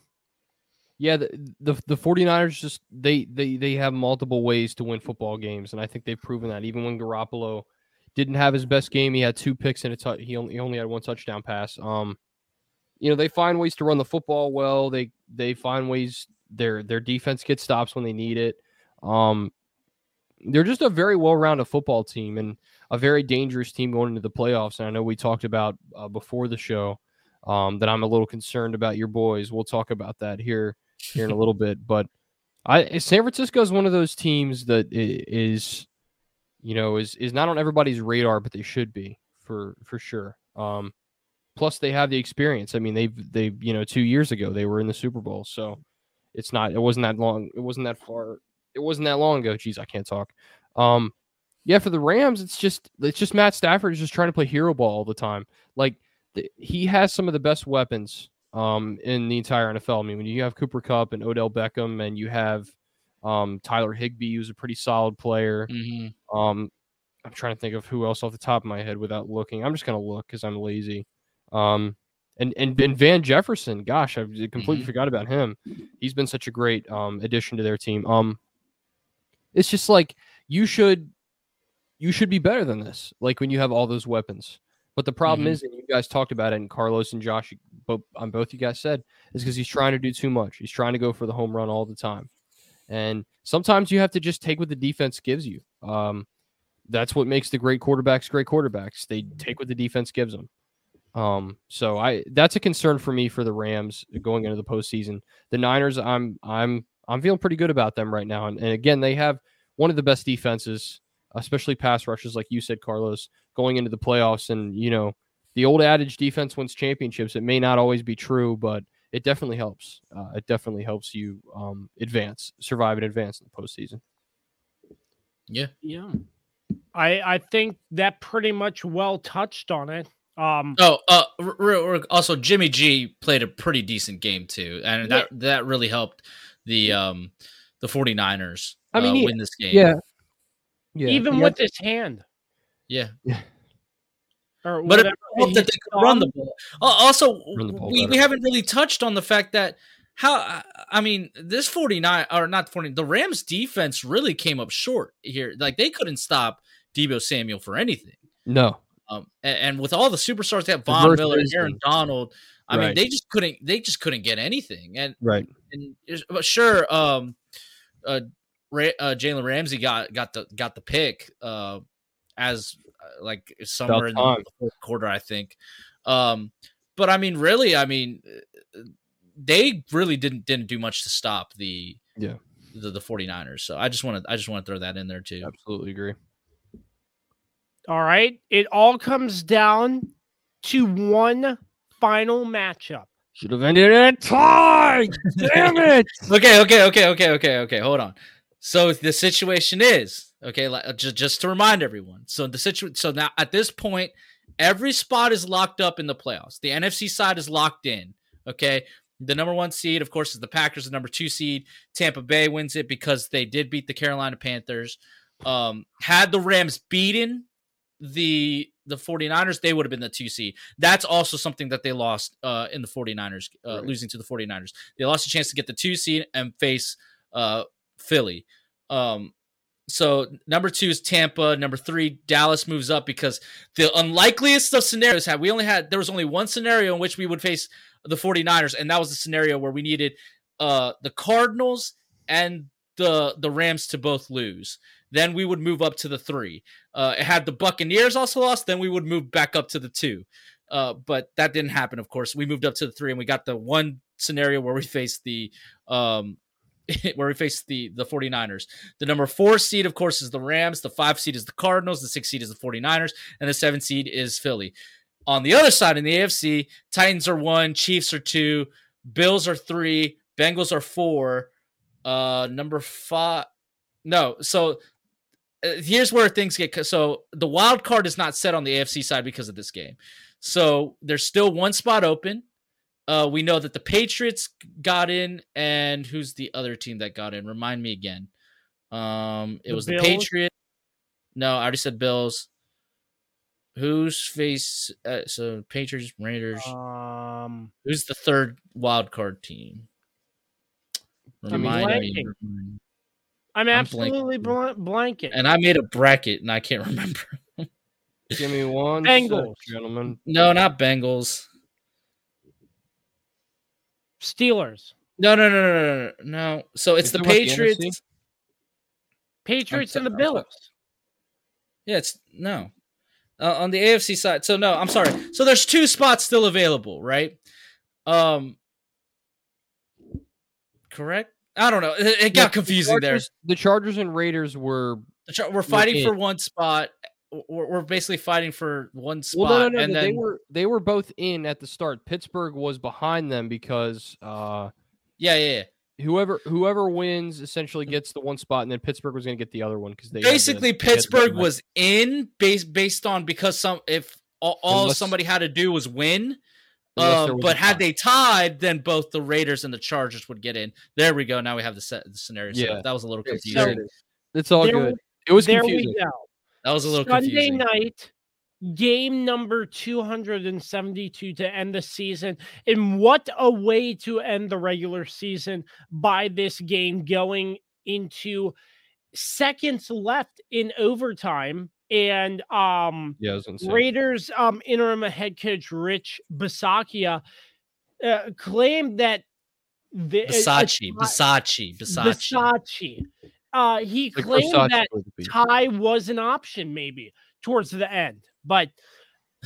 yeah, the, the the 49ers just they they they have multiple ways to win football games, and I think they've proven that. Even when Garoppolo didn't have his best game, he had two picks and a touch. He only he only had one touchdown pass. Um, you know they find ways to run the football well. They they find ways their their defense gets stops when they need it. Um, they're just a very well rounded football team and a very dangerous team going into the playoffs. And I know we talked about uh, before the show um, that I'm a little concerned about your boys. We'll talk about that here here in a little bit, but I San Francisco is one of those teams that is, you know, is is not on everybody's radar, but they should be for for sure. Um, plus they have the experience. I mean, they've they you know two years ago they were in the Super Bowl, so it's not it wasn't that long. It wasn't that far. It wasn't that long ago. Jeez, I can't talk. Um, yeah, for the Rams, it's just it's just Matt Stafford is just trying to play hero ball all the time. Like th- he has some of the best weapons um, in the entire NFL. I mean, when you have Cooper Kupp and Odell Beckham, and you have um, Tyler Higbee, who's a pretty solid player. Mm-hmm. Um, I'm trying to think of who else off the top of my head without looking. I'm just gonna look because I'm lazy. Um, and, and and Van Jefferson, gosh, I completely Mhm. forgot about him. He's been such a great um, addition to their team. Um, it's just like you should you should be better than this. Like when you have all those weapons. But the problem Mhm. is, and you guys talked about it, and Carlos and Josh, both on both you guys said, is because he's trying to do too much. He's trying to go for the home run all the time, and sometimes you have to just take what the defense gives you. Um, that's what makes the great quarterbacks great quarterbacks. They take what the defense gives them. Um, so I that's a concern for me for the Rams going into the postseason. The Niners, I'm I'm I'm feeling pretty good about them right now. And, and again, they have one of the best defenses, especially pass rushes, like you said, Carlos, going into the playoffs. And you know, the old adage, defense wins championships. It may not always be true, but it definitely helps. Uh, it definitely helps you um, advance, survive, and advance in the postseason. Yeah. Yeah. I I think that pretty much well touched on it. Um Oh, uh, r- r- r- also Jimmy G played a pretty decent game too, and that that really helped the um the 49ers I mean, uh, he- win this game. Yeah. Yeah. even he with had- his hand. Yeah. yeah. Or But it helped that they could run the ball. Also, Run the ball we, we haven't really touched on the fact that how I mean this 49 or not 40 the Rams defense really came up short here. Like they couldn't stop Deebo Samuel for anything. no. Um, and, and with all the superstars, they have Von Reverse Miller, wisdom. Aaron Donald. I mean, they just couldn't. They just couldn't get anything. And Right. and but sure, um, uh, Ra- uh, Jalen Ramsey got got the got the pick uh, as like somewhere in the fourth quarter, I think. Um, but I mean, really, I mean, uh, they really didn't didn't do much to stop the Yeah. the, the 49ers. So I just want to I just want to throw that in there too. Absolutely agree. All right. It all comes down to one final matchup. Should have ended at tie. Damn it. Okay, okay, okay, okay, okay, okay. Hold on. So the situation is okay. Like, just just to remind everyone. So the situation. So now at this point, every spot is locked up in the playoffs. The NFC side is locked in. Okay. The number one seed, of course, is the Packers. The number two seed, Tampa Bay, wins it because they did beat the Carolina Panthers. Um, had the Rams beaten the the 49ers, they would have been the two seed. That's also something that they lost uh, in the 49ers, uh, Right. losing to the 49ers. They lost a chance to get the two seed and face uh, Philly. Um, so number two is Tampa. Number three, Dallas moves up because the unlikeliest of scenarios had we only had there was only one scenario in which we would face the 49ers, and that was the scenario where we needed uh the Cardinals and the the Rams to both lose. Then we would move up to the three. Uh, it had the Buccaneers also lost, then we would move back up to the two. Uh, but that didn't happen, of course. We moved up to the three, and we got the one scenario where we faced the um where we face the the 49ers. The number four seed, of course, is the Rams. The five seed is the Cardinals. The six seed is the 49ers. And the seven seed is Philly. On the other side in the AFC, Titans are one, Chiefs are two, Bills are three, Bengals are four. Uh, number five. No, so uh, here's where things get so the wild card is not set on the AFC side because of this game. So there's still one spot open. Uh, we know that the Patriots got in, and who's the other team that got in? Remind me again. Um, it The was Bills? the Patriots. No, I already said Bills. Who's face? Uh, so Patriots, Raiders. Um, Who's the third wild card team? I'm Remind me. blanking. I'm I'm absolutely bl- blanking. And I made a bracket, and I can't remember. Give me one Bengals. sec, gentlemen. No, not Bengals. Steelers, No, no, no, no, no, no, no. So it's You the talking about the Patriots. NFC? Patriots, and the Bills. Yeah, it's no. Uh, on the AFC side. So no, I'm sorry. So there's two spots still available, right? Um correct? I don't know. It, it Yeah, got the confusing there. The Chargers and Raiders were The Char- We're fighting in. for one spot. We're, we're basically fighting for one spot well, no, no, no. and they then were they were both in at the start. Pittsburgh was behind them because uh, yeah, yeah, yeah. whoever whoever wins essentially gets the one spot, and then Pittsburgh was going to get the other one because they Basically the Pittsburgh bye. was in based based on because some if all, all Unless- somebody had to do was win. Um, but had they tied, then both the Raiders and the Chargers would get in. There we go. Now we have the, set, the scenario. set Yeah. up. That was a little confusing. it is. It's all There good. It was there confusing. we go. That was a little Sunday confusing. night, game number 272 to end the season. And what a way to end the regular season by this game going into seconds left in overtime. And um Yeah. Raiders um interim head coach Rich Bisaccia uh, claimed that the a- a Versace, tie- Versace, Versace. Versace. Uh, he Like claimed Versace that was tie was an option maybe towards the end, but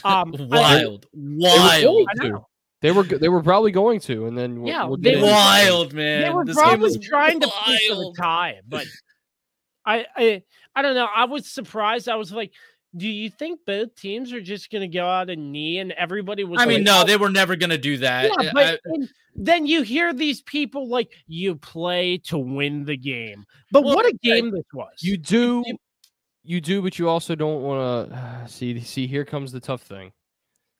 um, I- Wild, They were wild, going I to. know. They were they were probably going to, and then we'll- Yeah, we'll they were- wild, man. they were This game probably was trying to push for the tie, but I, I I don't know. I was surprised. I was like, do you think both teams are just going to go out a knee and everybody was? I mean, like, no, "Oh, they were never gonna do that. Yeah, eh, but and then you hear these people like you play to win the game. But Well, what a game this was. You do, you do, but you also don't want to see. See, here comes the tough thing,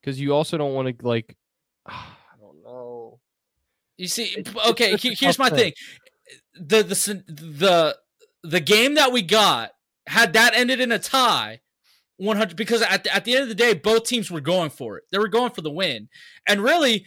because you also don't want to like. I don't know. You see, It's- okay. it's here's my thing. thing. The the the the game that we got had that ended in a tie, one hundred. Because at the, at the end of the day, both teams were going for it. They were going for the win, and really,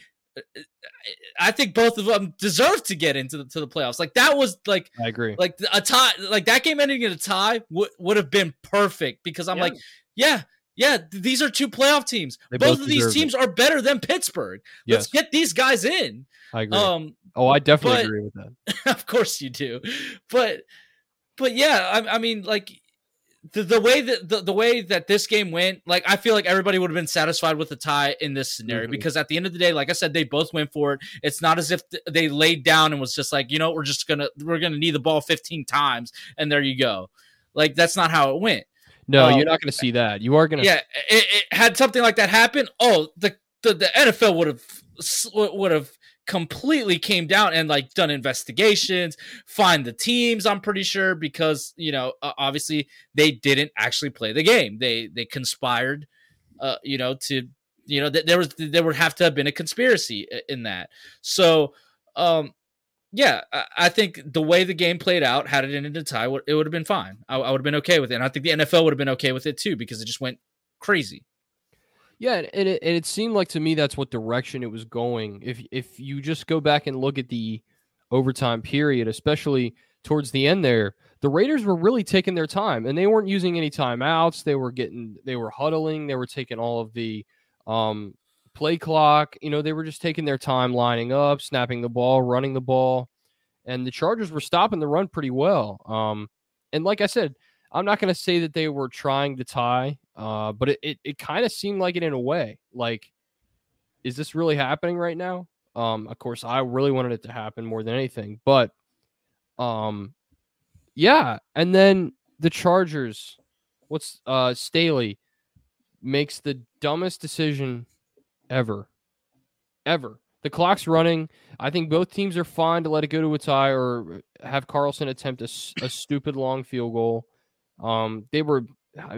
I think both of them deserved to get into the to the playoffs. Like that was like I agree. like a tie. Like that game ending in a tie would would have been perfect. Because I'm Yeah. like, yeah. Yeah, th- these are two playoff teams. Both, both of these deserve it. teams are better than Pittsburgh. yes, Let's get these guys in. I agree. Um, oh, I definitely but- agree with that. of course you do but but yeah, I, I mean, like the, the way that the, the way that this game went, like I feel like everybody would have been satisfied with the tie in this scenario Mhm. because at the end of the day, like I said, they both went for it. It's not as if th- they laid down and was just like, you know, we're just gonna we're gonna need the ball 15 times and there you go. Like that's not how it went. No, Um, you're not going to see that. You are going to. Yeah, it, it had something like that happen. Oh, the the, the NFL would have would have completely came down and like done investigations, find the teams. I'm pretty sure because you know obviously they didn't actually play the game. They they conspired, uh, you know, to you know th- there was there would have to have been a conspiracy in that. So, um, yeah, I, I think the way the game played out, had it ended in a tie, it would have been fine. I, I would have been okay with it. And I think the NFL would have been okay with it too because it just went crazy. Yeah, and it, and it seemed like to me that's what direction it was going. If if you just go back and look at the overtime period, especially towards the end there, the Raiders were really taking their time and they weren't using any timeouts. They were getting they were huddling, they were taking all of the um play clock, you know, they were just taking their time lining up, snapping the ball, running the ball, and the Chargers were stopping the run pretty well. Um and like I said, I'm not going to say that they were trying to tie, uh, but it, it, it kind of seemed like it in a way. Like, is this really happening right now? Um, of course, I really wanted it to happen more than anything, but um, yeah. And then the Chargers, what's uh Staley makes the dumbest decision ever, ever. The clock's running. I think both teams are fine to let it go to a tie or have Carlson attempt a, a stupid long field goal. Um, they were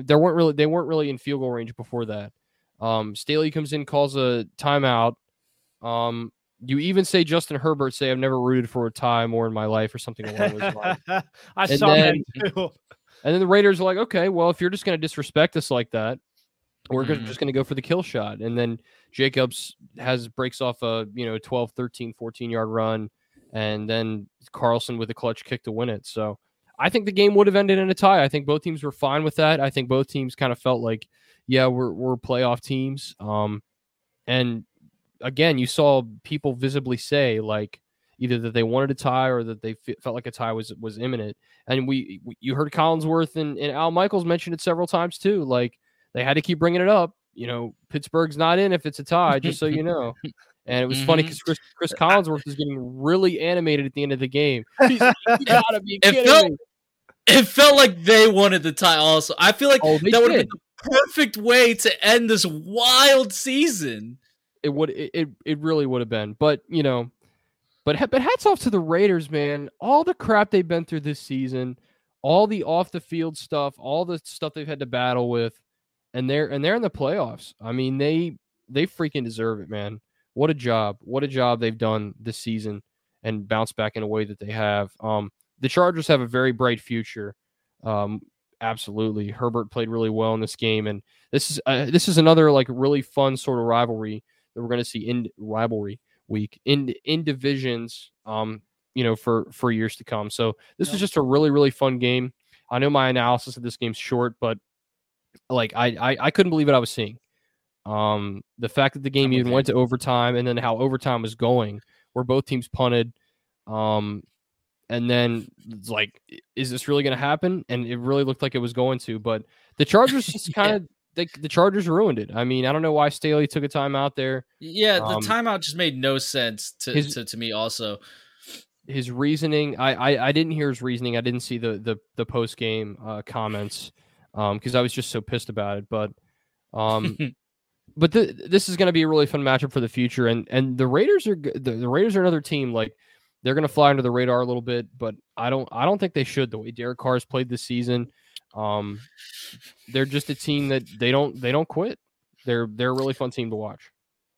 they weren't really they weren't really in field goal range before that. Um, Staley comes in, calls a timeout. Um, you even say Justin Herbert say I've never rooted for a tie more in my life or something along those lines. I And saw then- that too. And then the Raiders are like, okay, well, if you're just going to disrespect us like that, we're Mhm. just going to go for the kill shot. And then Jacobs has breaks off a, you know, 12, 13, 14 yard run. And then Carlson with a clutch kick to win it. So I think the game would have ended in a tie. I think both teams were fine with that. I think both teams kind of felt like, yeah, we're, we're playoff teams. Um, and again, you saw people visibly say, like, either that they wanted a tie or that they fe- felt like a tie was was imminent. And we, we you heard Collinsworth and, and Al Michaels mention it several times too. Like they had to keep bringing it up. You know, Pittsburgh's not in if it's a tie, just so you know. And it was funny Mhm. because Chris, Chris Collinsworth was getting really animated at the end of the game. He's you gotta be kidding me. It felt like they wanted the tie also. I feel like Oh, that would have been the perfect way to end this wild season. It would it, it, really would have been. But you know, but but hats off to the Raiders, man. All the crap they've been through this season, all the off the field stuff, all the stuff they've had to battle with, and they're and they're in the playoffs. I mean, they they freaking deserve it, man. What a job. What a job they've done this season and bounce back in a way that they have. Um the Chargers have a very bright future. Um absolutely. Herbert played really well in this game and this is uh, this is another like really fun sort of rivalry that we're going to see in rivalry week in in divisions um you know for for years to come. So this was just a really really fun game. I know my analysis of this game's short, but like I I, I couldn't believe what I was seeing. Um, the fact that the game even went to overtime, and then how overtime was going, where both teams punted, um, and then it's like, is this really going to happen? And it really looked like it was going to, but the Chargers just Yeah. kind of they, the Chargers ruined it. I mean, I don't know why Staley took a time out there. Yeah, the Um, timeout just made no sense to, his- to, to me also. His reasoning, I, I I didn't hear his reasoning. I didn't see the the the post game uh, comments um because I was just so pissed about it. But um, but th- this is going to be a really fun matchup for the future. And and the Raiders are the, the Raiders are another team like they're going to fly under the radar a little bit, but I don't I don't think they should the way Derek Carr has played this season. Um, they're just a team that they don't they don't quit. They're they're a really fun team to watch.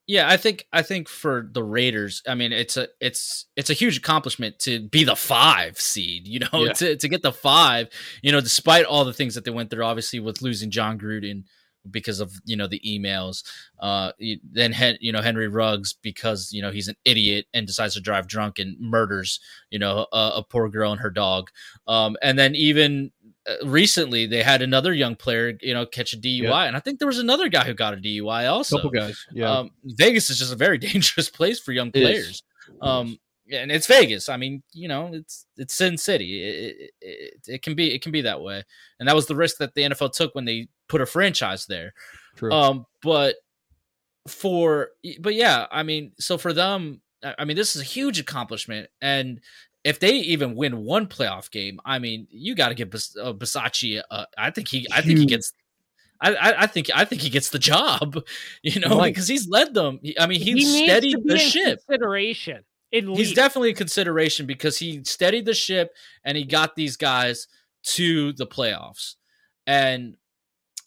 Yeah, I think I think for the Raiders, I mean it's a it's it's a huge accomplishment to be the five seed, you know, Yeah. to to get the five, you know, despite all the things that they went through, obviously with losing Jon Gruden because of you know the emails, uh, then you know Henry Ruggs because you know he's an idiot and decides to drive drunk and murders you know a, a poor girl and her dog, um, and then even uh, recently they had another young player you know catch a DUI, and I think there was another guy who got a DUI also. couple guys, yeah. Um, Vegas is just a very dangerous place for young players. Um, and it's Vegas. I mean, you know, it's it's Sin City. It, it, it, it can be it can be that way, and that was the risk that the NFL took when they put a franchise there. True. Um, but for but yeah, I mean, so for them, I I mean, this is a huge accomplishment, and if they even win one playoff game, I mean, you got to give Bas- uh, Basacci. Uh, I think he, I think he gets. I, I, I think I think he gets the job, you know, Right. because he's led them. I mean, he, he steadied the ship. consideration. He's least. definitely a consideration because he steadied the ship and he got these guys to the playoffs. And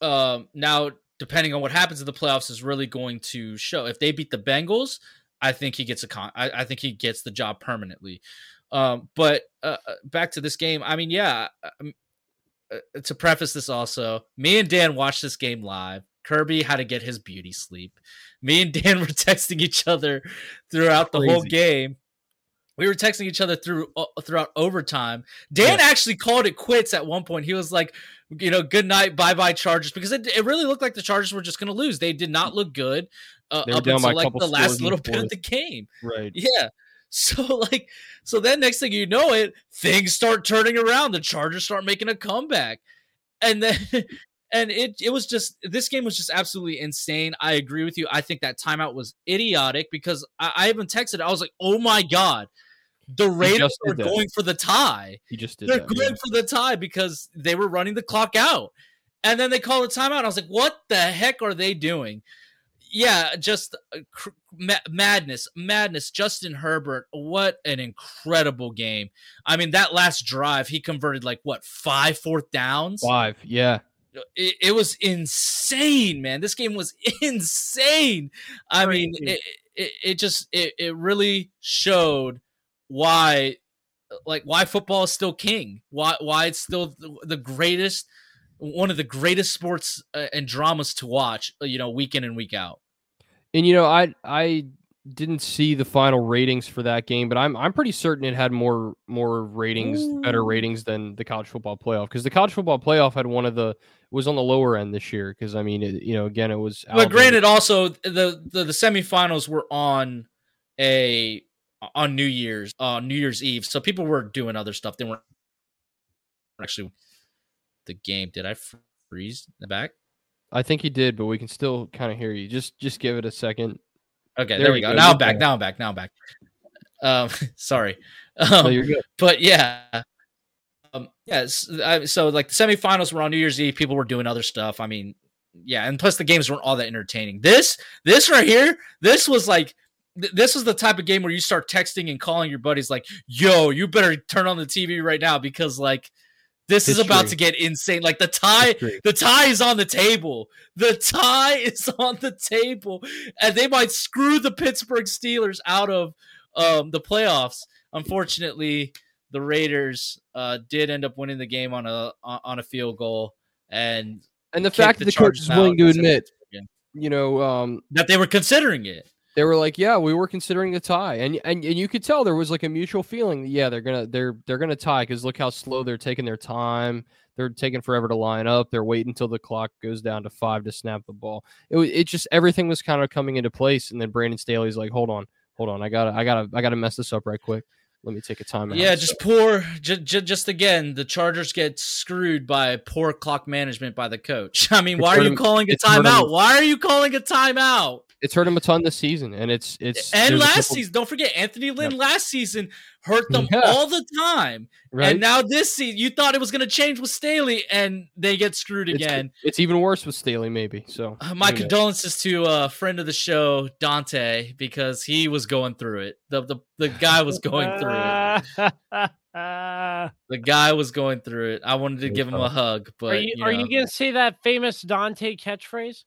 um, now, depending on what happens in the playoffs, is really going to show. If they beat the Bengals, I think he gets a con. I, I think he gets the job permanently. Um, but uh, uh, back to this game. I mean, yeah. um, uh, to preface this, also, me and Dan watched this game live. Kirby had to get his beauty sleep. Me and Dan were texting each other throughout the whole game. We were texting each other through uh, throughout overtime. Dan actually called it quits at one point. He was like, you know, good night, bye bye Chargers, because it, it really looked like the Chargers were just going to lose. They did not look good uh, up until like the last scores in the little bit of the game. right. Yeah. So like so then next thing you know it, things start turning around. The Chargers start making a comeback. And then and it it was just this game was just absolutely insane. I agree with you. I think that timeout was idiotic because I, I even texted, I was like, oh my God, the Raiders just are did going for the tie. He just did They're that. going for the tie because they were running the clock out. And then they called a timeout. I was like, what the heck are they doing? Yeah, just uh, cr- ma- madness, madness. Justin Herbert, what an incredible game. I mean, that last drive, he converted like what, five fourth downs? Five. Yeah. It, it was insane, man. This game was insane. I mean, it, it, it just, it, it really showed why like why football is still king? Why why it's still the- greatest one of the greatest sports uh, and dramas to watch uh, you know week in and week out? And you know, I I didn't see the final ratings for that game, but I'm I'm pretty certain it had more more ratings, better ratings than the college football playoff because the college football playoff had one of the was on the lower end this year because I mean, it, you know, again, it was. but Alabama- granted also the, the the semifinals were on a on new year's on new year's eve. So people were doing other stuff. They weren't actually the game. Did i freeze in the back? I think he did, but we can still kind of hear you. Just just give it a second. okay There there, we go. go, now i'm back now i'm back now i'm back. Um sorry. No, um, you're good. but yeah. Um yes I, so like the semifinals were on new year's eve. People were doing other stuff. I mean yeah and plus the games weren't all that entertaining. This this right here this was like th- this was the type of game where you start texting and calling your buddies like yo you better turn on the tv right now because like this is about to get insane like the tie History. the tie is on the table. The tie is on the table, and they might screw the Pittsburgh Steelers out of um, the playoffs. Unfortunately, the Raiders uh, did end up winning the game on a on a field goal, and And the fact that the coach is willing to admit, you know, um, that they were considering it. They were like, "Yeah, we were considering the tie," and and and you could tell there was like a mutual feeling. that, Yeah, they're gonna they're they're gonna tie because look how slow they're taking their time. They're taking forever to line up. They're waiting until the clock goes down to five to snap the ball. It was it just everything was kind of coming into place, and then Brandon Staley's like, "Hold on, hold on, I gotta I gotta I gotta mess this up right quick. Let me take a time." Yeah, just poor. Just, just again, the Chargers get screwed by poor clock management by the coach. I mean, why are you calling a it's hurt him- timeout? Why are you calling a timeout? It's hurt him a ton this season, and it's it's And last couple- season, don't forget Anthony Lynn last season hurt them Yeah. all the time. right? And now this season, you thought it was going to change with Staley, and they get screwed again. It's, even worse with Staley, maybe. So Uh, my who knows? condolences to a friend of the show, Dante, because he was going through it. The the, the guy was going through it. The guy was going through it. I wanted to give him a hug, but you, you are you gonna say that famous Dante catchphrase?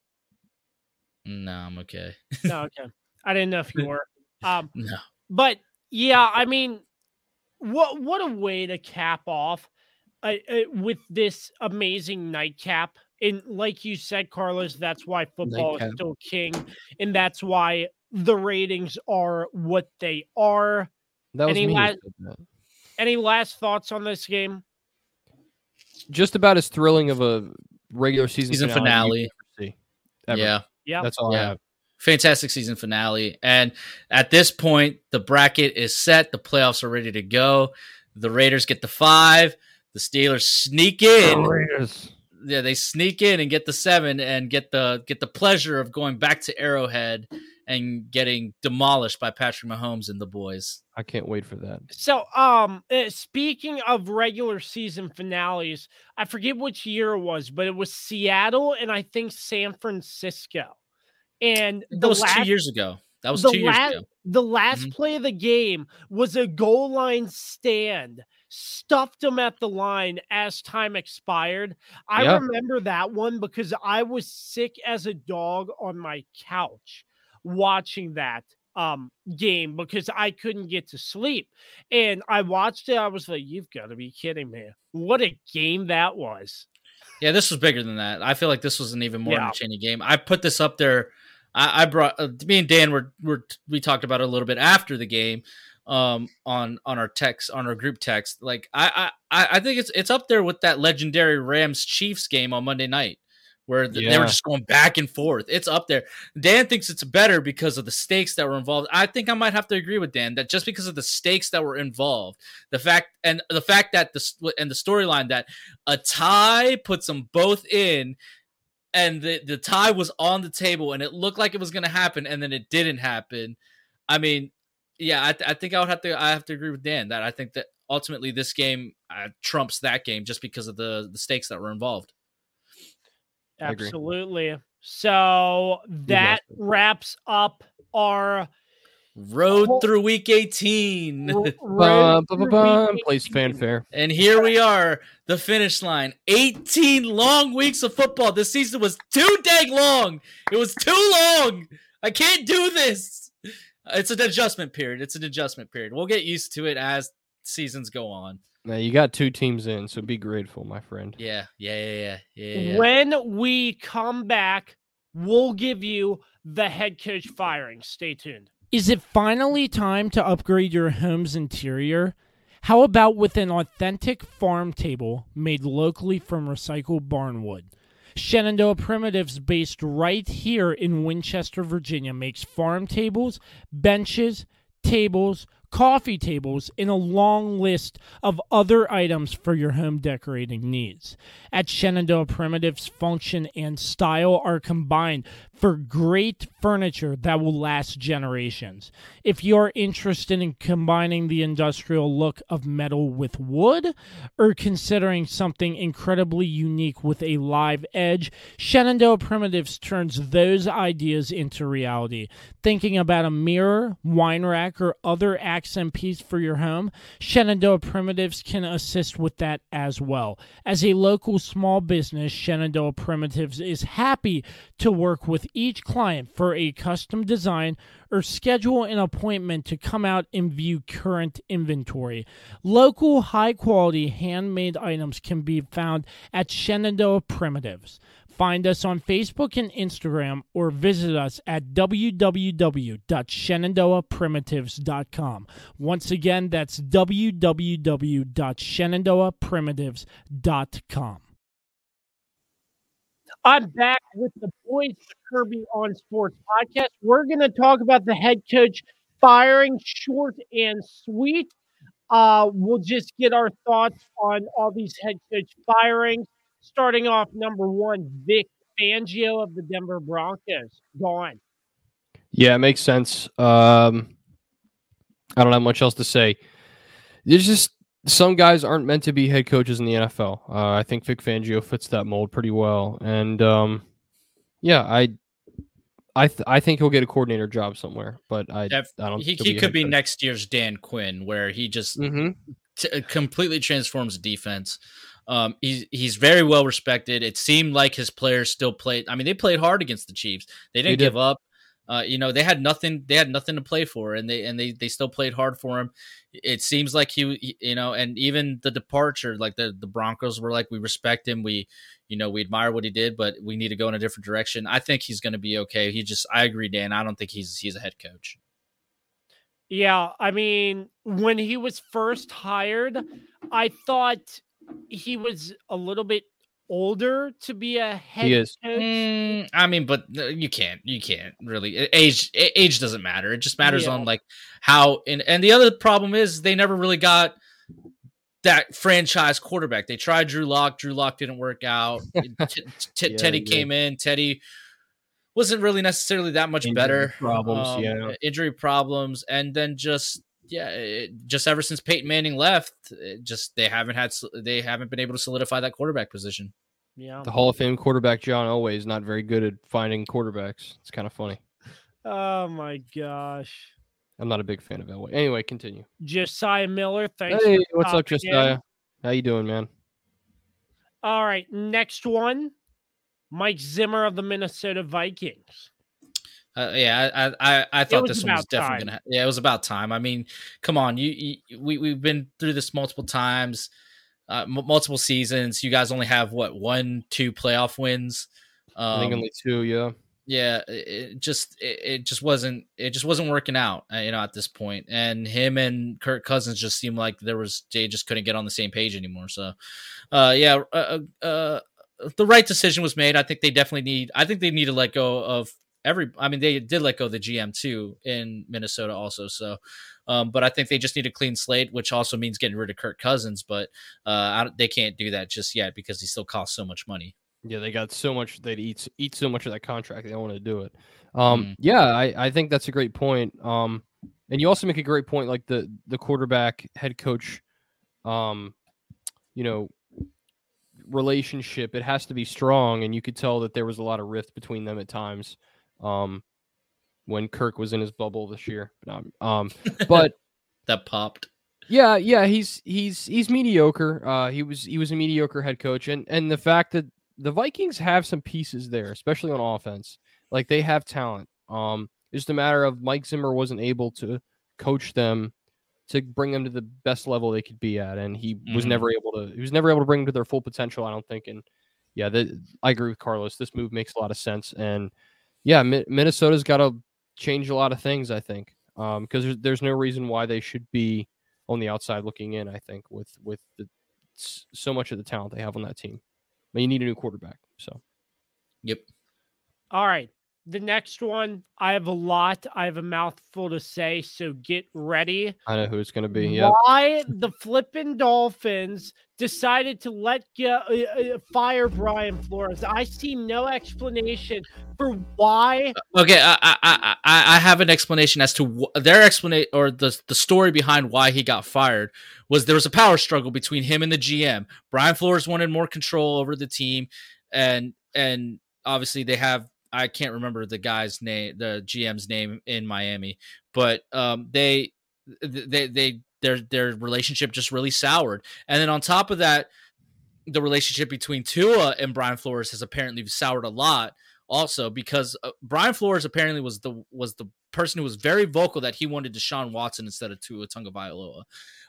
No, I'm okay. No, okay. I didn't know if you were. Um, No. but yeah, I mean, what what a way to cap off uh, uh, with this amazing nightcap. And like you said, Carlos, that's why football Nightcap. is still king, and that's why the ratings are what they are. That was any me. who la- Any last thoughts on this game? Just about as thrilling of a regular season, Season finale. finale. you could ever see, ever. Yeah, Yeah, That's all I Yeah. have. fantastic season finale. And at this point, the bracket is set. The playoffs are ready to go. The Raiders get the five. The Steelers sneak in. Yeah, they sneak in and get the seven and get the get the pleasure of going back to Arrowhead and getting demolished by Patrick Mahomes and the boys. I can't wait for that. So, um, uh, speaking of regular season finales, I forget which year it was, but it was Seattle and I think San Francisco. And That was last, two years ago. That was two years la- ago. The last Mhm. play of the game was a goal line stand, stuffed him at the line as time expired. I Yeah. remember that one because I was sick as a dog on my couch watching that um game because I couldn't get to sleep. And I watched it, I was like, You've got to be kidding me. What a game that was. Yeah, this was bigger than that. I feel like this was an even more Yeah. entertaining game. I put this up there. I, I brought uh, me and Dan were, were we talked about it a little bit after the game um on on our text on our group text like I, I i think it's it's up there with that legendary rams chiefs game on monday night where th- they were just going back and forth. It's up there. Dan thinks it's better because of the stakes that were involved. I think i might have to agree with dan that just because of the stakes that were involved the fact and the fact that the and the storyline that a tie puts them both in and the, the tie was on the table and it looked like it was going to happen and then it didn't happen. I mean yeah I, th- I think i would have to i have to agree with dan that i think that ultimately this game uh, trumps that game just because of the the stakes that were involved. Absolutely. So that wraps up our road Well- through week 18 r- Bum, road bum, through bum, bum, week Place 18. fanfare. and here we are the finish line. 18 long weeks of football. This season was too dang long. It was too long. I can't do this. It's an adjustment period. It's an adjustment period. We'll get used to it as seasons go on Now you got two teams in, so be grateful, my friend. Yeah, yeah, yeah, yeah, yeah. yeah. When we come back, we'll give you the head coach firing. Stay tuned. Is it finally time to upgrade your home's interior? How about with an authentic farm table made locally from recycled barnwood? Shenandoah Primitives, based right here in Winchester, Virginia, makes farm tables, benches, tables, coffee tables, and a long list of other items for your home decorating needs. At Shenandoah Primitives, function and style are combined for great furniture that will last generations. If you're interested in combining the industrial look of metal with wood, or considering something incredibly unique with a live edge, Shenandoah Primitives turns those ideas into reality. Thinking about a mirror, wine rack, or other accent piece for your home, Shenandoah Primitives can assist with that as well. As a local small business, Shenandoah Primitives is happy to work with each client for a custom design or schedule an appointment to come out and view current inventory. Local high quality handmade items can be found at Shenandoah Primitives. Find us on Facebook and Instagram or visit us at www.shenandoahprimitives.com. Once again, that's www.shenandoahprimitives.com. I'm back with the Boys Kirby on Sports podcast. We're going to talk about the head coach firing short and sweet. Uh, we'll just get our thoughts on all these head coach firings. Starting off, number one, Vic Fangio of the Denver Broncos. Gone. Yeah, it makes sense. Um, I don't have much else to say. There's just some guys aren't meant to be head coaches in the NFL. Uh, I think Vic Fangio fits that mold pretty well, and um, yeah, I, I, th- I think he'll get a coordinator job somewhere, but I, Def- I don't. He, he'll could be coach. next year's Dan Quinn, where he just Mhm. t- uh, completely transforms defense. Um, he's he's very well respected. It seemed like his players still played. I mean, they played hard against the Chiefs. They didn't did. give up. Uh, you know, they had nothing. They had nothing to play for, and they and they they still played hard for him. It seems like he, you know, and even the departure, like the the Broncos were like, we respect him. We, you know, we admire what he did, but we need to go in a different direction. I think he's going to be okay. He just, I agree, Dan. I don't think he's he's a head coach. Yeah, I mean, when he was first hired, I thought he was a little bit older to be a head He is. coach? Mm, I mean, but uh, you can't, you can't really. Age, age doesn't matter. It just matters Yeah. on like how. And and the other problem is they never really got that franchise quarterback. They tried Drew Lock. Drew Lock didn't work out. T- t- Yeah, Teddy he did. came in. Teddy wasn't really necessarily that much Injury better. problems, Um, yeah. injury problems, and then just yeah, it, just ever since Peyton Manning left, it just they haven't had they haven't been able to solidify that quarterback position. Yeah. The Hall of Fame quarterback John Elway is not very good at finding quarterbacks. It's kind of funny. Oh my gosh. I'm not a big fan of Elway. Anyway, continue. Josiah Miller, thanks. hey, for what's up, popping in. Josiah? How you doing, man? All right, next one. Mike Zimmer of the Minnesota Vikings. Uh, yeah, I I I, I thought was this one was definitely time. gonna. Ha- yeah, it was about time. I mean, come on, you, you we we've been through this multiple times, uh, m- multiple seasons. You guys only have what one, two playoff wins. I think Um, only two. Yeah. yeah it, it just it, it just wasn't it just wasn't working out uh, you know at this point and him and kirk cousins just seemed like there was they just couldn't get on the same page anymore so uh yeah uh, uh, uh the right decision was made i think they definitely need i think they need to let go of every i mean they did let go of the gm too in minnesota also so um but i think they just need a clean slate which also means getting rid of kirk cousins but uh I, they can't do that just yet because he still costs so much money Yeah, they got so much. They'd eat eat so much of that contract. They don't want to do it. Um, Mm. yeah, I, I think that's a great point. Um, and you also make a great point, like the the quarterback head coach, um, you know, relationship. It has to be strong, and you could tell that there was a lot of rift between them at times. Um, when Kirk was in his bubble this year, um, um, but that popped yeah, yeah, he's he's he's mediocre. Uh, he was he was a mediocre head coach, and and the fact that the Vikings have some pieces there, especially on offense, like they have talent. Um, it's just a matter of Mike Zimmer wasn't able to coach them to bring them to the best level they could be at, and he was Mhm. never able to. He was never able to bring them to their full potential. I don't think, and yeah, that I agree with Carlos. This move makes a lot of sense, and yeah, Mi- Minnesota's got to change a lot of things. I think, um, because there's, there's no reason why they should be on the outside looking in. I think with with the so much of the talent they have on that team, but you need a new quarterback. So yep All right. The next one, I have a lot. I have a mouthful to say, so get ready. I know who it's going to be. Yeah, Why the flippin' Dolphins decided to let go, uh, uh, fire Brian Flores? I see no explanation for why. Okay, I I I, I I have an explanation as to wh- their explanation or the the story behind why he got fired was there was a power struggle between him and the GM. Brian Flores wanted more control over the team, and and obviously they have I can't remember the guy's name, the GM's name in Miami, but um they they they their their relationship just really soured, and then on top of that. The relationship between Tua and Brian Flores has apparently soured a lot also because uh, Brian Flores apparently was the was the person who was very vocal that he wanted Deshaun Watson instead of Tua Tagovailoa.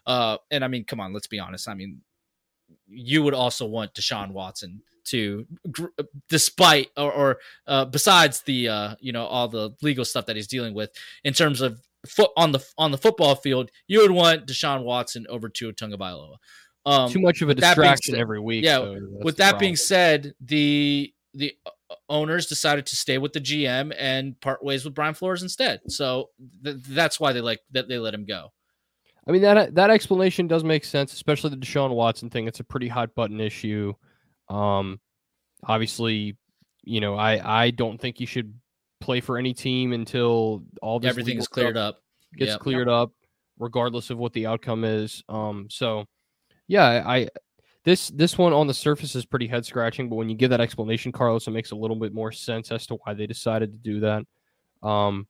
Uh, and I mean, come on, let's be honest. I mean, you would also want Deshaun Watson to, gr- despite or, or uh, besides the uh, you know all the legal stuff that he's dealing with in terms of foot on the on the football field, you would want Deshaun Watson over Tua Tagovailoa. Um, too much of a with that being distraction said- every week. yeah, so with that being said, the the uh, owners decided to stay with the GM and part ways with Brian Flores instead. So th- that's why they like that they let him go. I mean that that explanation does make sense, especially the Deshaun Watson thing. It's a pretty hot button issue. Um, obviously, you know, I I don't think you should play for any team until all this Everything is cleared up. gets Yep. cleared up, regardless of what the outcome is. Um, so yeah, I, this this one on the surface is pretty head scratching, but when you give that explanation, Carlos, it makes a little bit more sense as to why they decided to do that. Um,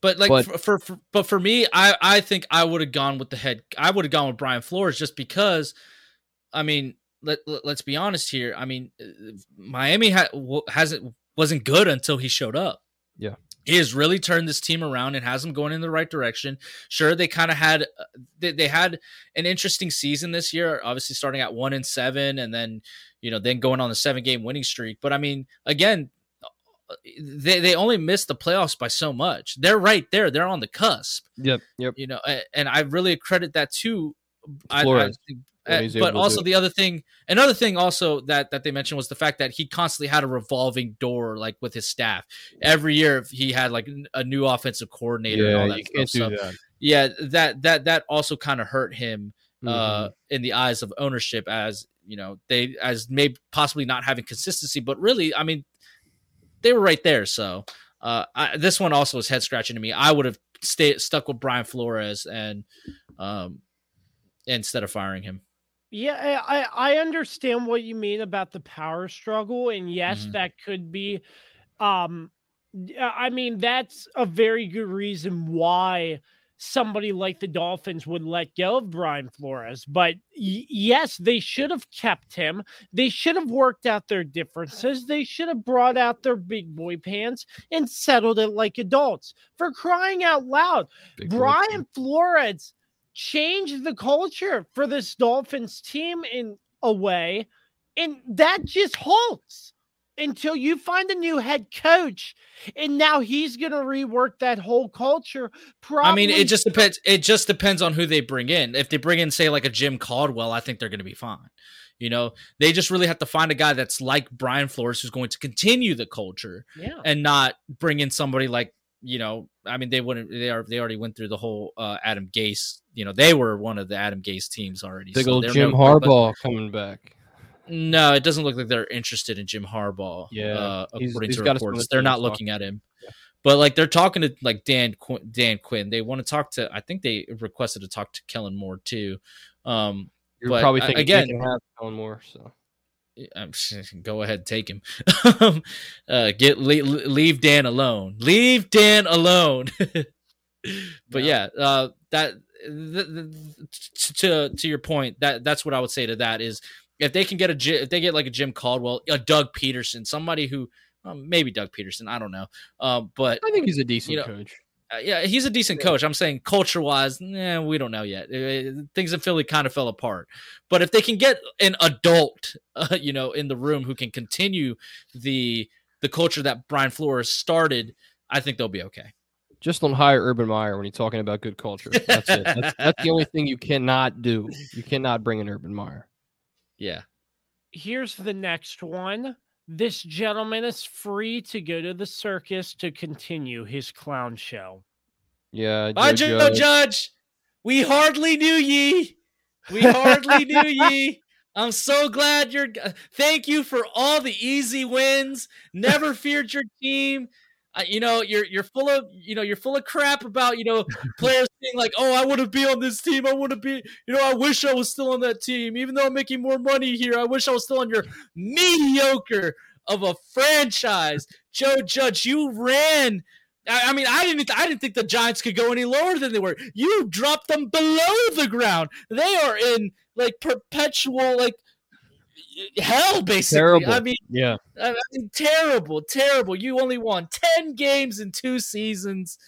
But like But- for, for, for but for me, I I think I would have gone with the head. I would have gone with Brian Flores just because. I mean, let, let us be honest here. I mean, uh, Miami ha- hasn't wasn't good until he showed up. Yeah. He has really turned this team around and has them going in the right direction. Sure, they kind of had uh, they, they had an interesting season this year. Obviously, starting at one and seven, and then you know then going on the seven game winning streak. But I mean, again, they they only missed the playoffs by so much. They're right there. They're on the cusp. yep, yep. You know, and I really credit that to I, I Flores. think what Uh, but to also the other thing, another thing also that that they mentioned was the fact that he constantly had a revolving door, like with his staff. Every year he had like a new offensive coordinator and all yeah, that stuff. So, that. yeah, that that that also kind of hurt him uh, Mhm. in the eyes of ownership, as you know they as maybe possibly not having consistency, but really, I mean, they were right there. So uh, I, this one also was head scratching to me. I would have stayed stuck with Brian Flores and um instead of firing him. Yeah, I, I understand what you mean about the power struggle, and yes, Mhm. that could be. Um, uh, I mean, that's a very good reason why somebody like the Dolphins would let go of Brian Flores. But y- yes, they should have kept him. They should have worked out their differences. They should have brought out their big boy pants and settled it like adults. For crying out loud, Big boy Brian Flores changed the culture for this Dolphins team in a way, and that just halts until you find a new head coach, and now he's gonna rework that whole culture. Probably, I mean, it just depends. It just depends on who they bring in. If they bring in, say, like a Jim Caldwell, I think they're going to be fine. You know, they just really have to find a guy that's like Brian Flores, who's going to continue the culture yeah. and not bring in somebody like you know. I mean, they wouldn't. They are. They already went through the whole uh, Adam Gase. You know, they were one of the Adam Gase teams already. Big so old Jim no Harbaugh coming back. No, it doesn't look like they're interested in Jim Harbaugh. Yeah, uh, according he's to on reports, they're not talking. looking at him. But like they're talking to like Dan Qu- Dan Quinn. They want to talk to. I think they requested to talk to Kellen Moore too. Um, You're But, probably thinking again- they can have Kellen Moore. So I'm, go ahead, take him. uh, get leave, leave Dan alone. Leave Dan alone. but yeah, uh, that th- th- to to your point, that that's what I would say to that is if they can get a if they get like a Jim Caldwell, a Doug Pederson, somebody who um, maybe Doug Pederson, I don't know, um, but I think he's a decent You know, coach. uh, yeah, he's a decent coach. I'm saying culture wise, nah, we don't know yet. Uh, things in Philly kind of fell apart. But if they can get an adult, uh, you know, in the room who can continue the the culture that Brian Flores started, I think they'll be okay. Just don't hire Urban Meyer when you're talking about good culture. That's it. That's, that's the only thing you cannot do. You cannot bring in Urban Meyer. Yeah. Here's the next one. This gentleman is free to go to the circus to continue his clown show. Yeah, Bye, Joe Joe Judge. Judge. We hardly knew ye. We hardly knew ye. I'm so glad you're. Thank you for all the easy wins. Never feared your team. Uh, you know you're you're full of you know you're full of crap about you know players being like oh I want to be on this team I want to be you know I wish I was still on that team even though I'm making more money here I wish I was still on your mediocre of a franchise Joe Judge you ran I, I mean, I didn't. I didn't think the Giants could go any lower than they were. You dropped them below the ground. They are in like perpetual like hell, basically. Terrible. I mean, Yeah, I mean, terrible, terrible. You only won ten games in two seasons.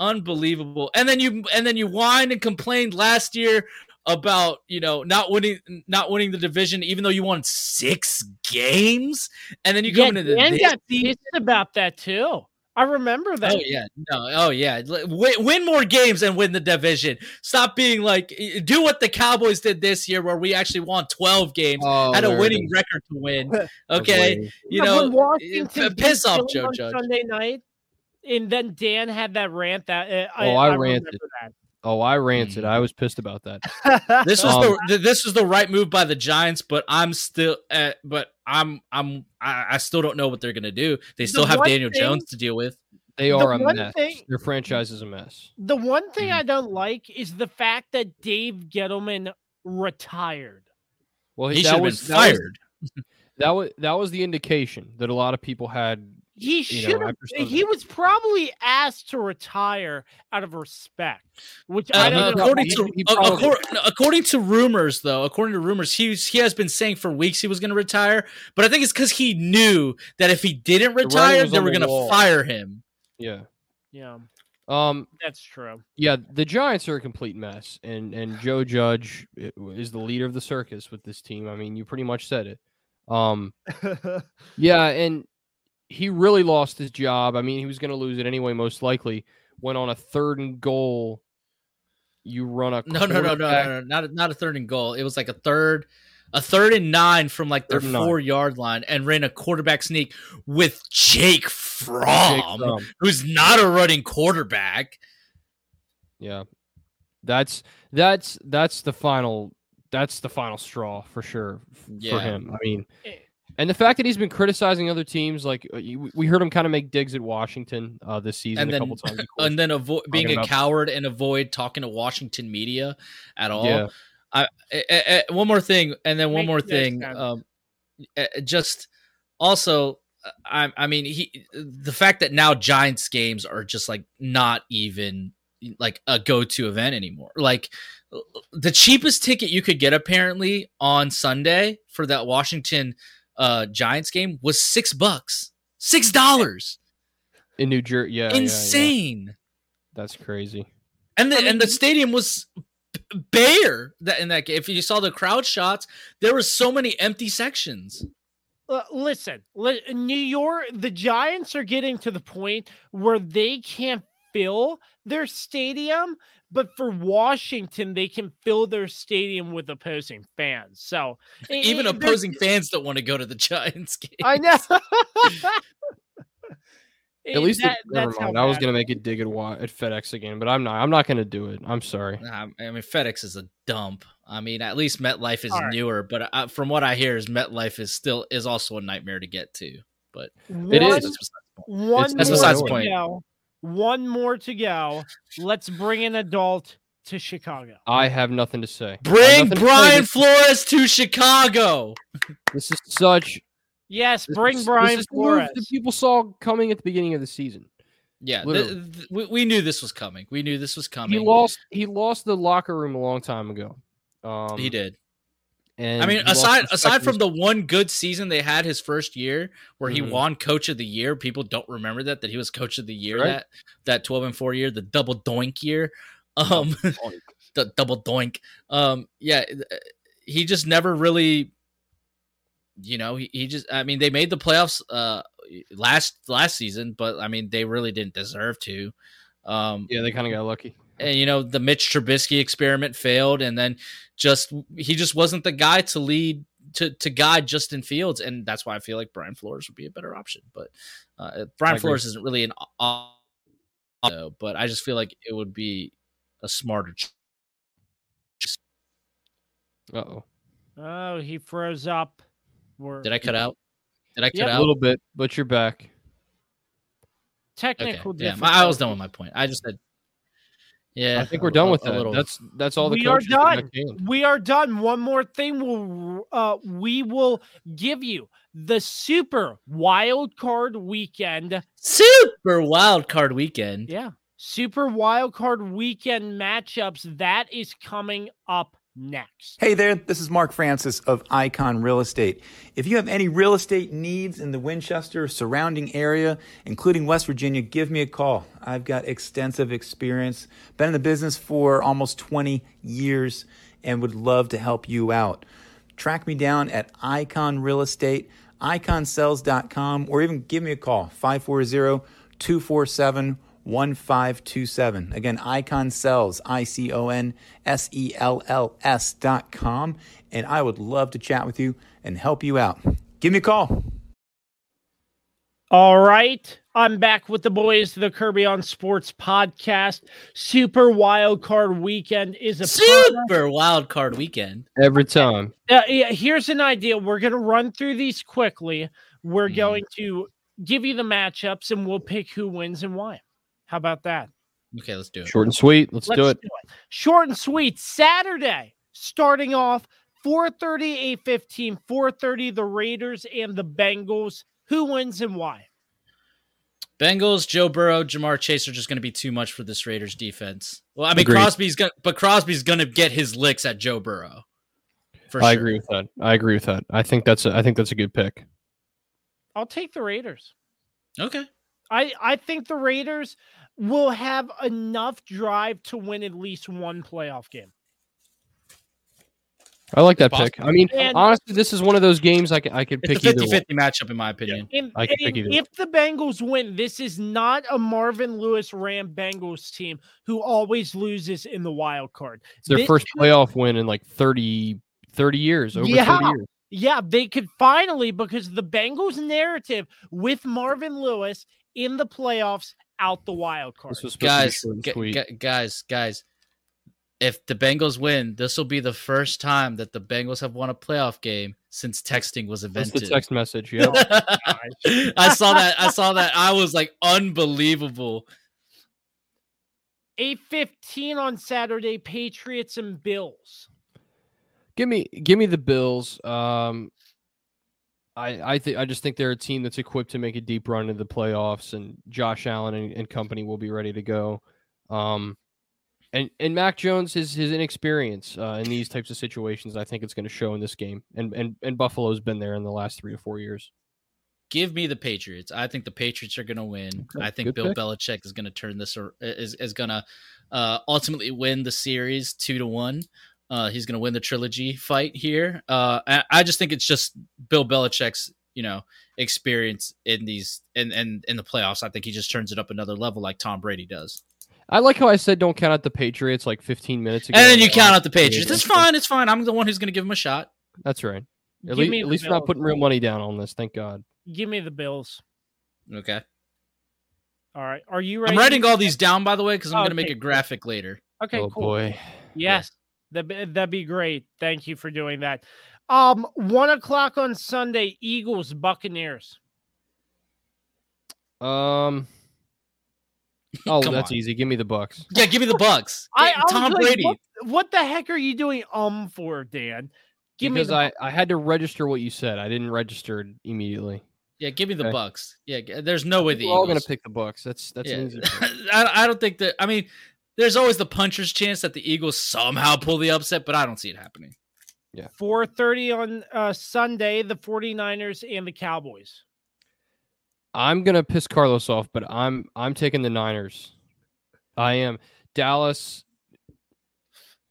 Unbelievable. And then you and then you whined and complained last year about you know not winning not winning the division even though you won six games and then you come yeah, into Dan this got season- pissed about that too. I remember that. Oh yeah, no, oh yeah. Win, win more games and win the division. Stop being like, do what the Cowboys did this year, where we actually won twelve games, oh, had a winning record to win. Okay, you Yeah, know, when Washington uh, piss off, Philly Joe on Judge. Sunday night, and then Dan had that rant that uh, I, Oh, I remember ranted. Oh, I ranted. I was pissed about that. that. This was Um, the this was the right move by the Giants, but I'm still, uh, but I'm I'm I, I still don't know what they're gonna do. They still have Daniel thing- Jones to deal with. They The are a one mess. thing- Their franchise is a mess. the one thing Mhm. I don't like is the fact that Dave Gettleman retired. Well, He should have been was, that was- fired. That was that was the indication that a lot of people had. He You should know, have. after Sunday. He was probably asked to retire out of respect, which Uh, I don't know. according to he uh, probably- according to rumors, though, according to rumors, he's he has been saying for weeks he was going to retire, but I think it's because he knew that if he didn't retire, was they were the going to fire him. Yeah. Yeah, Um. that's true. Yeah. The Giants are a complete mess, and and Joe Judge is the leader of the circus with this team. I mean, you pretty much said it. Um. Yeah, and he really lost his job. I mean, he was going to lose it anyway, most likely. Went on a third and goal, you run a No, no, no, no, no, no, not a, not a third and goal. It was like a third, a third and nine from like their Third nine. four yard line, and ran a quarterback sneak with Jake Fromm, Jake Fromm. who's not a running quarterback. Yeah. That's that's that's the final that's the final straw for sure f- for Yeah. him. I mean, Eh. And the fact that he's been criticizing other teams, like uh, we heard him kind of make digs at Washington uh, this season And a then- couple times. course. And then avoid being a about- coward and avoid talking to Washington media at all. yeah, I, eh, eh, one more thing, and then one Makes more thing. Um, just also, uh, I, I mean, he the fact that now Giants games are just like not even like a go-to event anymore. Like the cheapest ticket you could get apparently on Sunday for that Washington uh Giants game was six bucks, six dollars, in New Jersey. Yeah, yeah, yeah. insane. That's crazy. And the I mean, and the the- stadium was bare that in that game. If you saw the crowd shots, there were so many empty sections. Uh, listen, li- New York, the Giants are getting to the point where they can't fill their stadium, but for Washington, they can fill their stadium with opposing fans. So Even i- there's- opposing fans don't want to go to the Giants game. I know. At least, that, it, never mind. I was gonna make a dig at, at FedEx again, but I'm not. I'm not gonna do it. I'm sorry. Nah, I mean, FedEx is a dump. I mean, at least MetLife is All right. newer, but uh, from what I hear, is MetLife is still is also a nightmare to get to. But It One- is. that's besides the point. One That's besides the point. Go. One more to go. Let's bring an adult to Chicago. I have nothing to say. Bring nothing to. Brian Flores to Chicago. this is such. Yes, this bring is- Brian this is the Flores. that people saw coming at the beginning of the season. Yeah, th- Literally. th- we, we knew this was coming. We knew this was coming. He lost. He lost the locker room a long time ago. Um, he did. And I mean, aside aside from the one good season they had his first year, where he Mhm. won Coach of the Year, people don't remember that that he was Coach of the Year Right. that that twelve and four year, the double doink year, um, the double doink. Um, yeah, he just never really, you know, he, he just. I mean, they made the playoffs uh last last season, but I mean, they really didn't deserve to. Um, yeah, they kind of got lucky. And you know the Mitch Trubisky experiment failed, and then just he just wasn't the guy to lead to to guide Justin Fields, and that's why I feel like Brian Flores would be a better option. But uh, Brian. Flores isn't really an au- au- but I just feel like it would be a smarter. ch- Uh oh, Oh, he froze up. We're Did I cut out? Did I cut Yep. a little bit, but you're back. Okay, technical yeah. I was done with my point. I just said, yeah, I think we're done with that. little- That's that's all the We are coaches that got done. We are done. One more thing we'll uh we will give you the super wild card weekend. super wild card weekend. Yeah. Super wild card weekend matchups that is coming up next. Hey there, this is Mark Francis of Icon Real Estate. If you have any real estate needs in the Winchester surrounding area, including West Virginia, give me a call. I've got extensive experience, been in the business for almost 20 years, and would love to help you out. Track me down at Icon Real Estate, iconsells.com, or even give me a call, 540 247 1527. Again, Icon Cells, I C O N S E L L S dot com. And I would love to chat with you and help you out. Give me a call. All right. I'm back with the boys, the Kirby on Sports podcast. Super wild card weekend is a Super wild card weekend. Every time. Uh, yeah, here's an idea. We're going to run through these quickly. We're Mhm. going to give you the matchups and we'll pick who wins and why. How about that? Okay, let's do it. Short and sweet. Let's, do it. Short and sweet. Saturday, starting off 4:30, 8:15, 4:30. The Raiders and the Bengals. Who wins and why? Bengals, Joe Burrow, Ja'Marr Chase are just going to be too much for this Raiders defense. Well, I mean Agreed. Crosby's going, but Crosby's going to get his licks at Joe Burrow. For I sure. agree with that. I agree with that. I think that's a, I think that's a good pick. I'll take the Raiders. Okay. I I think the Raiders will have enough drive to win at least one playoff game. I like that It's pick. I mean, And- honestly, this is one of those games I could I could It's pick a either 50 one. 50 matchup, in my opinion. And, I could pick and either. if the Bengals win, this is not a Marvin Lewis Ram Bengals team who always loses in the wild card. It's their This first could- playoff win in like 30, 30 years, over 30 Yeah. years. Yeah, they could finally because the Bengals narrative with Marvin Lewis in the playoffs out the wild card. This was Guys, to be short and gu- sweet. gu- guys, guys. If the Bengals win, this will be the first time that the Bengals have won a playoff game since texting was That's invented. the text message. Yeah. I saw that. I saw that. I was like, unbelievable. 8:15 on Saturday, Patriots and Bills. give me give me the Bills. Um, I I think I just think they're a team that's equipped to make a deep run into the playoffs, and Josh Allen and, and company will be ready to go. Um, and and Mac Jones his his inexperience uh, in these types of situations, I think it's going to show in this game. And and and Buffalo's been there in the last three to four years. Give me the Patriots. I think the Patriots are going to win. Okay, I think Bill pick. Belichick is going to turn this or is is going to uh, ultimately win the series two to one. Uh, he's going to win the trilogy fight here. Uh, I, I just think it's just Bill Belichick's you know experience in these in, in in the playoffs. I think he just turns it up another level like Tom Brady does. I like how I said don't count out the Patriots like 15 minutes ago. And then you count out the Patriots. It's fine. It's fine. I'm the one who's going to give him a shot. That's right. At, Give least, at least we're not putting real money down on this. Thank God. Give me the Bills. Okay. All right. Are you ready? I'm writing all these down by the way because I'm Oh, going to make a graphic later. Okay, oh cool. boy. Yes, that'd, that'd be great. Thank you for doing that. Um, one o'clock on Sunday, Eagles Buccaneers. Um. Oh, Come that's on. easy. Give me the Bucks. Yeah, give me the Bucks. I, Hey, I was Tom like, Brady. What, what the heck are you doing? Um, for Dan? Give because me the I, I had to register what you said. I didn't register it immediately. Yeah, give me the Okay. Bucks. Yeah, there's no way the We're all gonna pick the Bucks. That's that's yeah. easy. I, I don't think that. I mean, there's always the puncher's chance that the Eagles somehow pull the upset, but I don't see it happening. Yeah. 4:30 on uh, Sunday, the 49ers and the Cowboys. I'm gonna piss Carlos off, but I'm I'm taking the Niners. I am Dallas.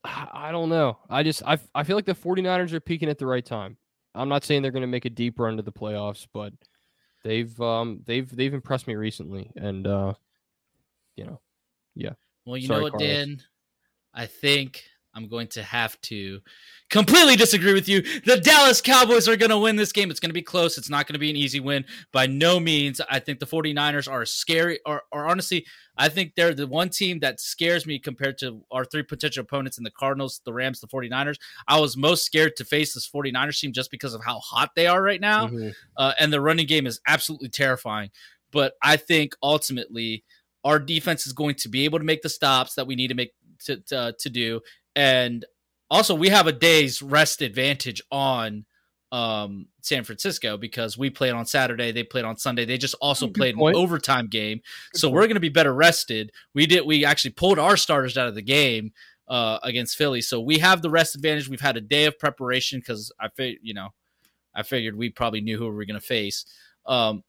I I don't know. I just I I feel like the 49ers are peaking at the right time. I'm not saying they're going to make a deep run to the playoffs, but they've um they've they've impressed me recently, and uh, you know, Well, you Sorry, know what, Carlos. Dan? I think I'm going to have to completely disagree with you. The Dallas Cowboys are going to win this game. It's going to be close. It's not going to be an easy win by no means. I think the 49ers are scary, or, or honestly, I think they're the one team that scares me compared to our three potential opponents in the Cardinals, the Rams, the 49ers. I was most scared to face this 49ers team just because of how hot they are right now Mhm. uh, and the running game is absolutely terrifying. But I think ultimately our defense is going to be able to make the stops that we need to make to to, to do, and also we have a day's rest advantage on um San Francisco because we played on Saturday, they played on Sunday. They just also Good played point. an overtime game. Good so point. we're going to be better rested. We did we actually pulled our starters out of the game uh against Philly. So we have the rest advantage. We've had a day of preparation cuz I figured, you know, I figured we probably knew who we were going to face. Um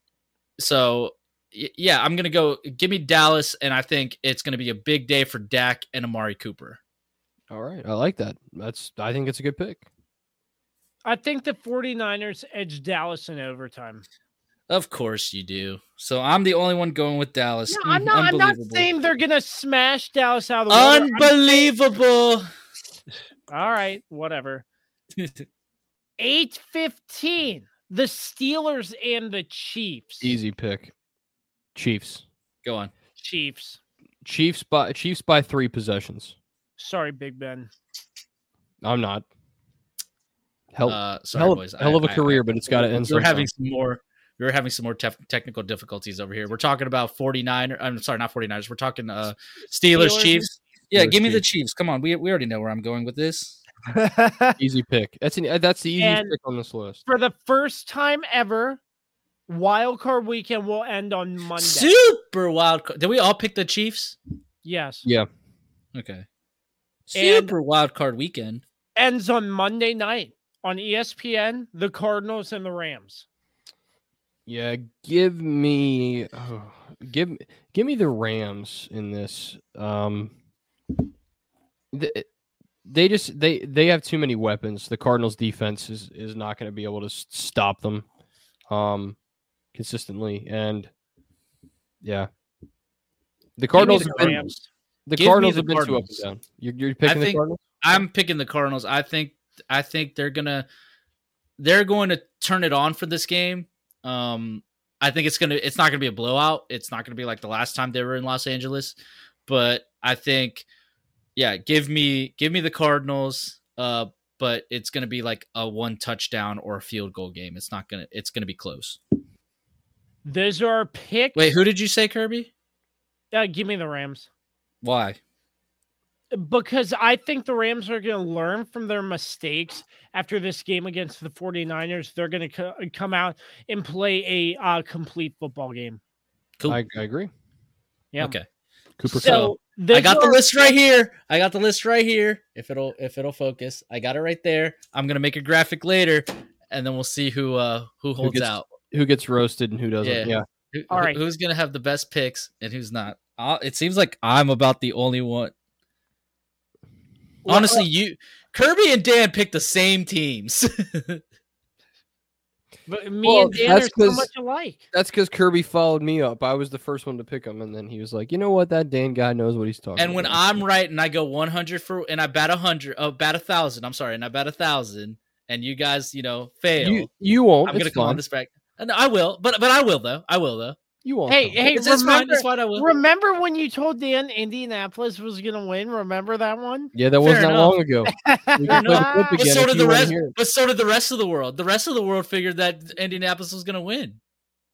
so yeah, I'm going to go give me Dallas and I think it's going to be a big day for Dak and Amari Cooper. All right, I like that. That's I think it's a good pick. I think the 49ers edge Dallas in overtime. Of course you do. So I'm the only one going with Dallas. No, I'm not. I'm not saying they're gonna smash Dallas out of the water. Saying- Unbelievable. All right, whatever. Eight fifteen. The Steelers and the Chiefs. Easy pick. Chiefs. Go on. Chiefs. Chiefs by Chiefs by three possessions. Sorry, Big Ben. I'm not. Hell, Uh, sorry, hell, of- boys. hell of a I- I- career, but it's got to end. We're having some more. We're having some more tef- technical difficulties over here. We're talking about 49 I'm sorry, not 49ers. We're talking uh Steelers, Steelers. Chiefs. Yeah, Steelers, give me the Chiefs. Chiefs. Come on. We we already know where I'm going with this. easy pick. That's an that's the easiest And- pick on this list. For the first time ever, wild card weekend will end on Monday. Super wild card. Did we all pick the Chiefs? yes. Yeah. Okay. And- Super wild card weekend. Ends on Monday night on ESPN, the Cardinals and the Rams. Yeah, give me oh, give give me the Rams in this. Um the they just they they have too many weapons. The Cardinals defense is is not going to be able to stop them um consistently and yeah. The Cardinals the have been, the Cardinals the have been too up and down. You're, you're picking the Cardinals? I'm picking the Cardinals. I think I think they're gonna they're going to turn it on for this game. Um, I think it's gonna it's not gonna be a blowout. It's not gonna be like the last time they were in Los Angeles, but I think yeah, give me give me the Cardinals. Uh, but it's gonna be like a one touchdown or a field goal game. It's not gonna it's gonna be close. Those are our picks. Wait, who did you say, Kirby? Uh, give me the Rams. Why? because I think the Rams are going to learn from their mistakes after this game against the 49ers. They're going to co- come out and play a uh, complete football game. Cool. I, I agree. Yeah. Okay. Cooper So I those got the list right here. I got the list right here. If it'll if it'll focus, I got it right there. I'm gonna make a graphic later, and then we'll see who uh who holds gets- out. Who gets roasted and who doesn't? Yeah. yeah. Who, All who- right. who's gonna have the best picks and who's not? Uh, it seems like I'm about the only one. Well, Honestly, you Kirby and Dan picked the same teams. But me Well, and Dan are so 'cause- much alike. That's because Kirby followed me up. I was the first one to pick him, and then he was like, "You know what? That Dan guy knows what he's talking." and when about." I'm right and I go 100 for and I bat a hundred, oh, bat a thousand. I'm sorry, and I bat a thousand, and you guys, you know, fail. you you won't. I'm it's gonna come fine. on this back. Uh, and I will, but but I will though. I will though. You won't. Hey, though. hey, it's, it's fine. remember, It's fine. I will. remember when you told Dan Indianapolis was going to win? Remember that one? yeah, that wasn't fair that long ago. We Fair can play the enough. clip But so did the rest. But so did the rest of the world. The rest of the world figured that Indianapolis was going to win.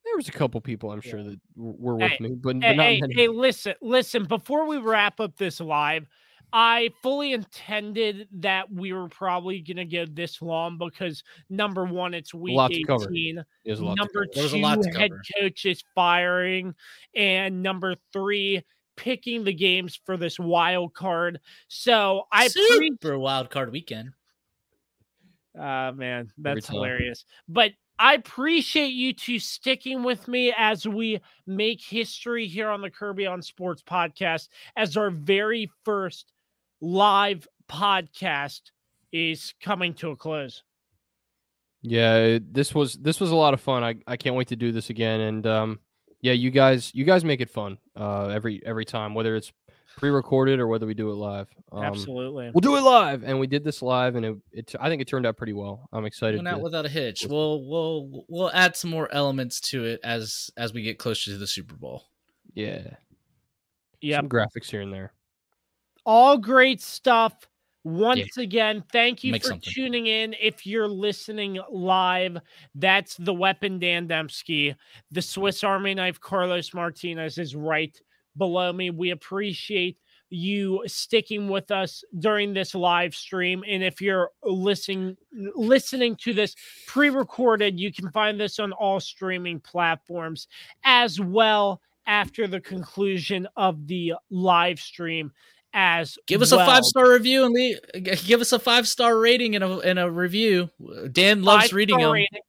There was a couple people I'm sure that were with Hey, me, but, but Hey, not hey, hey, listen, listen. Before we wrap up this live, I fully intended that we were probably going to go this long because number one, it's week lot to cover. 18. There's a lot to Number cover. There a two, lot to head cover. coach is firing, and number three, picking the games for this wild card. So I pre- Super wild card weekend. uh man, that's hilarious. But I appreciate you two sticking with me as we make history here on the Kirby on Sports podcast as our very first live podcast is coming to a close. Yeah, this was this was a lot of fun. I, I can't wait to do this again. And um, yeah, you guys you guys make it fun uh, every every time, whether it's pre-recorded or whether we do it live. Um, Absolutely. we'll do it live, and we did this live, and it, it I think it turned out pretty well. I'm excited. Went out to- without a hitch. with- We'll we'll we'll add some more elements to it as as we get closer to the Super Bowl. yeah, yeah. some graphics here and there. All great stuff. Once again, thank you Make for something. tuning in. If you're listening live, that's the weapon Dan Demski. The Swiss Army knife Carlos Martinez is right below me. We appreciate you sticking with us during this live stream. And if you're listening listening to this pre-recorded, you can find this on all streaming platforms as well after the conclusion of the live stream as Give us a five star review and leave, give us a five star rating and a and a review. Dan loves Five-star reading them. rating,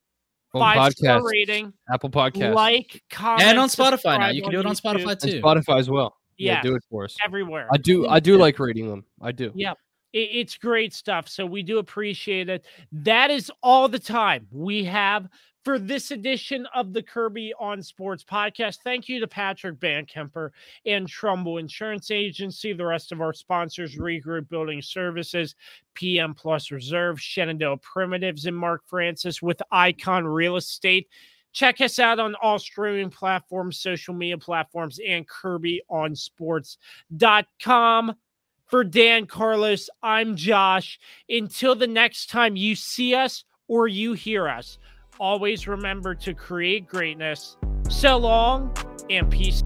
On five star rating, Apple Podcast, like, comment, And on Spotify now. You can do it on YouTube, Spotify and too. Spotify as well. Yeah, Yes. do it for us. everywhere. I do. I do like reading them. I do. Yeah. It- It's great stuff. So we do appreciate it. That is all the time we have for this edition of the Kirby on Sports podcast. Thank you to Patrick Bankemper and Trumbull Insurance Agency, the rest of our sponsors, Regroup Building Services, PM Plus Reserve, Shenandoah Primitives, and Mark Francis with Icon Real Estate. Check us out on all streaming platforms, social media platforms, and KirbyOnSports.com. For Dan Carlos, I'm Josh. Until the next time you see us or you hear us, always remember to create greatness. So long and peace.